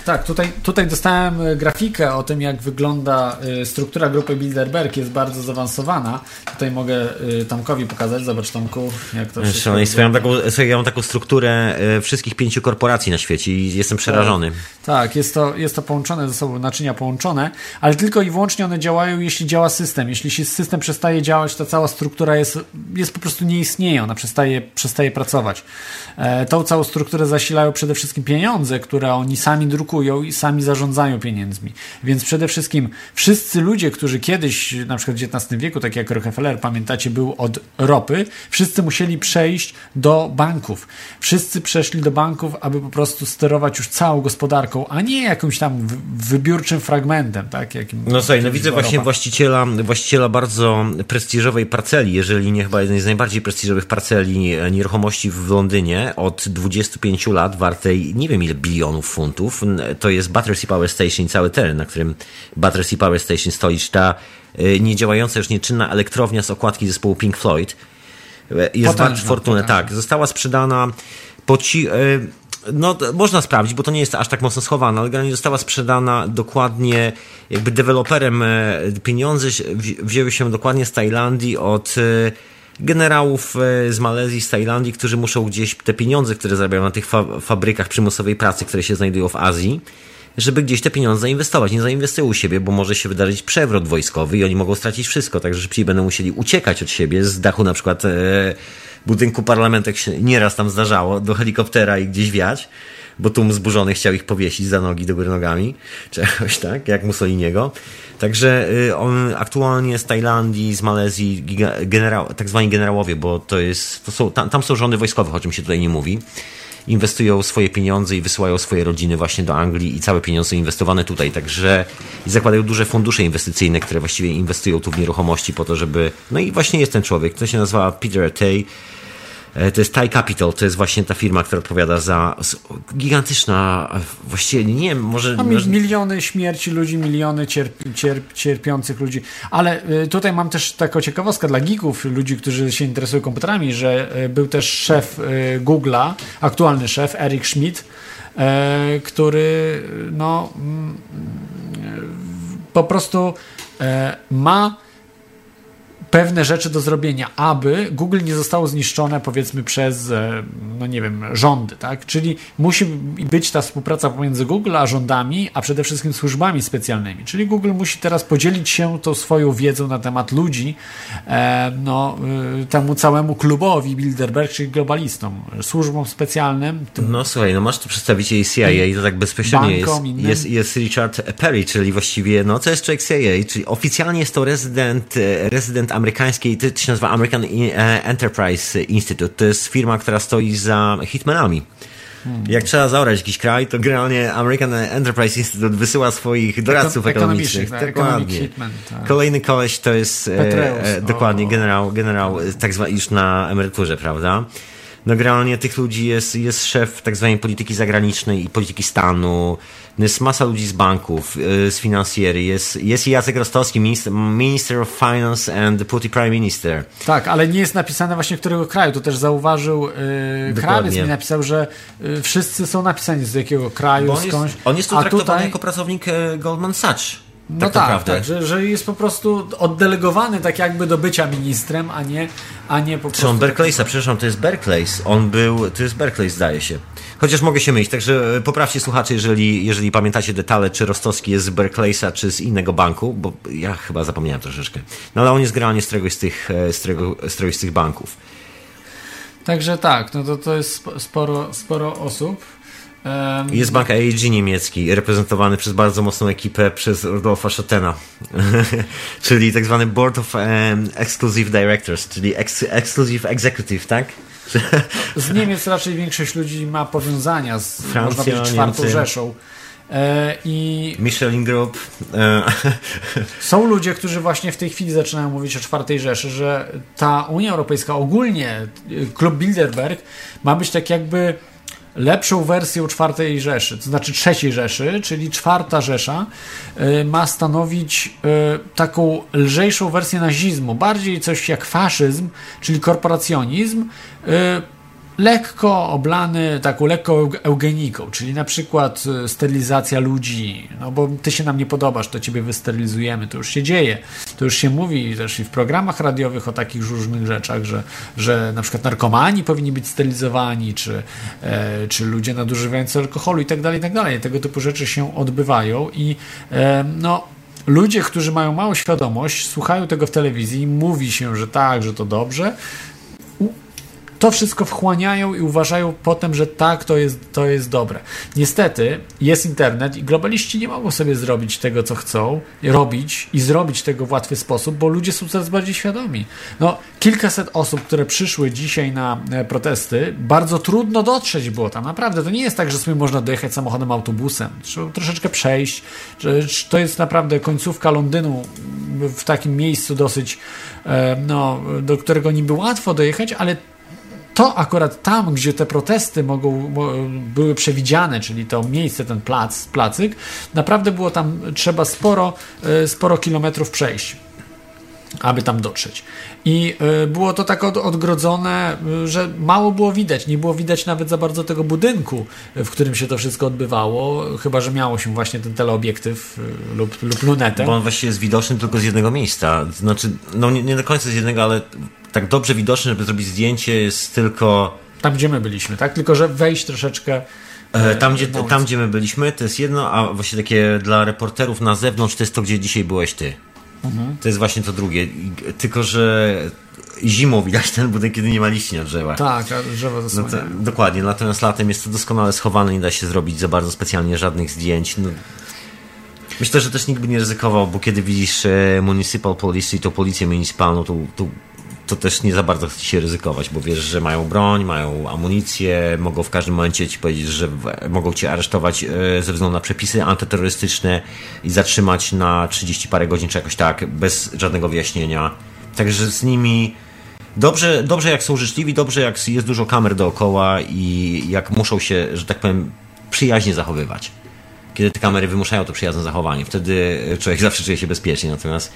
Tak, tutaj, tutaj dostałem e, grafikę o tym, jak wygląda e, struktura grupy Bilderberg, jest bardzo zaawansowana. Tutaj mogę e, Tomkowi pokazać, zobacz Tomku, jak to wszystko ja, mam taką, ja mam taką strukturę wszystkich pięciu korporacji na świecie i jestem przerażony. Tak, tak, jest, to, jest to połączone ze sobą, naczynia połączone, ale tylko i wyłącznie one działają, jeśli działa system. Jeśli system przestaje działać, to cała struktura jest, jest po prostu nie istnieje, ona przestaje, przestaje pracować. Tą całą strukturę zasilają przede wszystkim pieniądze, które oni sami drukują produkują i sami zarządzają pieniędzmi. Więc przede wszystkim wszyscy ludzie, którzy kiedyś, na przykład w XIX wieku, tak jak Rockefeller, pamiętacie, był od ropy, wszyscy musieli przejść do banków. Wszyscy przeszli do banków, aby po prostu sterować już całą gospodarką, a nie jakimś tam wybiórczym fragmentem, tak? Jakim, no słuchaj, no widzę właśnie właściciela, właściciela bardzo prestiżowej parceli, jeżeli nie chyba jednej z najbardziej prestiżowych parceli nieruchomości w Londynie od 25 lat, wartej nie wiem ile bilionów funtów. To jest Battersea Power Station, cały teren, na którym Battersea Power Station stoi, ta y, niedziałająca już nieczynna elektrownia z okładki zespołu Pink Floyd. Jest wart fortunę, tak. Została sprzedana po ci, y, no, można sprawdzić, bo to nie jest aż tak mocno schowane, ale generalnie została sprzedana dokładnie, jakby deweloperem e, pieniądze wzięły się dokładnie z Tajlandii od e, generałów e, z Malezji, z Tajlandii, którzy muszą gdzieś te pieniądze, które zarabiają na tych fa fabrykach przymusowej pracy, które się znajdują w Azji, żeby gdzieś te pieniądze zainwestować. Nie zainwestują u siebie, bo może się wydarzyć przewrot wojskowy i oni mogą stracić wszystko, także szybciej będą musieli uciekać od siebie z dachu na przykład e, budynku parlamentu, jak się nieraz tam zdarzało, do helikoptera i gdzieś wiać, bo tłum zburzony chciał ich powiesić za nogi do góry nogami, czy jakoś tak, jak Mussoliniego. Także y, on aktualnie z Tajlandii, z Malezji, generał, tak zwani generałowie, bo to jest, to są, tam, tam są rządy wojskowe, o czym się tutaj nie mówi inwestują swoje pieniądze i wysyłają swoje rodziny właśnie do Anglii i całe pieniądze są inwestowane tutaj. Także zakładają duże fundusze inwestycyjne, które właściwie inwestują tu w nieruchomości po to, żeby. No i właśnie jest ten człowiek, to się nazywa Peter Atay E, to jest Thai Capital, to jest właśnie ta firma, która odpowiada za gigantyczna, właściwie nie wiem, może... No, miliony śmierci ludzi, miliony cierp, cierp, cierpiących ludzi, ale e, tutaj mam też taką ciekawostkę dla geeków, ludzi, którzy się interesują komputerami, że e, był też szef Google'a, aktualny szef, Eric Schmidt, który no mm, po prostu ma pewne rzeczy do zrobienia, aby Google nie zostało zniszczone powiedzmy przez, e, no nie wiem, rządy, tak? Czyli musi być ta współpraca pomiędzy Google a rządami, a przede wszystkim służbami specjalnymi. Czyli Google musi teraz podzielić się tą swoją wiedzą na temat ludzi, e, no, e, temu całemu klubowi Bilderberg, czyli globalistom, służbom specjalnym. No słuchaj, no masz tu przedstawicieli CIA i to tak bezpośrednio jest, jest, jest Richard Perry, czyli właściwie, no co jest człowiek CIA, czyli oficjalnie jest to rezydent, rezydent amerykańskiej, to się nazywa American e, Enterprise Institute. To jest firma, która stoi za hitmanami. Hmm. Jak trzeba zaorać jakiś kraj, to generalnie American Enterprise Institute wysyła swoich doradców Eko ekonomicznych. Tak, dokładnie. Hitman, tak. Kolejny koleś to jest e, e, dokładnie generał, generał tak zwany już na emeryturze, prawda? No generalnie tych ludzi jest, jest szef tak zwanej polityki zagranicznej i polityki stanu, jest masa ludzi z banków, y, z finansjery, jest, jest Jacek Rostowski, minister, minister of Finance and deputy prime minister. Tak, ale nie jest napisane właśnie którego kraju, to też zauważył yy, Krawiec mi napisał, że yy, wszyscy są napisani z jakiego kraju, on skądś. Jest, on jest tu traktowany tutaj... jako pracownik y, Goldman Sachs. No tak, tak, tak że, że, jest po prostu oddelegowany tak jakby do bycia ministrem, a nie, a nie po prostu... Czy on Berkeleysa, przepraszam, to jest Berkeley's. On był, to jest Berkeley zdaje się. Chociaż mogę się mylić, także e, poprawcie słuchacze, jeżeli, jeżeli pamiętacie detale, czy Rostowski jest z Berkeleysa, czy z innego banku, bo ja chyba zapomniałem troszeczkę. No ale on jest generalnie z któregoś z tych, e, z któregoś, z któregoś z tych banków. Także tak, no to, to jest sporo, sporo osób. Jest bank AEG niemiecki, reprezentowany przez bardzo mocną ekipę przez Rudolfa Schottena, czyli tak zwany Board of um, Exclusive Directors, czyli ex Exclusive Executive, tak? z Niemiec raczej większość ludzi ma powiązania z Francja, czwartą Niemcy. Rzeszą. E, I Michelin Group. E, są ludzie, którzy właśnie w tej chwili zaczynają mówić o czwartej Rzeszy, że ta Unia Europejska, ogólnie klub Bilderberg ma być tak jakby lepszą wersją czwartej Rzeszy, to znaczy trzeciej Rzeszy, czyli czwarta Rzesza y, ma stanowić y, taką lżejszą wersję nazizmu, bardziej coś jak faszyzm, czyli korporacjonizm, y, lekko oblany taką lekką eugeniką, czyli na przykład e, sterylizacja ludzi, no bo ty się nam nie podobasz, to ciebie wysterylizujemy, to już się dzieje, to już się mówi też i w programach radiowych o takich różnych rzeczach, że, że na przykład narkomani powinni być sterylizowani, czy, e, czy ludzie nadużywający alkoholu i tak dalej, i tak dalej. Tego typu rzeczy się odbywają i e, no ludzie, którzy mają małą świadomość, słuchają tego w telewizji, mówi się, że tak, że to dobrze, to wszystko wchłaniają i uważają potem, że tak, to jest, to jest dobre. Niestety jest internet i globaliści nie mogą sobie zrobić tego, co chcą, robić i zrobić tego w łatwy sposób, bo ludzie są coraz bardziej świadomi. No, kilkaset osób, które przyszły dzisiaj na e, protesty, bardzo trudno dotrzeć było tam. Naprawdę, to nie jest tak, że sobie można dojechać samochodem, autobusem. Trzeba troszeczkę przejść. To jest naprawdę końcówka Londynu w takim miejscu dosyć, e, no, do którego niby łatwo dojechać, ale to akurat tam, gdzie te protesty mogą, były przewidziane, czyli to miejsce, ten plac, placyk, naprawdę było tam trzeba sporo, e, sporo kilometrów przejść aby tam dotrzeć. I y, było to tak odgrodzone, y, że mało było widać. Nie było widać nawet za bardzo tego budynku, w którym się to wszystko odbywało, chyba że miało się właśnie ten teleobiektyw y, lub, lub lunetę. Bo on właściwie jest widoczny tylko z jednego miejsca. Znaczy, no nie, nie do końca z jednego, ale tak dobrze widoczny, żeby zrobić zdjęcie, jest tylko. Tam, gdzie my byliśmy, tak? Tylko, że wejść troszeczkę. E, tam gdzie, tam, gdzie my byliśmy, to jest jedno, a właśnie takie dla reporterów na zewnątrz, to jest to, gdzie dzisiaj byłeś ty. Mhm. To jest właśnie to drugie. Tylko, że zimą widać ten budynek, kiedy nie ma liści na drzewach. Tak, a drzewa zasłania. No to, dokładnie, natomiast latem jest to doskonale schowane, nie da się zrobić za bardzo specjalnie żadnych zdjęć. No, myślę, że też nikt by nie ryzykował, bo kiedy widzisz e, Municipal Police i to policję municipalną, to, to to też nie za bardzo chce się ryzykować, bo wiesz, że mają broń, mają amunicję, mogą w każdym momencie ci powiedzieć, że mogą cię aresztować e, ze względu na przepisy antyterrorystyczne i zatrzymać na 30 parę godzin czy jakoś tak, bez żadnego wyjaśnienia. Także z nimi dobrze, dobrze jak są życzliwi, dobrze jak jest dużo kamer dookoła i jak muszą się, że tak powiem, przyjaźnie zachowywać. Kiedy te kamery wymuszają to przyjazne zachowanie, wtedy człowiek zawsze czuje się bezpiecznie. Natomiast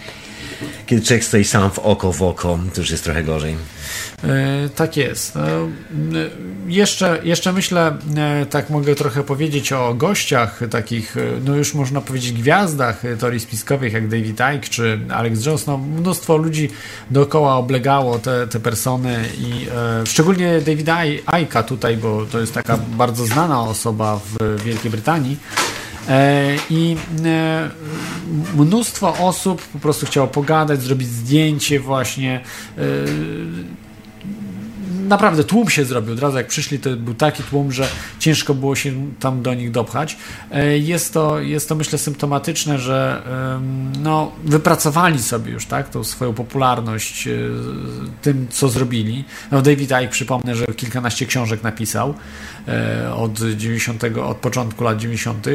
kiedy człowiek stoi sam w oko w oko, to już jest trochę gorzej. E, tak jest. E, jeszcze, jeszcze myślę, e, tak mogę trochę powiedzieć o gościach takich, no już można powiedzieć gwiazdach teorii spiskowych, jak David Icke czy Alex Jones. No, mnóstwo ludzi dookoła oblegało te, te persony i szczególnie Davida Icke'a tutaj, bo to jest taka bardzo znana osoba w Wielkiej Brytanii. E, I e, mnóstwo osób po prostu chciało pogadać, zrobić zdjęcie właśnie e, naprawdę tłum się zrobił. Od razu jak przyszli, to był taki tłum, że ciężko było się tam do nich dopchać. E, jest to, jest to myślę symptomatyczne, że no, wypracowali sobie już tak, tą swoją popularność e, tym, co zrobili. No, David Icke, przypomnę, że kilkanaście książek napisał e, od 90, od początku lat 90.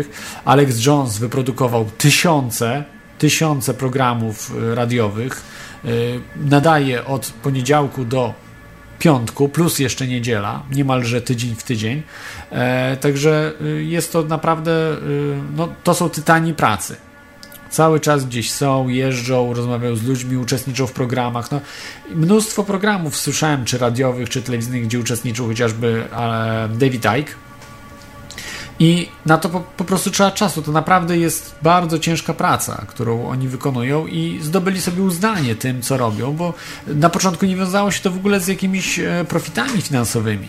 Alex Jones wyprodukował tysiące tysiące programów radiowych. Nadaje od poniedziałku do piątku, plus jeszcze niedziela, niemalże tydzień w tydzień. E, także y, jest to naprawdę, y, no, to są tytani pracy. Cały czas gdzieś są, jeżdżą, rozmawiają z ludźmi, uczestniczą w programach. No, mnóstwo programów słyszałem, czy radiowych, czy telewizyjnych, gdzie uczestniczył chociażby e, David Icke i na to po, po, prostu trzeba czasu. To naprawdę jest bardzo ciężka praca, którą oni wykonują i zdobyli sobie uznanie tym, co robią, bo na początku nie wiązało się to w ogóle z jakimiś e, profitami finansowymi.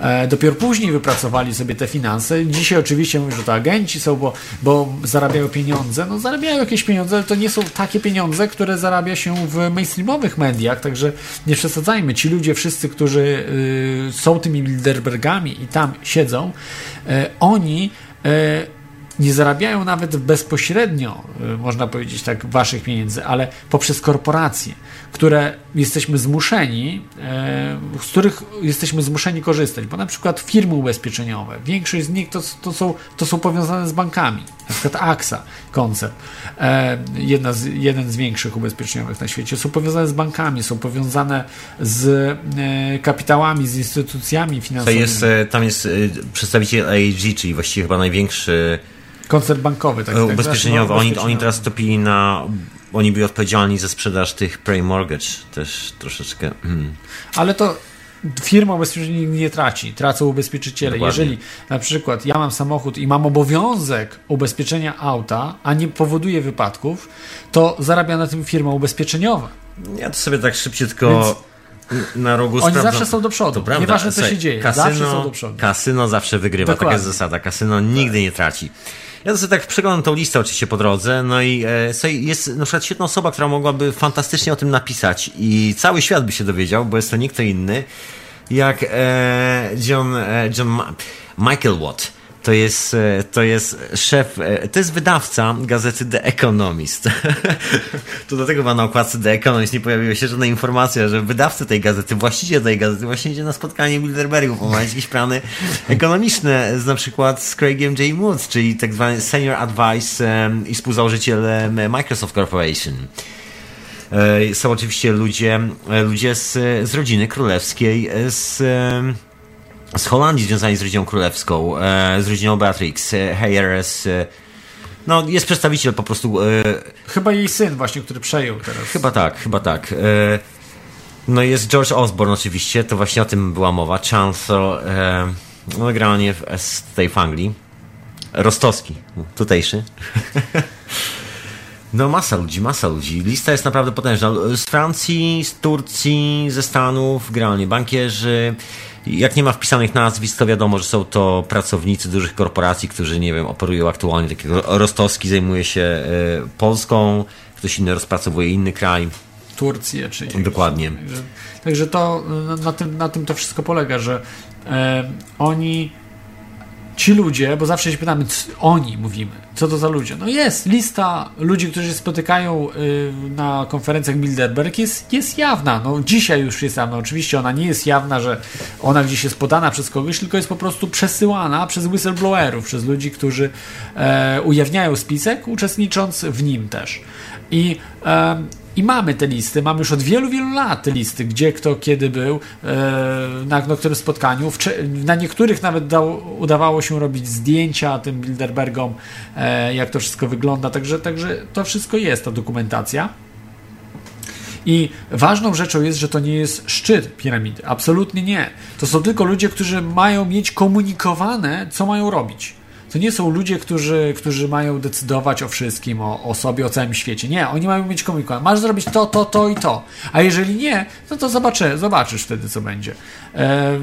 E, dopiero później wypracowali sobie te finanse. Dzisiaj oczywiście mówią, że to agenci są, bo, bo zarabiają pieniądze. No zarabiają jakieś pieniądze, ale to nie są takie pieniądze, które zarabia się w mainstreamowych mediach, także nie przesadzajmy. Ci ludzie wszyscy, którzy y, są tymi Bilderbergami i tam siedzą, y, oni y, nie zarabiają nawet bezpośrednio, y, można powiedzieć tak, waszych pieniędzy, ale poprzez korporacje, które jesteśmy zmuszeni, y, z których jesteśmy zmuszeni korzystać, bo na przykład firmy ubezpieczeniowe, większość z nich to, to, są, to są powiązane z bankami, na przykład AXA, koncert, e, jedna z, jeden z większych ubezpieczeniowych na świecie, są powiązane z bankami, są powiązane z kapitałami, z instytucjami finansowymi. Jest, e, tam jest przedstawiciel AIG, czyli właściwie chyba największy Koncert bankowy, tak? Ubezpieczeniowy. Tak, oni, oni teraz topili na. Oni byli odpowiedzialni za sprzedaż tych Prey Mortgage. Też troszeczkę. Hmm. Ale to firma ubezpieczenia nie traci, tracą ubezpieczyciele. Dokładnie. Jeżeli na przykład ja mam samochód i mam obowiązek ubezpieczenia auta, a nie powoduje wypadków, to zarabia na tym firma ubezpieczeniowa. Ja to sobie tak szybciutko. Więc na rogu Oni sprawdzam. zawsze są do przodu. To Nieważne co się dzieje. Kasyno, zawsze są do przodu. Kasyno zawsze wygrywa. Dokładnie. Taka jest zasada. Kasyno nigdy nie traci. Ja sobie tak przeglądam tą listę oczywiście po drodze, no i e, jest na przykład świetna osoba, która mogłaby fantastycznie o tym napisać i cały świat by się dowiedział, bo jest to nikt inny. jak e, John, e, John Michael Watt. To jest, e, to jest szef, e, to jest wydawca gazety The Economist. to dlatego ma na okładce The Economist nie pojawiła się żadna informacja, że wydawca tej gazety, właściciel tej gazety właśnie idzie na spotkanie Bilderbergów, omawiać jakieś plany ekonomiczne, z, na przykład z Craigiem J. Woods, czyli tak zwany Senior Advice i współzałożyciel Microsoft Corporation. E, są oczywiście ludzie, ludzie z, z rodziny królewskiej, z z Holandii związani z rodziną królewską, e, z rodziną Beatrix, e, Hayers. E, no, jest przedstawiciel po prostu. Chyba jej syn, właśnie, który przejął teraz. Chyba tak, chyba tak. No, jest George Osborne, oczywiście, to właśnie o tym była mowa. Chancellor, no, generalnie z tej w Anglii. Rostowski, tutejszy. No masa ludzi, masa ludzi. Lista jest naprawdę potężna. Z Francji, z Turcji, ze Stanów, generalnie bankierzy, jak nie ma wpisanych nazwisk, to wiadomo, że są to pracownicy dużych korporacji, którzy, nie wiem, operują aktualnie. Takiego Rostowski zajmuje się e, Polską, ktoś inny rozpracowuje inny kraj. Turcję, czy Dokładnie. Także, także to na tym, na tym to wszystko polega, że e, oni ci ludzie, bo zawsze się pytamy, oni mówimy, co to za ludzie? No jest lista ludzi, którzy się spotykają y, na konferencjach Bilderberg, jest, jest jawna. No dzisiaj już jest jawna. Oczywiście ona nie jest jawna, że ona gdzieś jest podana przez kogoś, tylko jest po prostu przesyłana przez whistleblowerów, przez ludzi, którzy e, ujawniają spisek, uczestnicząc w nim też. I e, i mamy te listy, mamy już od wielu, wielu lat te listy, gdzie kto kiedy był, e, na, na którym spotkaniu. Na niektórych nawet dało, udawało się robić zdjęcia tym Bilderbergom, e, jak to wszystko wygląda. Także, także to wszystko jest, ta dokumentacja. I ważną rzeczą jest, że to nie jest szczyt piramidy. Absolutnie nie. To są tylko ludzie, którzy mają mieć komunikowane, co mają robić. To nie są ludzie, którzy, którzy mają decydować o wszystkim, o, o sobie, o całym świecie. Nie, oni mają mieć komunikowane. Masz zrobić to, to, to i to. A jeżeli nie, no to zobaczy, zobaczysz wtedy, co będzie. E,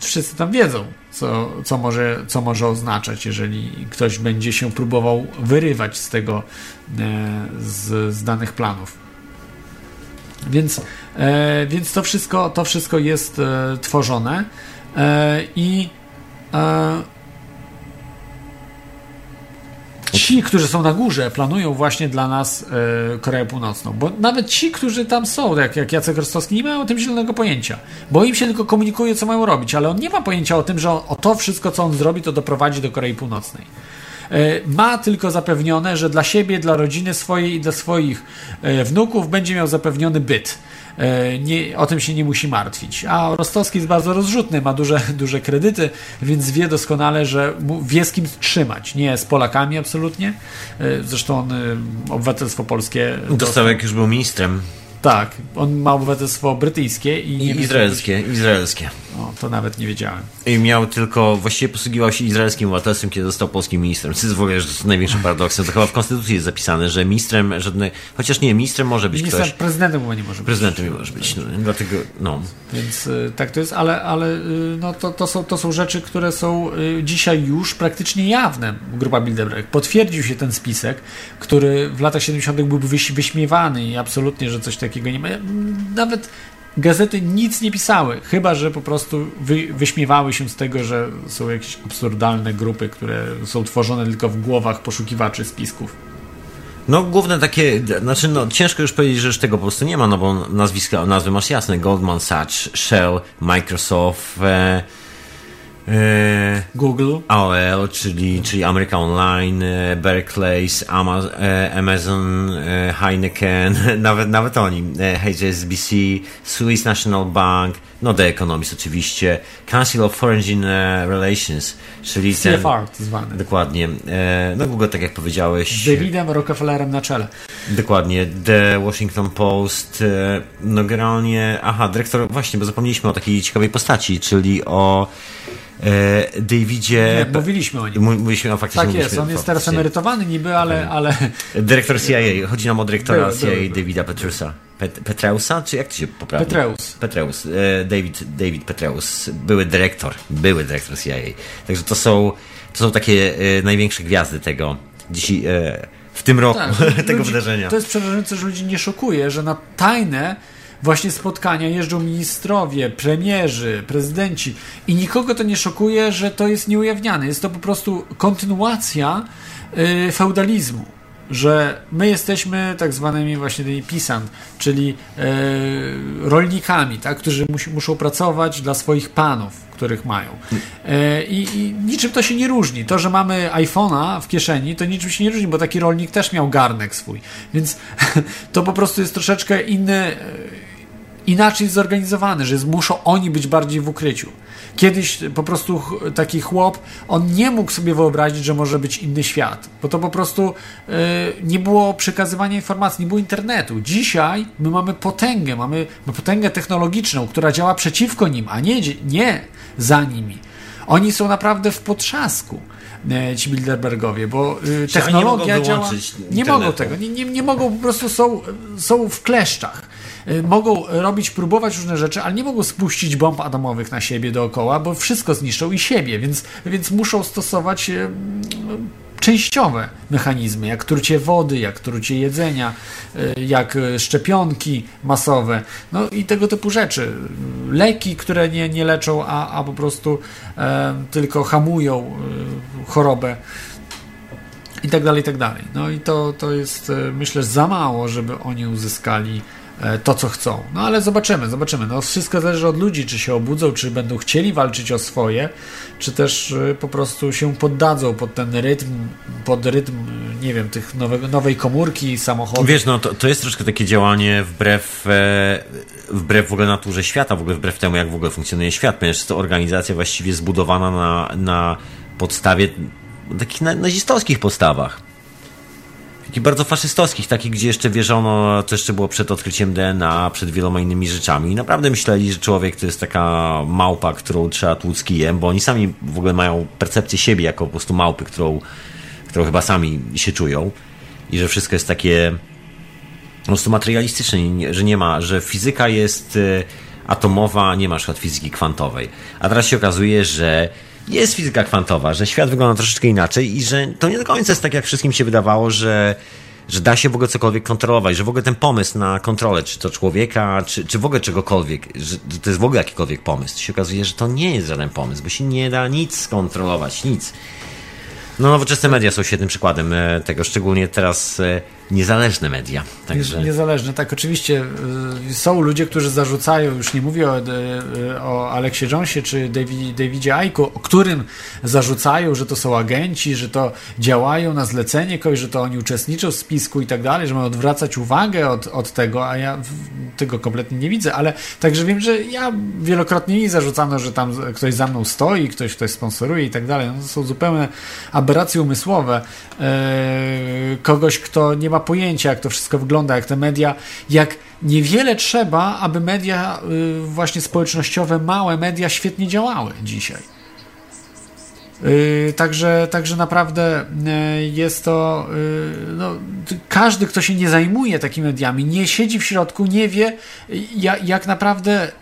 wszyscy tam wiedzą, co, co, może, co może oznaczać, jeżeli ktoś będzie się próbował wyrywać z tego, e, z, z danych planów. Więc, e, więc to, wszystko, to wszystko jest e, tworzone e, i e, ci, którzy są na górze, planują właśnie dla nas e, Koreę Północną. Bo nawet ci, którzy tam są, jak, jak Jacek Rostowski, nie mają o tym zielonego pojęcia. Bo im się tylko komunikuje, co mają robić, ale on nie ma pojęcia o tym, że o to wszystko, co on zrobi, to doprowadzi do Korei Północnej. E, ma tylko zapewnione, że dla siebie, dla rodziny swojej i dla swoich e, wnuków będzie miał zapewniony byt. E, nie, o tym się nie musi martwić. A Rostowski jest bardzo rozrzutny, ma duże, duże kredyty, więc wie doskonale, że wie z kim trzymać. Nie z Polakami absolutnie. Zresztą on obywatelstwo polskie dostał jak już był ministrem. Tak, on ma obywatelstwo brytyjskie i, I izraelskie. Izraelskie. O, to nawet nie wiedziałem. I miał tylko, właściwie posługiwał się izraelskim obywatelstwem, kiedy został polskim ministrem. Co jest w ogóle największym paradoksem. To chyba w Konstytucji jest zapisane, że ministrem żadny, chociaż nie, ministrem może być Minister, ktoś. Prezydentem chyba nie może być. Prezydentem nie może być, no, dlatego, no. Więc y, tak to jest, ale, ale y, no, to, to, są, to są rzeczy, które są y, dzisiaj już praktycznie jawne. Grupa Bilderberg. Potwierdził się ten spisek, który w latach 70. byłby wyśmiewany i absolutnie, że coś takiego nie ma. Nawet gazety nic nie pisały, chyba że po prostu wy, wyśmiewały się z tego, że są jakieś absurdalne grupy, które są tworzone tylko w głowach poszukiwaczy spisków. No, główne takie, znaczy, no, ciężko już powiedzieć, że już tego po prostu nie ma, no bo nazwiska, nazwy masz jasne: Goldman Sachs, Shell, Microsoft. E, Google. AOL, czyli, czyli America Online, e, Berkeley, e, Amazon, Heineken, nawet, nawet oni, HSBC, Swiss National Bank, no The Economist oczywiście, Council of Foreign Relations, czyli CFR ten, zwany. Dokładnie. No Google, tak jak powiedziałeś. Z Davidem Rockefellerem na czele. Dokładnie. The Washington Post, no generalnie, aha, dyrektor, właśnie, bo zapomnieliśmy o takiej ciekawej postaci, czyli o e, Davidzie... Nie, mówiliśmy o nim. Mówiliśmy o faktycznie. Tak jest, on jest teraz emerytowany niby, ale... ale... Dyrektor CIA, chodzi nam o dyrektora CIA był, Davida Petrusa. Pet, Petreusa, czy jak to się poprawia? Petreus. Petreus. E, David, David Petreus, były dyrektor, były dyrektor CIA. Także to są, to są takie e, największe gwiazdy tego dzisiaj, e, w tym roku, tak, tego ludzi, wydarzenia. To jest przerażające, że ludzi nie szokuje, że na tajne właśnie spotkania jeżdżą ministrowie, premierzy, prezydenci i nikogo to nie szokuje, że to jest nieujawniane. Jest to po prostu kontynuacja yy, feudalizmu że my jesteśmy tak zwanymi właśnie tymi pisant, czyli e, rolnikami, tak, którzy musi, muszą pracować dla swoich panów, których mają. E, i, niczym to się nie różni. To, że mamy iPhone'a w kieszeni, to niczym się nie różni, bo taki rolnik też miał garnek swój. Więc to po prostu jest troszeczkę inny, inaczej zorganizowany, że muszą oni być bardziej w ukryciu. Kiedyś po prostu taki chłop, on nie mógł sobie wyobrazić, że może być inny świat, bo to po prostu yy, nie było przekazywania informacji, nie było internetu. Dzisiaj my mamy potęgę, mamy, potęgę technologiczną, która działa przeciwko nim, a nie, nie za nimi. Oni są naprawdę w potrzasku e, ci Bilderbergowie, bo y, technologia nie działa. Nie mogą tego, nie, nie, nie mogą, po prostu są, są w kleszczach. Y, mogą robić, próbować różne rzeczy, ale nie mogą spuścić bomb atomowych na siebie dookoła, bo wszystko zniszczą i siebie, więc, więc muszą stosować y, częściowe mechanizmy, jak trucie wody, jak trucie jedzenia, y, jak szczepionki masowe, no i tego typu rzeczy. Leki, które nie, nie leczą, a, a po prostu e, tylko hamują e, chorobę i tak dalej, i tak dalej. No i to, to jest, myślę, za mało, żeby oni uzyskali to, co chcą. No ale zobaczymy, zobaczymy. No, wszystko zależy od ludzi, czy się obudzą, czy będą chcieli walczyć o swoje, czy też e, po prostu się poddadzą pod ten rytm, pod rytm, nie wiem, tych nowego, nowej komórki, samochodu. Wiesz, no to, to jest troszkę takie działanie wbrew, e, wbrew w ogóle naturze świata, w ogóle wbrew temu, jak w ogóle funkcjonuje świat, ponieważ to organizacja właściwie zbudowana na, na podstawie takich nazistowskich podstawach takich bardzo faszystowskich, takich, gdzie jeszcze wierzono, to jeszcze było przed odkryciem DNA, przed wieloma innymi rzeczami. I naprawdę myśleli, że człowiek to jest taka małpa, którą trzeba tłuc kijem, bo oni sami w ogóle mają percepcję siebie jako po prostu małpy, którą, którą chyba sami się czują. I że wszystko jest takie po prostu materialistyczne, że nie ma, że fizyka jest e, atomowa, nie ma na przykład fizyki kwantowej. A teraz się okazuje, że jest fizyka kwantowa, że świat wygląda troszeczkę inaczej i że to nie do końca jest tak, jak wszystkim się wydawało, że, że da się w ogóle cokolwiek kontrolować, że w ogóle ten pomysł na kontrolę, czy to człowieka, czy, czy w ogóle czegokolwiek, że to jest w ogóle jakikolwiek pomysł. To się okazuje, że to nie jest żaden pomysł, bo się nie da nic skontrolować, nic. No, nowoczesne media są świetnym przykładem e, tego, szczególnie teraz e, niezależne media. Także... Niezależne, tak, oczywiście. Y, są ludzie, którzy zarzucają, już nie mówię o, y, o Aleksie Jonesie czy David, Davidzie Aiku, o którym zarzucają, że to są agenci, że to działają na zlecenie kogoś, że to oni uczestniczą w spisku i tak dalej, że mają odwracać uwagę od, od tego, a ja tego kompletnie nie widzę, ale także wiem, że ja wielokrotnie mi zarzucano, że tam ktoś za mną stoi, ktoś ktoś sponsoruje i tak dalej. No, to są zupełne aberracje umysłowe e, kogoś, kto nie ma ma pojęcia, jak to wszystko wygląda, jak te media, jak niewiele trzeba, aby media y, właśnie społecznościowe, małe media świetnie działały dzisiaj. Y, także, także naprawdę y, jest to. No, każdy, kto się nie zajmuje takimi mediami, nie siedzi w środku, nie wie, jak, jak naprawdę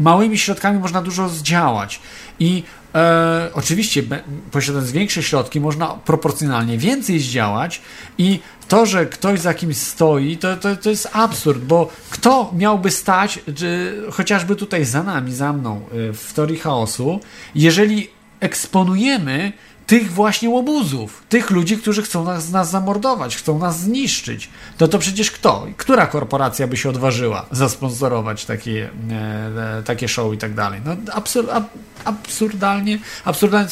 małymi środkami można dużo zdziałać. I e, oczywiście, posiadając większe środki, można proporcjonalnie więcej zdziałać i to, że ktoś za kimś stoi, to, to, to jest absurd, bo kto miałby stać, czy, chociażby tutaj za nami, za mną, y, w teorii chaosu, jeżeli eksponujemy tych właśnie łobuzów, tych ludzi, którzy chcą nas, nas zamordować, chcą nas zniszczyć. No to przecież kto? Która korporacja by się odważyła zasponsorować takie, e, takie show i tak dalej? No absur, ab, absurdalnie, absurdalnie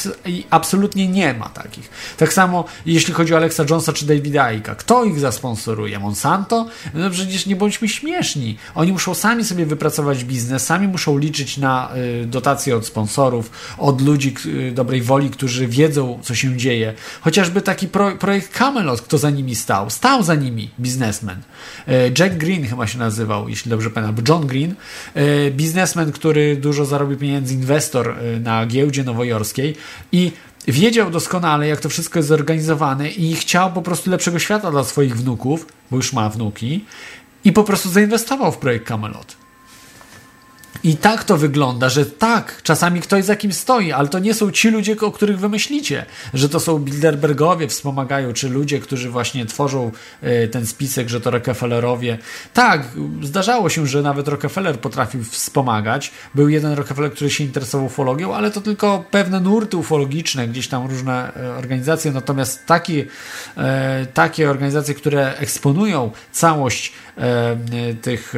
absolutnie nie ma takich. Tak samo jeśli chodzi o Alexa Jonesa czy Davida Icka. Kto ich zasponsoruje? Monsanto? No przecież nie bądźmy śmieszni. Oni muszą sami sobie wypracować biznes, sami muszą liczyć na y, dotacje od sponsorów, od ludzi y, dobrej woli, którzy wiedzą, co się dzieje. Chociażby taki pro, projekt Camelot, kto za nimi stał. Stał za nimi biznesmen. E, Jack Green chyba się nazywał, jeśli dobrze pamiętam. John Green. E, biznesmen, który dużo zarobił pieniędzy, inwestor e, na giełdzie nowojorskiej i wiedział doskonale, jak to wszystko jest zorganizowane i chciał po prostu lepszego świata dla swoich wnuków, bo już ma wnuki, i po prostu zainwestował w projekt Camelot. I tak to wygląda, że tak, czasami ktoś za kim stoi, ale to nie są ci ludzie, o których wymyślicie, że to są Bilderbergowie wspomagają, czy ludzie, którzy właśnie tworzą y, ten spisek, że to Rockefellerowie. Tak, zdarzało się, że nawet Rockefeller potrafił wspomagać. Był jeden Rockefeller, który się interesował ufologią, ale to tylko pewne nurty ufologiczne, gdzieś tam różne e, organizacje, natomiast takie, e, takie organizacje, które eksponują całość e, tych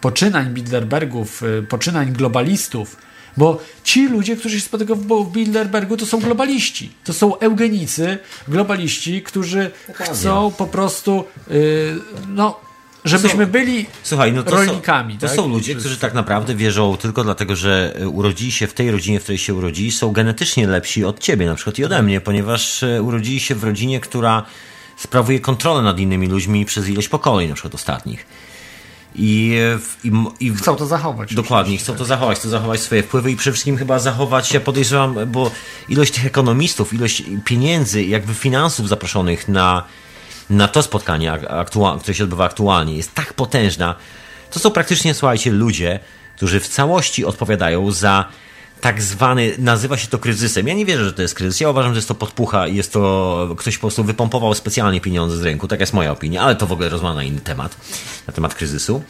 poczynań Bilderbergów, poczynań globalistów, bo ci ludzie, którzy się spotykają w Bilderbergu, to są globaliści. To są eugenicy, globaliści, którzy chcą po prostu, no, żebyśmy byli Słuchaj, no to rolnikami. Są, to tak? są ludzie, którzy tak naprawdę wierzą tylko dlatego, że urodzili się w tej rodzinie, w której się urodzili, są genetycznie lepsi od ciebie na przykład i ode mnie, ponieważ e, urodzili się w rodzinie, która sprawuje kontrolę nad innymi ludźmi przez ilość pokoleń, na przykład ostatnich. I, i, i chcą to zachować. Dokładnie, chcą to zachować, chcą zachować swoje wpływy i przede wszystkim chyba zachować, ja podejrzewam, bo ilość tych ekonomistów, ilość pieniędzy, jakby finansów zaproszonych na na to spotkanie, które się odbywa aktualnie, jest tak potężna, to są praktycznie, słuchajcie, ludzie, którzy w całości odpowiadają za tak zwany, nazywa się to kryzysem. Ja nie wierzę, że to jest kryzys. Ja uważam, że jest to podpucha i jest to, ktoś po prostu wypompował specjalnie pieniądze z rynku. Tak jest moja opinia, ale to w ogóle rozmowa na inny temat, na temat kryzysu.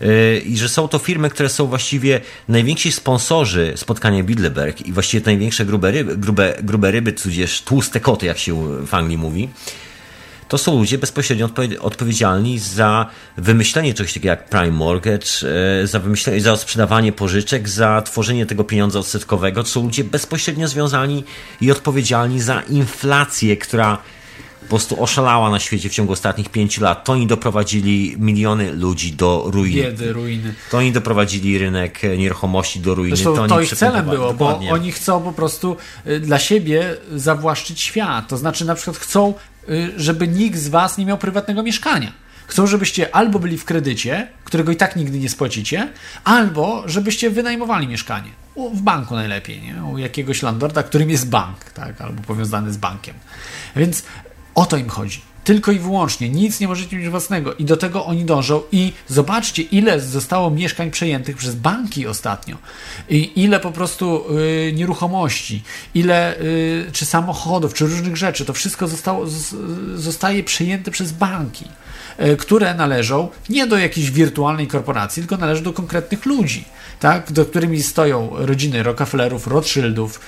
Yy, I że są to firmy, które są właściwie najwięksi sponsorzy spotkania Bilderberg i właściwie największe grube ryby, grube, grube ryby, tudzież tłuste koty, jak się w Anglii mówi to są ludzie bezpośrednio odpowiedzialni za wymyślenie czegoś takiego jak prime mortgage, e, za, wymyślenie, za sprzedawanie pożyczek, za tworzenie tego pieniądza odsetkowego. To są ludzie bezpośrednio związani i odpowiedzialni za inflację, która po prostu oszalała na świecie w ciągu ostatnich pięciu lat. To oni doprowadzili miliony ludzi do ruiny. Biedy, ruiny. To oni doprowadzili rynek nieruchomości do ruiny. Zresztą to, to ich celem było, Dokładnie. bo oni chcą po prostu y, dla siebie zawłaszczyć świat. To znaczy na przykład chcą żeby nikt z Was nie miał prywatnego mieszkania. Chcą, żebyście albo byli w kredycie, którego i tak nigdy nie spłacicie, albo żebyście wynajmowali mieszkanie. W banku najlepiej, nie? u jakiegoś landlorda, którym jest bank, tak? albo powiązany z bankiem. Więc o to im chodzi. Tylko i wyłącznie, nic nie możecie mieć własnego. I do tego oni dążą. I zobaczcie ile zostało mieszkań przejętych przez banki ostatnio. I ile po prostu y, nieruchomości, ile y, czy samochodów, czy różnych rzeczy, to wszystko zostało, z, zostaje przejęte przez banki, y, które należą nie do jakiejś wirtualnej korporacji, tylko należą do konkretnych ludzi, tak, do którymi stoją rodziny Rockefellerów, Rothschildów,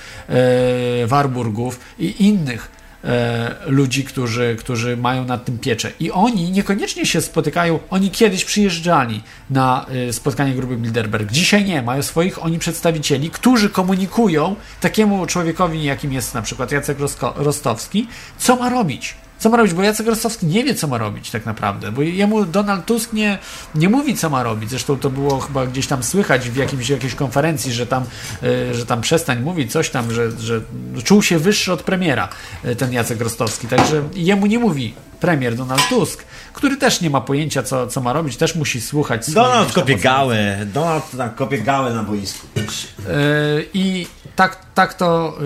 y, Warburgów i innych E, ludzi, którzy, którzy mają nad tym pieczę. I oni niekoniecznie się spotykają, oni kiedyś przyjeżdżali na e, spotkanie grupy Bilderberg. Dzisiaj nie, mają swoich oni przedstawicieli, którzy komunikują takiemu człowiekowi, jakim jest na przykład Jacek Rostowski, co ma robić co ma robić, bo Jacek Rostowski nie wie, co ma robić tak naprawdę, bo jemu Donald Tusk nie, nie mówi, co ma robić. Zresztą to było chyba gdzieś tam słychać w jakimś, jakiejś konferencji, że tam, y, że tam przestań mówić coś tam, że, że czuł się wyższy od premiera y, ten Jacek Rostowski. Także jemu nie mówi premier Donald Tusk, który też nie ma pojęcia, co, co ma robić, też musi słuchać. Donald kopie gałę, Donald kopie na boisku. Yy, I tak, tak, to,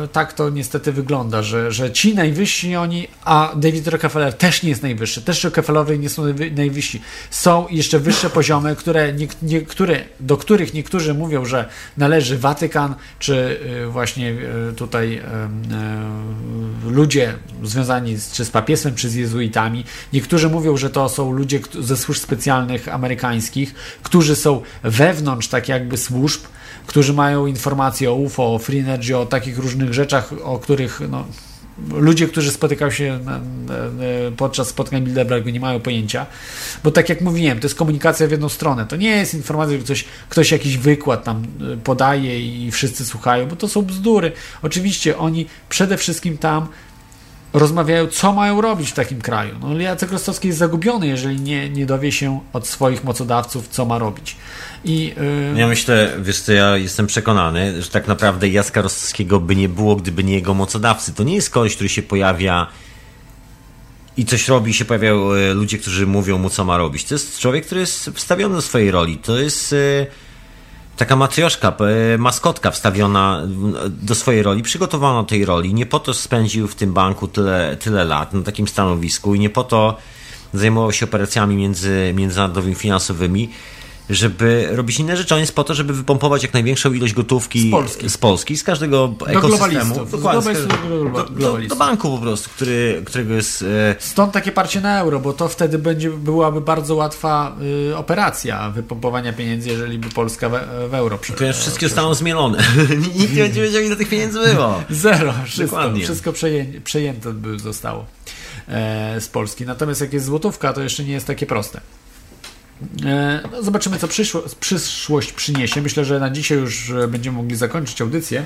yy, tak to niestety wygląda, że, że ci najwyżsi oni, a David Rockefeller też nie jest najwyższy, też Rockefellerowie nie są najwyżsi. Są jeszcze wyższe poziomy, które nie, niektóre, do których niektórzy mówią, że należy Watykan, czy yy, właśnie yy, tutaj ludzie związani z, czy z czy z jezuitami. Niektórzy mówią, że to są ludzie ze służb specjalnych amerykańskich, którzy są wewnątrz tak jakby służb, którzy mają informacje o UFO, o Free Energy, o takich różnych rzeczach, o których no, ludzie, którzy spotykają się na, na, podczas spotkań Bilderbergu nie mają pojęcia, bo tak jak mówiłem, to jest komunikacja w jedną stronę, to nie jest informacja, że ktoś, ktoś jakiś wykład tam y, podaje i wszyscy słuchają, bo to są bzdury. Oczywiście oni przede wszystkim tam rozmawiają, co mają robić w takim kraju. No, Jacek Rostowski jest zagubiony, jeżeli nie, nie dowie się od swoich mocodawców, co ma robić. I, yy... Ja myślę, wiesz co, ja jestem przekonany, że tak naprawdę Jacka Rostowskiego by nie było, gdyby nie jego mocodawcy. To nie jest koleś, który się pojawia i coś robi, się pojawiają e, ludzie, którzy mówią mu, co ma robić. To jest człowiek, który jest wstawiony do swojej roli. To jest e, taka matrioszka, maskotka wstawiona do swojej roli, przygotowana do tej roli. Nie po to spędził w tym banku tyle, tyle lat na takim stanowisku i nie po to zajmował się operacjami między, międzynarodowymi finansowymi, żeby robić inne rzeczy. On jest po to, żeby wypompować jak największą ilość gotówki Z Polski. z, Polski, z każdego Do ekosystemu. Dokładnie, do do, do, banku po prostu, który, którego jest... E, Stąd takie parcie na euro, bo to wtedy będzie, byłaby bardzo łatwa y, operacja wypompowania pieniędzy, jeżeli by Polska we, w euro prze, ponieważ wszystkie zostaną zmielone. Nikt nie będzie wiedział, ile tych pieniędzy było. Zero, wszystko, Dokładnie. wszystko przeję, przejęte by zostało e, z Polski. Natomiast jak jest złotówka, to jeszcze nie jest takie proste. E, no zobaczymy, co przyszło, przyszłość przyniesie. Myślę, że na dzisiaj już e, będziemy mogli zakończyć audycję.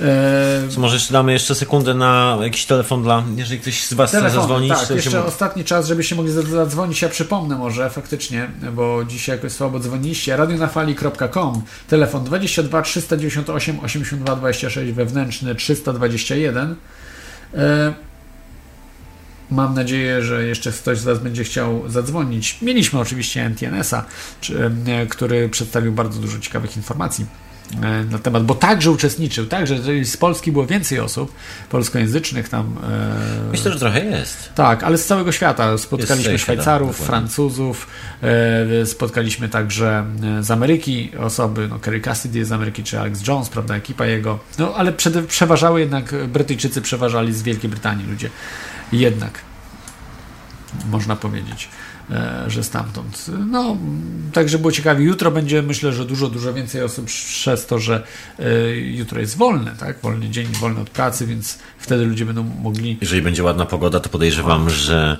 E, To może jeszcze damy jeszcze sekundę na jakiś telefon dla, jeżeli ktoś z Was chce Telefony, zadzwonić. tak, jeszcze ostatni czas, żebyście mogli za- zadzwonić. Ja przypomnę może faktycznie, bo dzisiaj jakoś słabo dzwoniliście. radionafali.com, telefon 22 398 82 26, wewnętrzny 321. E, Mam nadzieję, że jeszcze ktoś z Was będzie chciał zadzwonić. Mieliśmy oczywiście NTNS-a, który przedstawił bardzo dużo ciekawych informacji e, na temat, bo także uczestniczył, także z Polski było więcej osób polskojęzycznych tam. e, Myślę, że trochę jest. tak, ale z całego świata. Spotkaliśmy Szwajcarów. Francuzów, e, spotkaliśmy także z Ameryki osoby, no Kerry Cassidy jest z Ameryki, czy Alex Jones, prawda, ekipa jego. No ale przede, przeważały jednak, Brytyjczycy przeważali z Wielkiej Brytanii ludzie. Jednak, można powiedzieć, e, że stamtąd. No, także było ciekawie. Jutro będzie, myślę, że dużo, dużo więcej osób przez to, że e, jutro jest wolne, tak? Wolny dzień, wolny od pracy, więc wtedy ludzie będą mogli Jeżeli będzie ładna pogoda, to podejrzewam, że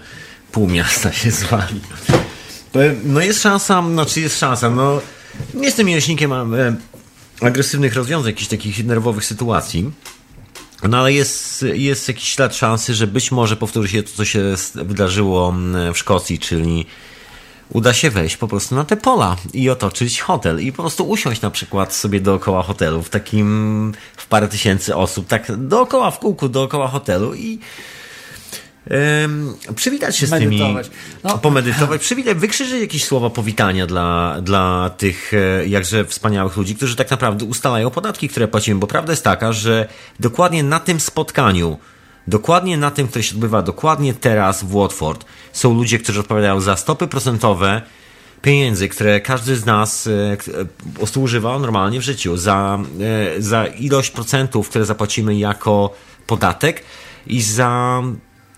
pół miasta się zwali. No jest szansa, znaczy jest szansa, no nie jestem miłośnikiem e, agresywnych rozwiązań, jakichś takich nerwowych sytuacji, no ale jest, jest jakiś ślad szansy, że być może powtórzy się to, co się wydarzyło mm, w Szkocji, czyli uda się wejść po prostu na te pola i otoczyć hotel i po prostu usiąść na przykład sobie dookoła hotelu w takim, w parę tysięcy osób, tak dookoła w kółku, dookoła hotelu i przywitać się z Medytować. tymi, No. pomedytować, przywitać, wykrzyczeć jakieś słowa powitania dla, dla tych e, jakże wspaniałych ludzi, którzy tak naprawdę ustalają podatki, które płacimy, bo prawda jest taka, że dokładnie na tym spotkaniu Dokładnie na tym, które się odbywa dokładnie teraz w Watford, są ludzie, którzy odpowiadają za stopy procentowe pieniędzy, które każdy z nas e, e, używa normalnie w życiu, za, e, za ilość procentów, które zapłacimy jako podatek i za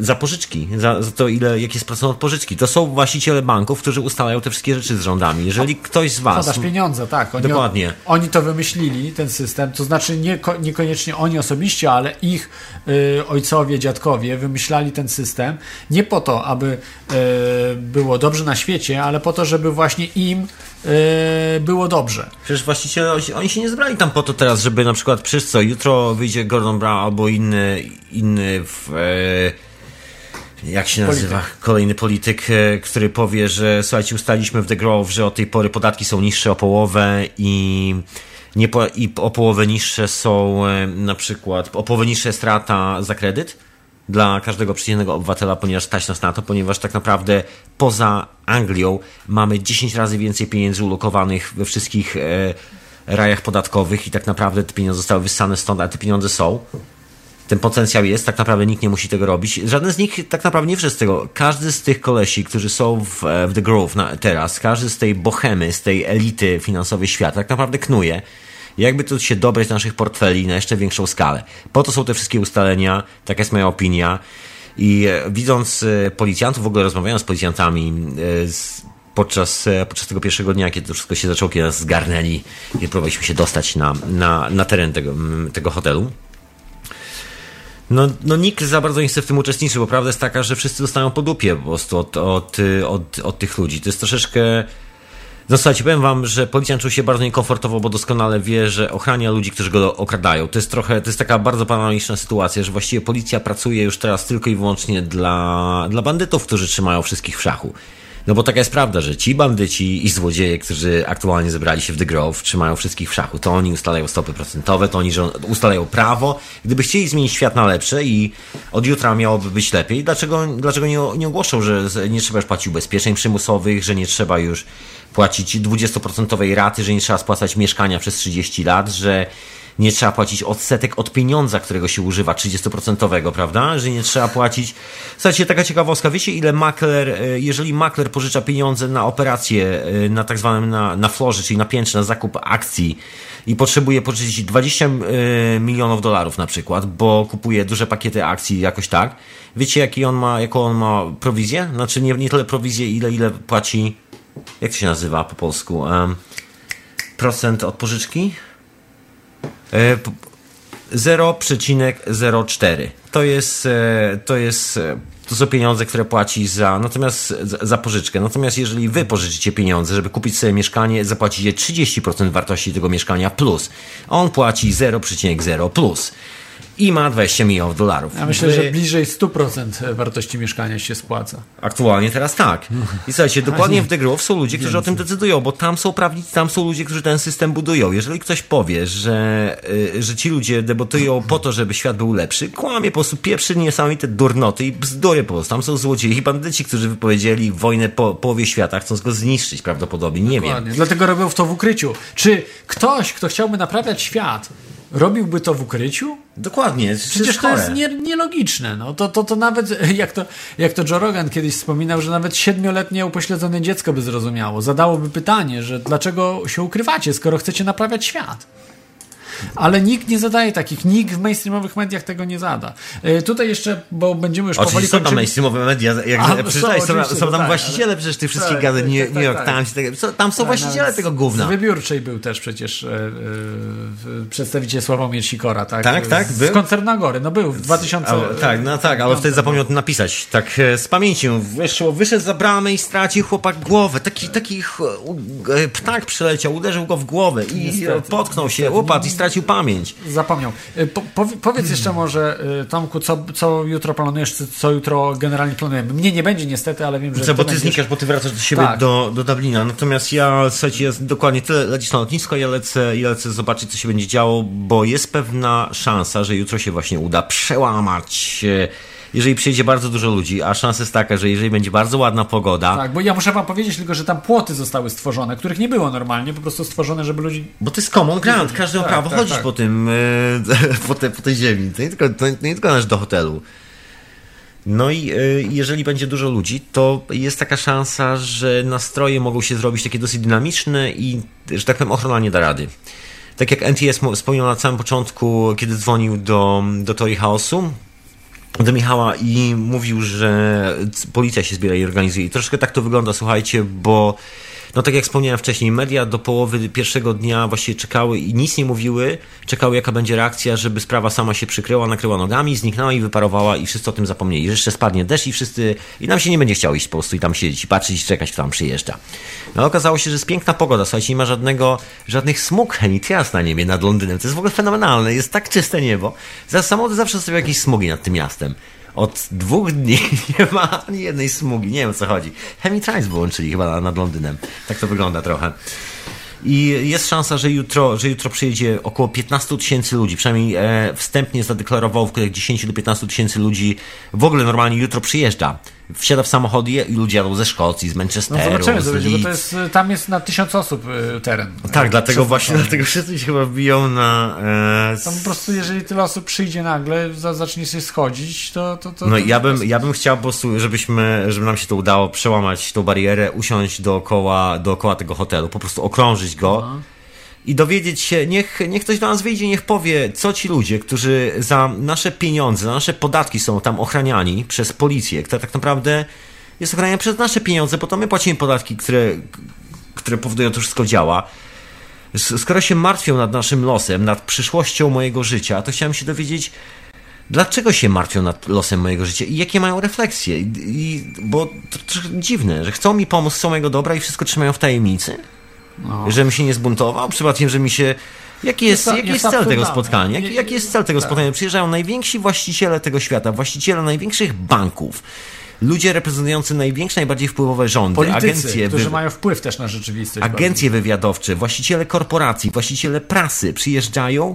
za pożyczki, za, za to, ile, jaki jest procent od pożyczki. To są właściciele banków, którzy ustalają te wszystkie rzeczy z rządami. Jeżeli ktoś z Was. Podasz pieniądze, tak. Oni, Dokładnie. Oni to wymyślili, ten system, to znaczy nie, niekoniecznie oni osobiście, ale ich y, ojcowie, dziadkowie wymyślali ten system nie po to, aby y, było dobrze na świecie, ale po to, żeby właśnie im y, było dobrze. Przecież właściciele, oni- oni się nie zebrali tam po to teraz, żeby na przykład przecież co, jutro wyjdzie Gordon Brown albo inny, inny w, e, jak się nazywa, kolejny polityk, e, który powie, że słuchajcie, ustaliśmy w The Grove, że od tej pory podatki są niższe o połowę i nie po, i o połowę niższe są e, na przykład, o połowę niższa jest rata za kredyt dla każdego przeciętnego obywatela, ponieważ stać nas na to, ponieważ tak naprawdę poza Anglią mamy 10 razy więcej pieniędzy ulokowanych we wszystkich e, rajach podatkowych i tak naprawdę te pieniądze zostały wyssane stąd, a te pieniądze są. Ten potencjał jest, tak naprawdę nikt nie musi tego robić. Żaden z nich, tak naprawdę nie wszyscy tego. Każdy z tych kolesi, którzy są w, e, w The Grove na, teraz, każdy z tej bohemy, z tej elity finansowej świata, tak naprawdę knuje. Jakby to się dobrać do naszych portfeli na jeszcze większą skalę. Po to są te wszystkie ustalenia, taka jest moja opinia. I e, widząc e, policjantów, w ogóle rozmawiając z policjantami podczas, podczas tego pierwszego dnia, kiedy to wszystko się zaczęło, kiedy nas zgarnęli i próbowaliśmy się dostać na, na, na teren tego, mm, tego hotelu. No, no nikt za bardzo nie chce w tym uczestniczyć, bo prawda jest taka, że wszyscy dostają po dupie po prostu od, od, od, od tych ludzi. To jest troszeczkę... No słuchajcie, powiem wam, że policjant czuł się bardzo niekomfortowo, bo doskonale wie, że ochrania ludzi, którzy go okradają. To jest trochę, to jest taka bardzo paranoiczna sytuacja, że właściwie policja pracuje już teraz tylko i wyłącznie dla, dla bandytów, którzy trzymają wszystkich w szachu. No bo taka jest prawda, że ci bandyci i złodzieje, którzy aktualnie zebrali się w The Grove, trzymają wszystkich w szachu. To oni ustalają stopy procentowe, to oni ustalają prawo. Gdyby chcieli zmienić świat na lepsze i od jutra miałoby być lepiej, dlaczego, dlaczego nie, nie ogłoszą, że nie trzeba już płacić ubezpieczeń przymusowych, że nie trzeba już płacić 20% raty, że nie trzeba spłacać mieszkania przez 30 lat, że nie trzeba płacić odsetek od pieniądza, którego się używa, 30%, prawda? Że nie trzeba płacić. Słuchajcie, taka ciekawostka, wiecie ile makler, e, jeżeli makler pożycza pieniądze na operacje, e, na tak zwanym na, na florze, czyli na piętrze, na zakup akcji i potrzebuje pożyczyć 20 e, milionów dolarów na przykład, bo kupuje duże pakiety akcji jakoś tak. Wiecie, jaki on ma, jaką on ma prowizję? Znaczy nie, nie tyle prowizję, ile, ile płaci, jak to się nazywa po polsku? Um, procent od pożyczki? 0,04. To jest, e, to jest, e, to są pieniądze, które płaci za, natomiast za pożyczkę. Natomiast jeżeli wy pożyczycie pieniądze, żeby kupić sobie mieszkanie, zapłacicie 30% wartości tego mieszkania plus. On płaci 0,0 plus i ma 20 milionów dolarów. Ja myślę, że bliżej 100% wartości mieszkania się spłaca. Aktualnie teraz tak. I słuchajcie, dokładnie w The Grove są ludzie, którzy o tym decydują, bo tam są prawnicy, tam są ludzie, którzy ten system budują. Jeżeli ktoś powie, że, y, że ci ludzie debatują po to, żeby świat był lepszy, kłamie po prostu, pieprzy niesamowite durnoty i bzdury po prostu. Tam są złodzieje i bandyci, którzy wypowiedzieli wojnę po połowie świata, chcąc go zniszczyć prawdopodobnie. Nie dokładnie. wiem. Dlatego robią to w ukryciu. Czy ktoś, kto chciałby naprawiać świat, robiłby to w ukryciu? Dokładnie. Przecież to jest nie, nielogiczne. No. To, to, to nawet, jak to, jak to Joe Rogan kiedyś wspominał, że nawet siedmioletnie upośledzone dziecko by zrozumiało. Zadałoby pytanie, że dlaczego się ukrywacie, skoro chcecie naprawiać świat. Ale nikt nie zadaje takich, nikt w mainstreamowych mediach tego nie zada. E, tutaj jeszcze, bo będziemy już Oczywiście powoli są tam mainstreamowe media, jak A, przeczytaj, są, są, tam tak, właściciele przecież tych wszystkich tak, gazet, tak, New, New York tak, Times, tak, tam są właściciele tego gówna. Z wybiórczej był też przecież e, e, przedstawiciel Sławomir Sikora, tak? Tak, tak. Z, z koncernu Agory, no był w 2000... A, tak, no tak, ale wtedy zapomniał to napisać. Tak z pamięci wyszło, wyszedł za bramę i stracił chłopak głowę. Taki, taki ptak przyleciał, uderzył go w głowę i Niestety. potknął się, upadł i stracił stracił pamięć. Zapomniał. Y, po, powiedz jeszcze może, y, Tomku, co, co jutro planujesz, co jutro generalnie planujemy. Mnie nie będzie niestety, ale wiem, że. Co, bo ty znikasz, bo ty wracasz do siebie tak. do, do Dublina. Natomiast ja, słuchajcie, jest dokładnie tyle lecisz na lotnisko, ja lecę, ja lecę zobaczyć, co się będzie działo, bo jest pewna szansa, że jutro się właśnie uda przełamać jeżeli przyjedzie bardzo dużo ludzi, a szansa jest taka, że jeżeli będzie bardzo ładna pogoda. Tak, bo ja muszę wam powiedzieć tylko, że tam płoty zostały stworzone, których nie było normalnie, po prostu stworzone, żeby ludzi. Bo to jest common ground, każdy ma tak, prawo tak, chodzić tak. po tym, e, po, te, po tej ziemi. To nie tylko, to nie tylko nasz do hotelu. No i e, jeżeli będzie dużo ludzi, to jest taka szansa, że nastroje mogą się zrobić takie dosyć dynamiczne i, że tak powiem, ochrona nie da rady. Tak jak NTS wspomniał na samym początku, kiedy dzwonił do, do Tori Chaosu, do Michała i mówił, że policja się zbiera i organizuje. I troszkę tak to wygląda, słuchajcie, bo no tak jak wspomniałem wcześniej, media do połowy pierwszego dnia właściwie czekały i nic nie mówiły, czekały jaka będzie reakcja, żeby sprawa sama się przykryła, nakryła nogami, zniknęła i wyparowała i wszyscy o tym zapomnieli. Że jeszcze spadnie deszcz i wszyscy, i nam się nie będzie chciało iść po prostu i tam siedzieć i patrzeć i czekać, kto tam przyjeżdża. No okazało się, że jest piękna pogoda, słuchajcie, nie ma żadnego, żadnych smug ani trias na niebie nad Londynem. To jest w ogóle fenomenalne, jest tak czyste niebo. Za samochody zawsze sobie jakieś smugi nad tym miastem. Od dwóch dni nie ma ani jednej smugi. Nie wiem o co chodzi. Chemitrans wyłączyli chyba nad Londynem. Tak to wygląda trochę. I jest szansa, że jutro, że jutro przyjedzie około 15 tysięcy ludzi. Przynajmniej e, wstępnie zadeklarował w 10 do 15 tysięcy ludzi. W ogóle normalnie jutro przyjeżdża wsiada w samochody i ludzie jadą ze Szkocji, z Manchesteru. No zobaczymy, z będzie, bo to jest, tam jest na tysiąc osób y, teren. Tak, dlatego właśnie, dlatego wszyscy się chyba wbiją na... E, tam po prostu, jeżeli tyle osób przyjdzie nagle, zacznie się schodzić, to... to, to no to ja, bym, ja bym chciał po prostu, żebyśmy, żeby nam się to udało przełamać tą barierę, usiąść dookoła, dookoła tego hotelu, po prostu okrążyć go. Aha i dowiedzieć się, niech, niech ktoś do nas wyjdzie, niech powie, co ci ludzie, którzy za nasze pieniądze, za nasze podatki są tam ochraniani przez policję, która tak naprawdę jest ochraniana przez nasze pieniądze, bo to my płacimy podatki, które, które powodują, że to wszystko działa. Skoro się martwią nad naszym losem, nad przyszłością mojego życia, to chciałem się dowiedzieć, dlaczego się martwią nad losem mojego życia i jakie mają refleksje. I, bo to trochę dziwne, że chcą mi pomóc, chcą mojego dobra i wszystko trzymają w tajemnicy. No. Żebym się nie zbuntował, przypadkiem, że mi się... Jaki jest, jest, jaki jest, jest cel tego spotkania? Jaki, jaki jest cel tego tak. spotkania? Przyjeżdżają najwięksi właściciele tego świata, właściciele największych banków, ludzie reprezentujący największe, najbardziej wpływowe rządy, Politycy, agencje, którzy wy... mają wpływ też na rzeczywistość. Agencje wywiadowcze, właściciele korporacji, właściciele prasy przyjeżdżają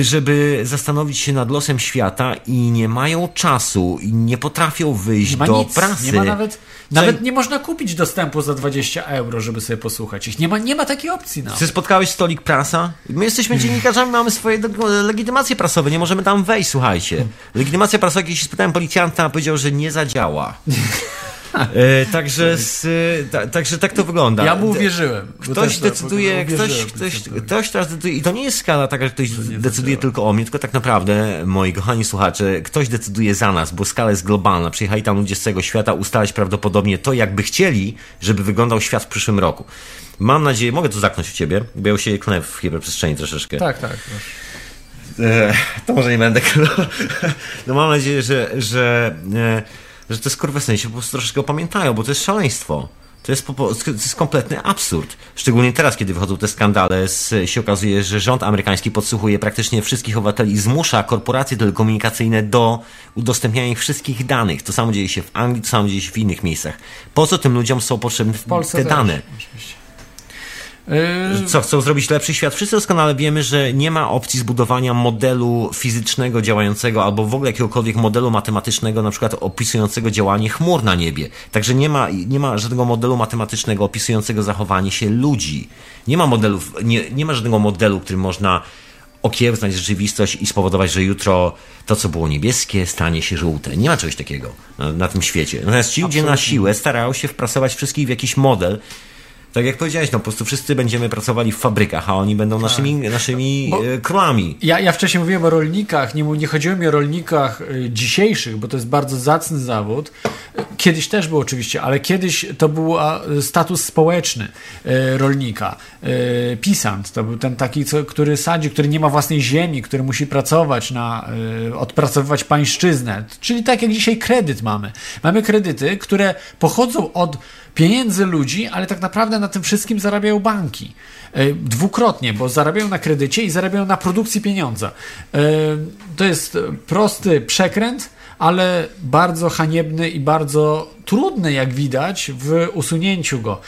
żeby zastanowić się nad losem świata i nie mają czasu i nie potrafią wyjść Nie do nic, prasy. nie ma nawet, nawet nie można kupić dostępu za 20 euro, żeby sobie posłuchać ich. Nie ma, nie ma takiej opcji no. Czy spotkałeś stolik prasa? My jesteśmy dziennikarzami, mamy swoje legitymacje prasowe, nie możemy tam wejść, słuchajcie. Legitymacja prasowa, kiedyś spytałem policjanta, powiedział, że nie zadziała. E, także, z, ta, także tak to wygląda. Ja mu uwierzyłem. Ktoś decyduje, ktoś, ktoś, ktoś teraz decyduje, i to nie jest skala taka, że ktoś decyduje tylko o mnie, tylko tak naprawdę, moi kochani słuchacze, ktoś decyduje za nas, bo skala jest globalna. Przyjechali tam ludzie z całego świata ustalać prawdopodobnie to, jakby chcieli, żeby wyglądał świat w przyszłym roku. Mam nadzieję, mogę to zaknąć u ciebie, bo ja już się klnę w hiperprzestrzeni troszeczkę. Tak, tak. E, to może nie będę. No mam nadzieję, że, że, e, że te skurwysyny się po prostu troszeczkę opamiętają, bo to jest szaleństwo. To jest, po, to jest kompletny absurd. Szczególnie teraz, kiedy wychodzą te skandale, z, się okazuje, że rząd amerykański podsłuchuje praktycznie wszystkich obywateli i zmusza korporacje telekomunikacyjne do udostępniania ich wszystkich danych. To samo dzieje się w Anglii, to samo dzieje się w innych miejscach. Po co tym ludziom są potrzebne te dane? Oczywiście. Co, chcą zrobić lepszy świat? Wszyscy doskonale wiemy, że nie ma opcji zbudowania modelu fizycznego działającego albo w ogóle jakiegokolwiek modelu matematycznego, na przykład opisującego działanie chmur na niebie. Także nie ma, nie ma żadnego modelu matematycznego opisującego zachowanie się ludzi. Nie ma modelów, nie, nie ma żadnego modelu, który można okiełznać rzeczywistość i spowodować, że jutro to, co było niebieskie, stanie się żółte. Nie ma czegoś takiego na, na tym świecie. Natomiast ci ludzie na siłę starają się wprasować wszystkich w jakiś model, tak jak powiedziałeś, no po prostu wszyscy będziemy pracowali w fabrykach, a oni będą naszymi, naszymi Bo- e, królami. Ja, ja wcześniej mówiłem o rolnikach, nie, nie chodziło mi o rolnikach y, dzisiejszych, bo to jest bardzo zacny zawód. Kiedyś też był oczywiście, ale kiedyś to był status społeczny y, rolnika. Pisant to był ten taki, co, który sadzi, który nie ma własnej ziemi, który musi pracować na, odpracowywać pańszczyznę. Czyli tak jak dzisiaj kredyt mamy. Mamy kredyty, które pochodzą od pieniędzy ludzi, ale tak naprawdę na tym wszystkim zarabiają banki. E, Dwukrotnie, bo zarabiają na kredycie i zarabiają na produkcji pieniądza. E, To jest prosty przekręt, ale bardzo haniebny i bardzo trudny, jak widać, w usunięciu go.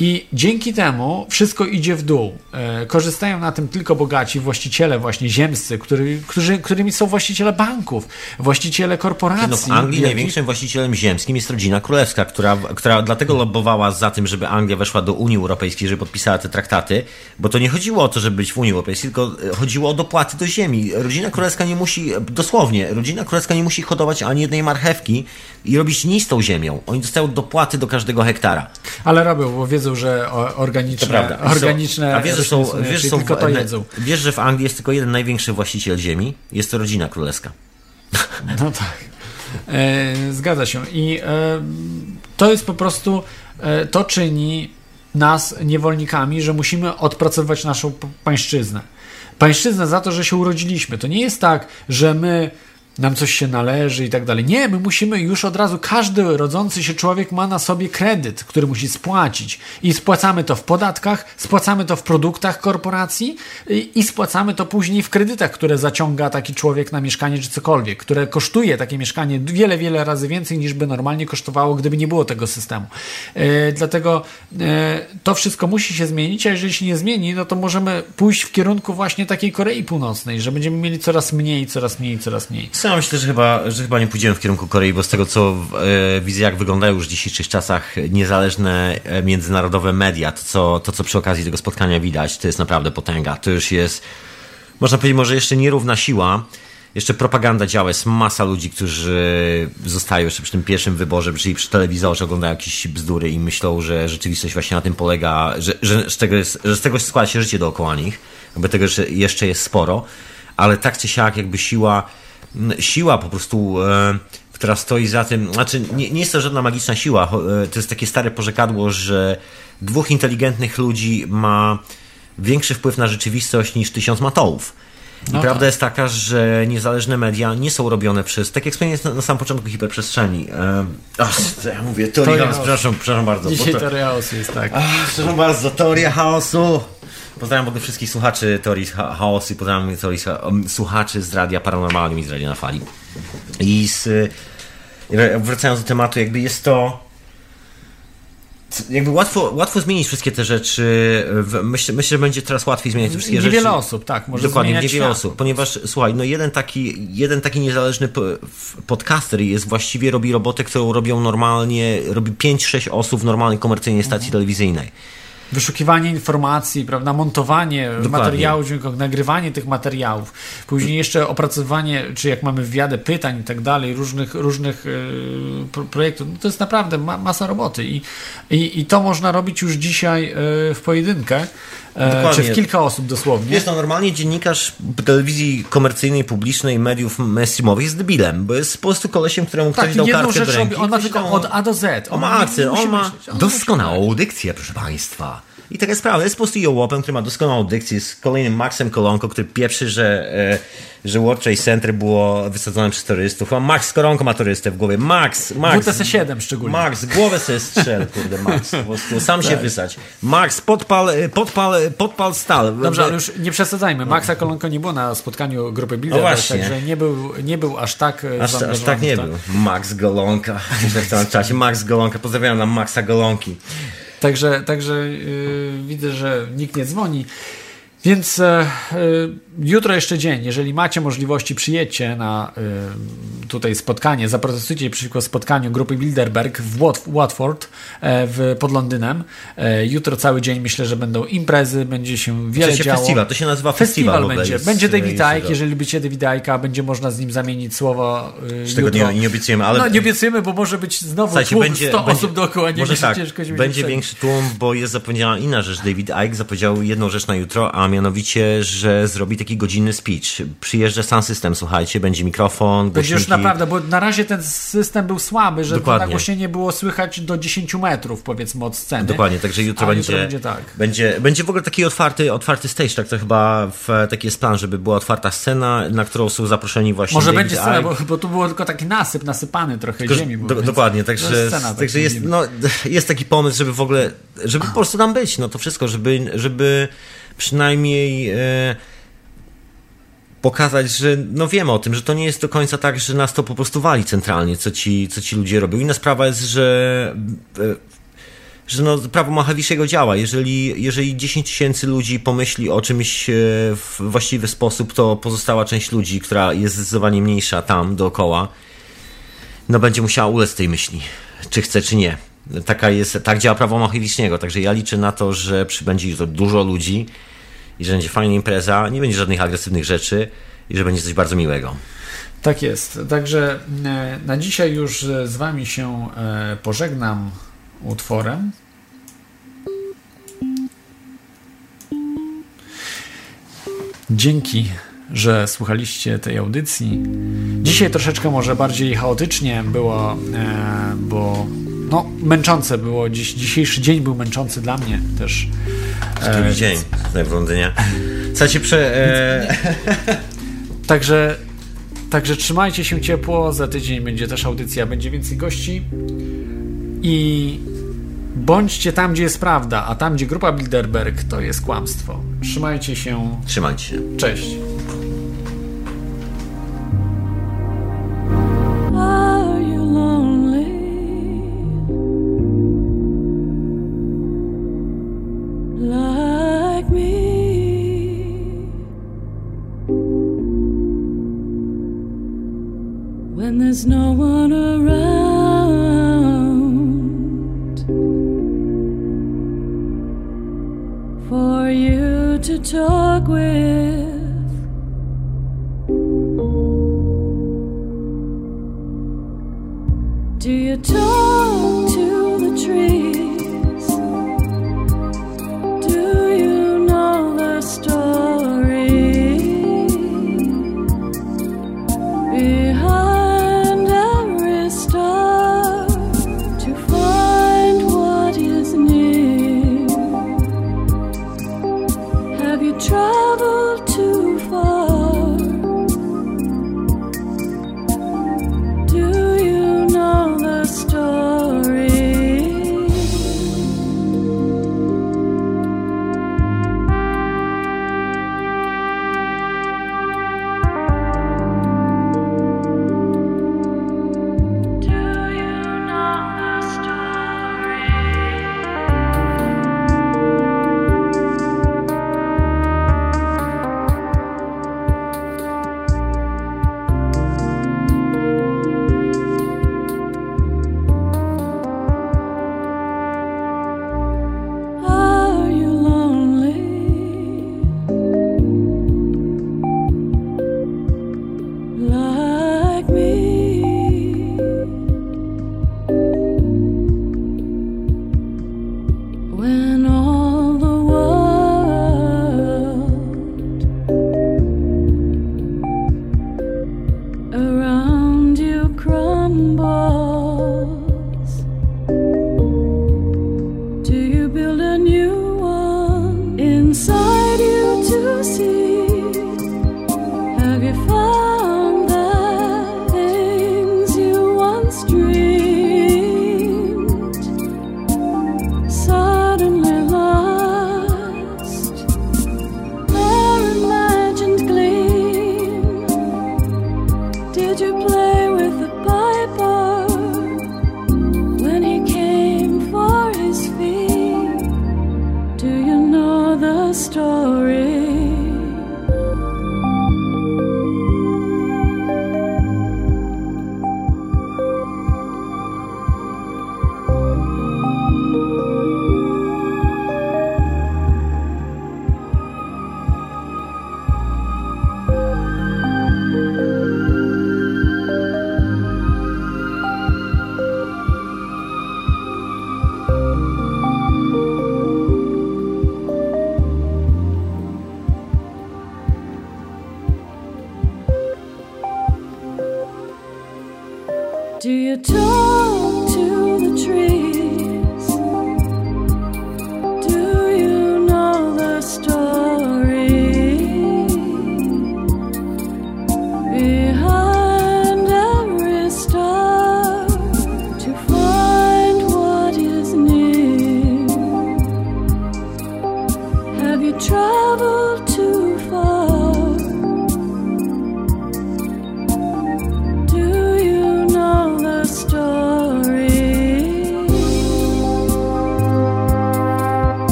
I dzięki temu wszystko idzie w dół. E, Korzystają na tym tylko bogaci, właściciele właśnie ziemscy, który, którzy, którymi są właściciele banków, właściciele korporacji. No w Anglii największym właścicielem ziemskim jest rodzina królewska, która, która dlatego lobbowała za tym, żeby Anglia weszła do Unii Europejskiej, żeby podpisała te traktaty, bo to nie chodziło o to, żeby być w Unii Europejskiej, tylko e, chodziło o dopłaty do ziemi. Rodzina królewska nie musi, dosłownie, rodzina królewska nie musi hodować ani jednej marchewki i robić nic z tą ziemią. Oni dostają dopłaty do każdego hektara. Ale robią, bo wiedzą, że organiczne, organiczne A wiesz, że są, wiesz, są tylko to jedzą. Wiesz, że w Anglii jest tylko jeden największy właściciel ziemi? Jest to rodzina królewska. No tak. E, zgadza się. I e, to jest po prostu, e, to czyni nas niewolnikami, że musimy odpracowywać naszą pańszczyznę. Pańszczyznę za to, że się urodziliśmy. To nie jest tak, że my nam coś się należy i tak dalej. Nie, my musimy już od razu, każdy rodzący się człowiek ma na sobie kredyt, który musi spłacić. I spłacamy to w podatkach, spłacamy to w produktach korporacji i, i spłacamy to później w kredytach, które zaciąga taki człowiek na mieszkanie czy cokolwiek, które kosztuje takie mieszkanie wiele, wiele razy więcej niż by normalnie kosztowało, gdyby nie było tego systemu. E, dlatego e, to wszystko musi się zmienić, a jeżeli się nie zmieni, no to możemy pójść w kierunku właśnie takiej Korei Północnej, że będziemy mieli coraz mniej, coraz mniej, coraz mniej. Ja myślę, że chyba, że chyba nie pójdziemy w kierunku Korei, bo z tego co e, widzę, jak wyglądają już w dzisiejszych czasach niezależne e, międzynarodowe media, to co, to co przy okazji tego spotkania widać, to jest naprawdę potęga. To już jest, można powiedzieć, może jeszcze nierówna siła. Jeszcze propaganda działa, jest masa ludzi, którzy zostają jeszcze przy tym pierwszym wyborze, czyli przy telewizorze, oglądają jakieś bzdury i myślą, że rzeczywistość właśnie na tym polega, że, że, z, tego jest, że z tego składa się życie dookoła nich, jakby tego jeszcze- jest sporo, ale tak czy siak jakby siła, siła po prostu, e, która stoi za tym, znaczy nie, nie jest to żadna magiczna siła, e, to jest takie stare porzekadło, że dwóch inteligentnych ludzi ma większy wpływ na rzeczywistość niż tysiąc matołów. I No prawda tak. jest taka, że niezależne media nie są robione przez, tak jak wspomniałem na, na samym początku hiperprzestrzeni. Ach, co ja mówię, teoria, Teoria chaosu, przepraszam, przepraszam bardzo. Dzisiaj to- teoria chaosu jest tak. Ach, Przepraszam bardzo, teoria chaosu. Pozdrawiam w ogóle wszystkich słuchaczy teorii cha- chaosu i pozdrawiam teorii, cha- um, słuchaczy z Radia Paranormalnym i z Radia na Fali. I z, wracając do tematu, jakby jest to jakby łatwo, łatwo zmienić wszystkie te rzeczy. Myślę, myślę, że będzie teraz łatwiej zmieniać te wszystkie Niewiele rzeczy. osób, tak, może Dokładnie, niewiele świat. osób. Ponieważ, słuchaj, no jeden taki, jeden taki niezależny podcaster jest właściwie robi robotę, którą robią normalnie, robi 5-6 osób w normalnej komercyjnej stacji telewizyjnej. Wyszukiwanie informacji, prawda, montowanie materiałów dźwiękowych, nagrywanie tych materiałów, później jeszcze opracowanie, czy jak mamy wywiadę pytań i tak dalej, różnych, różnych pro- projektów. No to jest naprawdę ma, masa roboty i, i, i to można robić już dzisiaj e, w pojedynkę, Dokładnie. czy w kilka osób dosłownie. Wiesz, no normalnie dziennikarz telewizji komercyjnej, publicznej, mediów mainstreamowych jest debilem, bo jest po prostu kolesiem, któremu ktoś tak, dał jedną kartkę rzecz do ręki. on ma ktoś tylko dał- od A do Z. On ma nie- akcję, on ma myśleć. On doskonałą dykcję, proszę Państwa. I taka sprawa, jest po prostu jołopem, który ma doskonałą dykcję, z kolejnym Maxem Kolonko, który pieprzy, że, e, że World Trade Center było wysadzone przez terrorystów. A Max Kolonko ma terrorystę w głowie. Max, Max. WTC-7 szczególnie. Max, głowę sobie strzel, kurde, Max. Po prostu sam Tak. się wysać. Max, podpal, e, podpal, e, podpal stal. Dobrze, ale już nie przesadzajmy. Maxa Kolonko nie było na spotkaniu grupy Bilder, No właśnie. także nie był, nie był aż tak e, Aż, aż tak nie był. Max Golonka. W tym czasie Max Golonka. Pozdrawiam nam Maxa Golonki. Także, także yy, widzę, że nikt nie dzwoni. Więc e, jutro jeszcze dzień. Jeżeli macie możliwości, przyjedźcie na e, tutaj spotkanie, zaprotestujcie przeciwko spotkaniu grupy Bilderberg w Wat Watford e, w, pod Londynem. E, jutro cały dzień myślę, że będą imprezy, będzie się wiele W sensie działo. festiwal, to się nazywa festiwal. Festiwal będzie. jest, będzie e, David Icke, jeżeli lubicie Davida Icke'a, będzie można z nim zamienić słowo y, Z tego nie, nie obiecujemy, ale... No nie obiecujemy, bo może być znowu Słuchajcie, tłum, będzie, 100 będzie, osób dookoła, nie może tak, ciężko będzie większy tłum, bo jest zapowiedziana inna rzecz. David Icke zapowiedział jedną rzecz na jutro, a mianowicie, że zrobi taki godzinny speech. Przyjeżdża sam system, słuchajcie, będzie mikrofon, Będzie już naprawdę, bo na razie ten system był słaby, że to Dokładnie. nagłośnienie było słychać do 10 metrów, powiedzmy, od sceny. Dokładnie, także jutro będzie, jutro będzie tak. będzie, będzie w ogóle taki otwarty, otwarty stage, tak to chyba w, taki jest plan, żeby była otwarta scena, na którą są zaproszeni właśnie Może David będzie scena, bo, bo tu było tylko taki nasyp, nasypany trochę Tylko, ziemi. Do, dokładnie, jest także, scena, tak także jest, no, jest taki pomysł, żeby w ogóle, żeby po prostu tam być, no to wszystko, żeby, żeby przynajmniej e, pokazać, że no wiemy o tym, że to nie jest do końca tak, że nas to po prostu wali centralnie, co ci, co ci ludzie robią. Inna sprawa jest, że e, że no, prawo Machawiszy'ego działa. Jeżeli, jeżeli 10 tysięcy ludzi pomyśli o czymś e, w właściwy sposób, to pozostała część ludzi, która jest zdecydowanie mniejsza tam dookoła, no będzie musiała ulec tej myśli, czy chce, czy nie. Taka jest, tak działa prawo Machawicznego, także ja liczę na to, że przybędzie dużo ludzi i że będzie fajna impreza, nie będzie żadnych agresywnych rzeczy i że będzie coś bardzo miłego. Tak jest. Także e, na dzisiaj już z Wami się e, pożegnam utworem. Dzięki, że słuchaliście tej audycji. Dzisiaj troszeczkę może bardziej chaotycznie było, e, bo no, męczące było. Dziś, dzisiejszy dzień był męczący dla mnie też. Drugi dzień tutaj w Londynie. Słuchajcie, prze, e, Także, także trzymajcie się ciepło. Za tydzień będzie też audycja, będzie więcej gości. I bądźcie tam, gdzie jest prawda, a tam, gdzie grupa Bilderberg, to jest kłamstwo. Trzymajcie się. trzymajcie się. Cześć.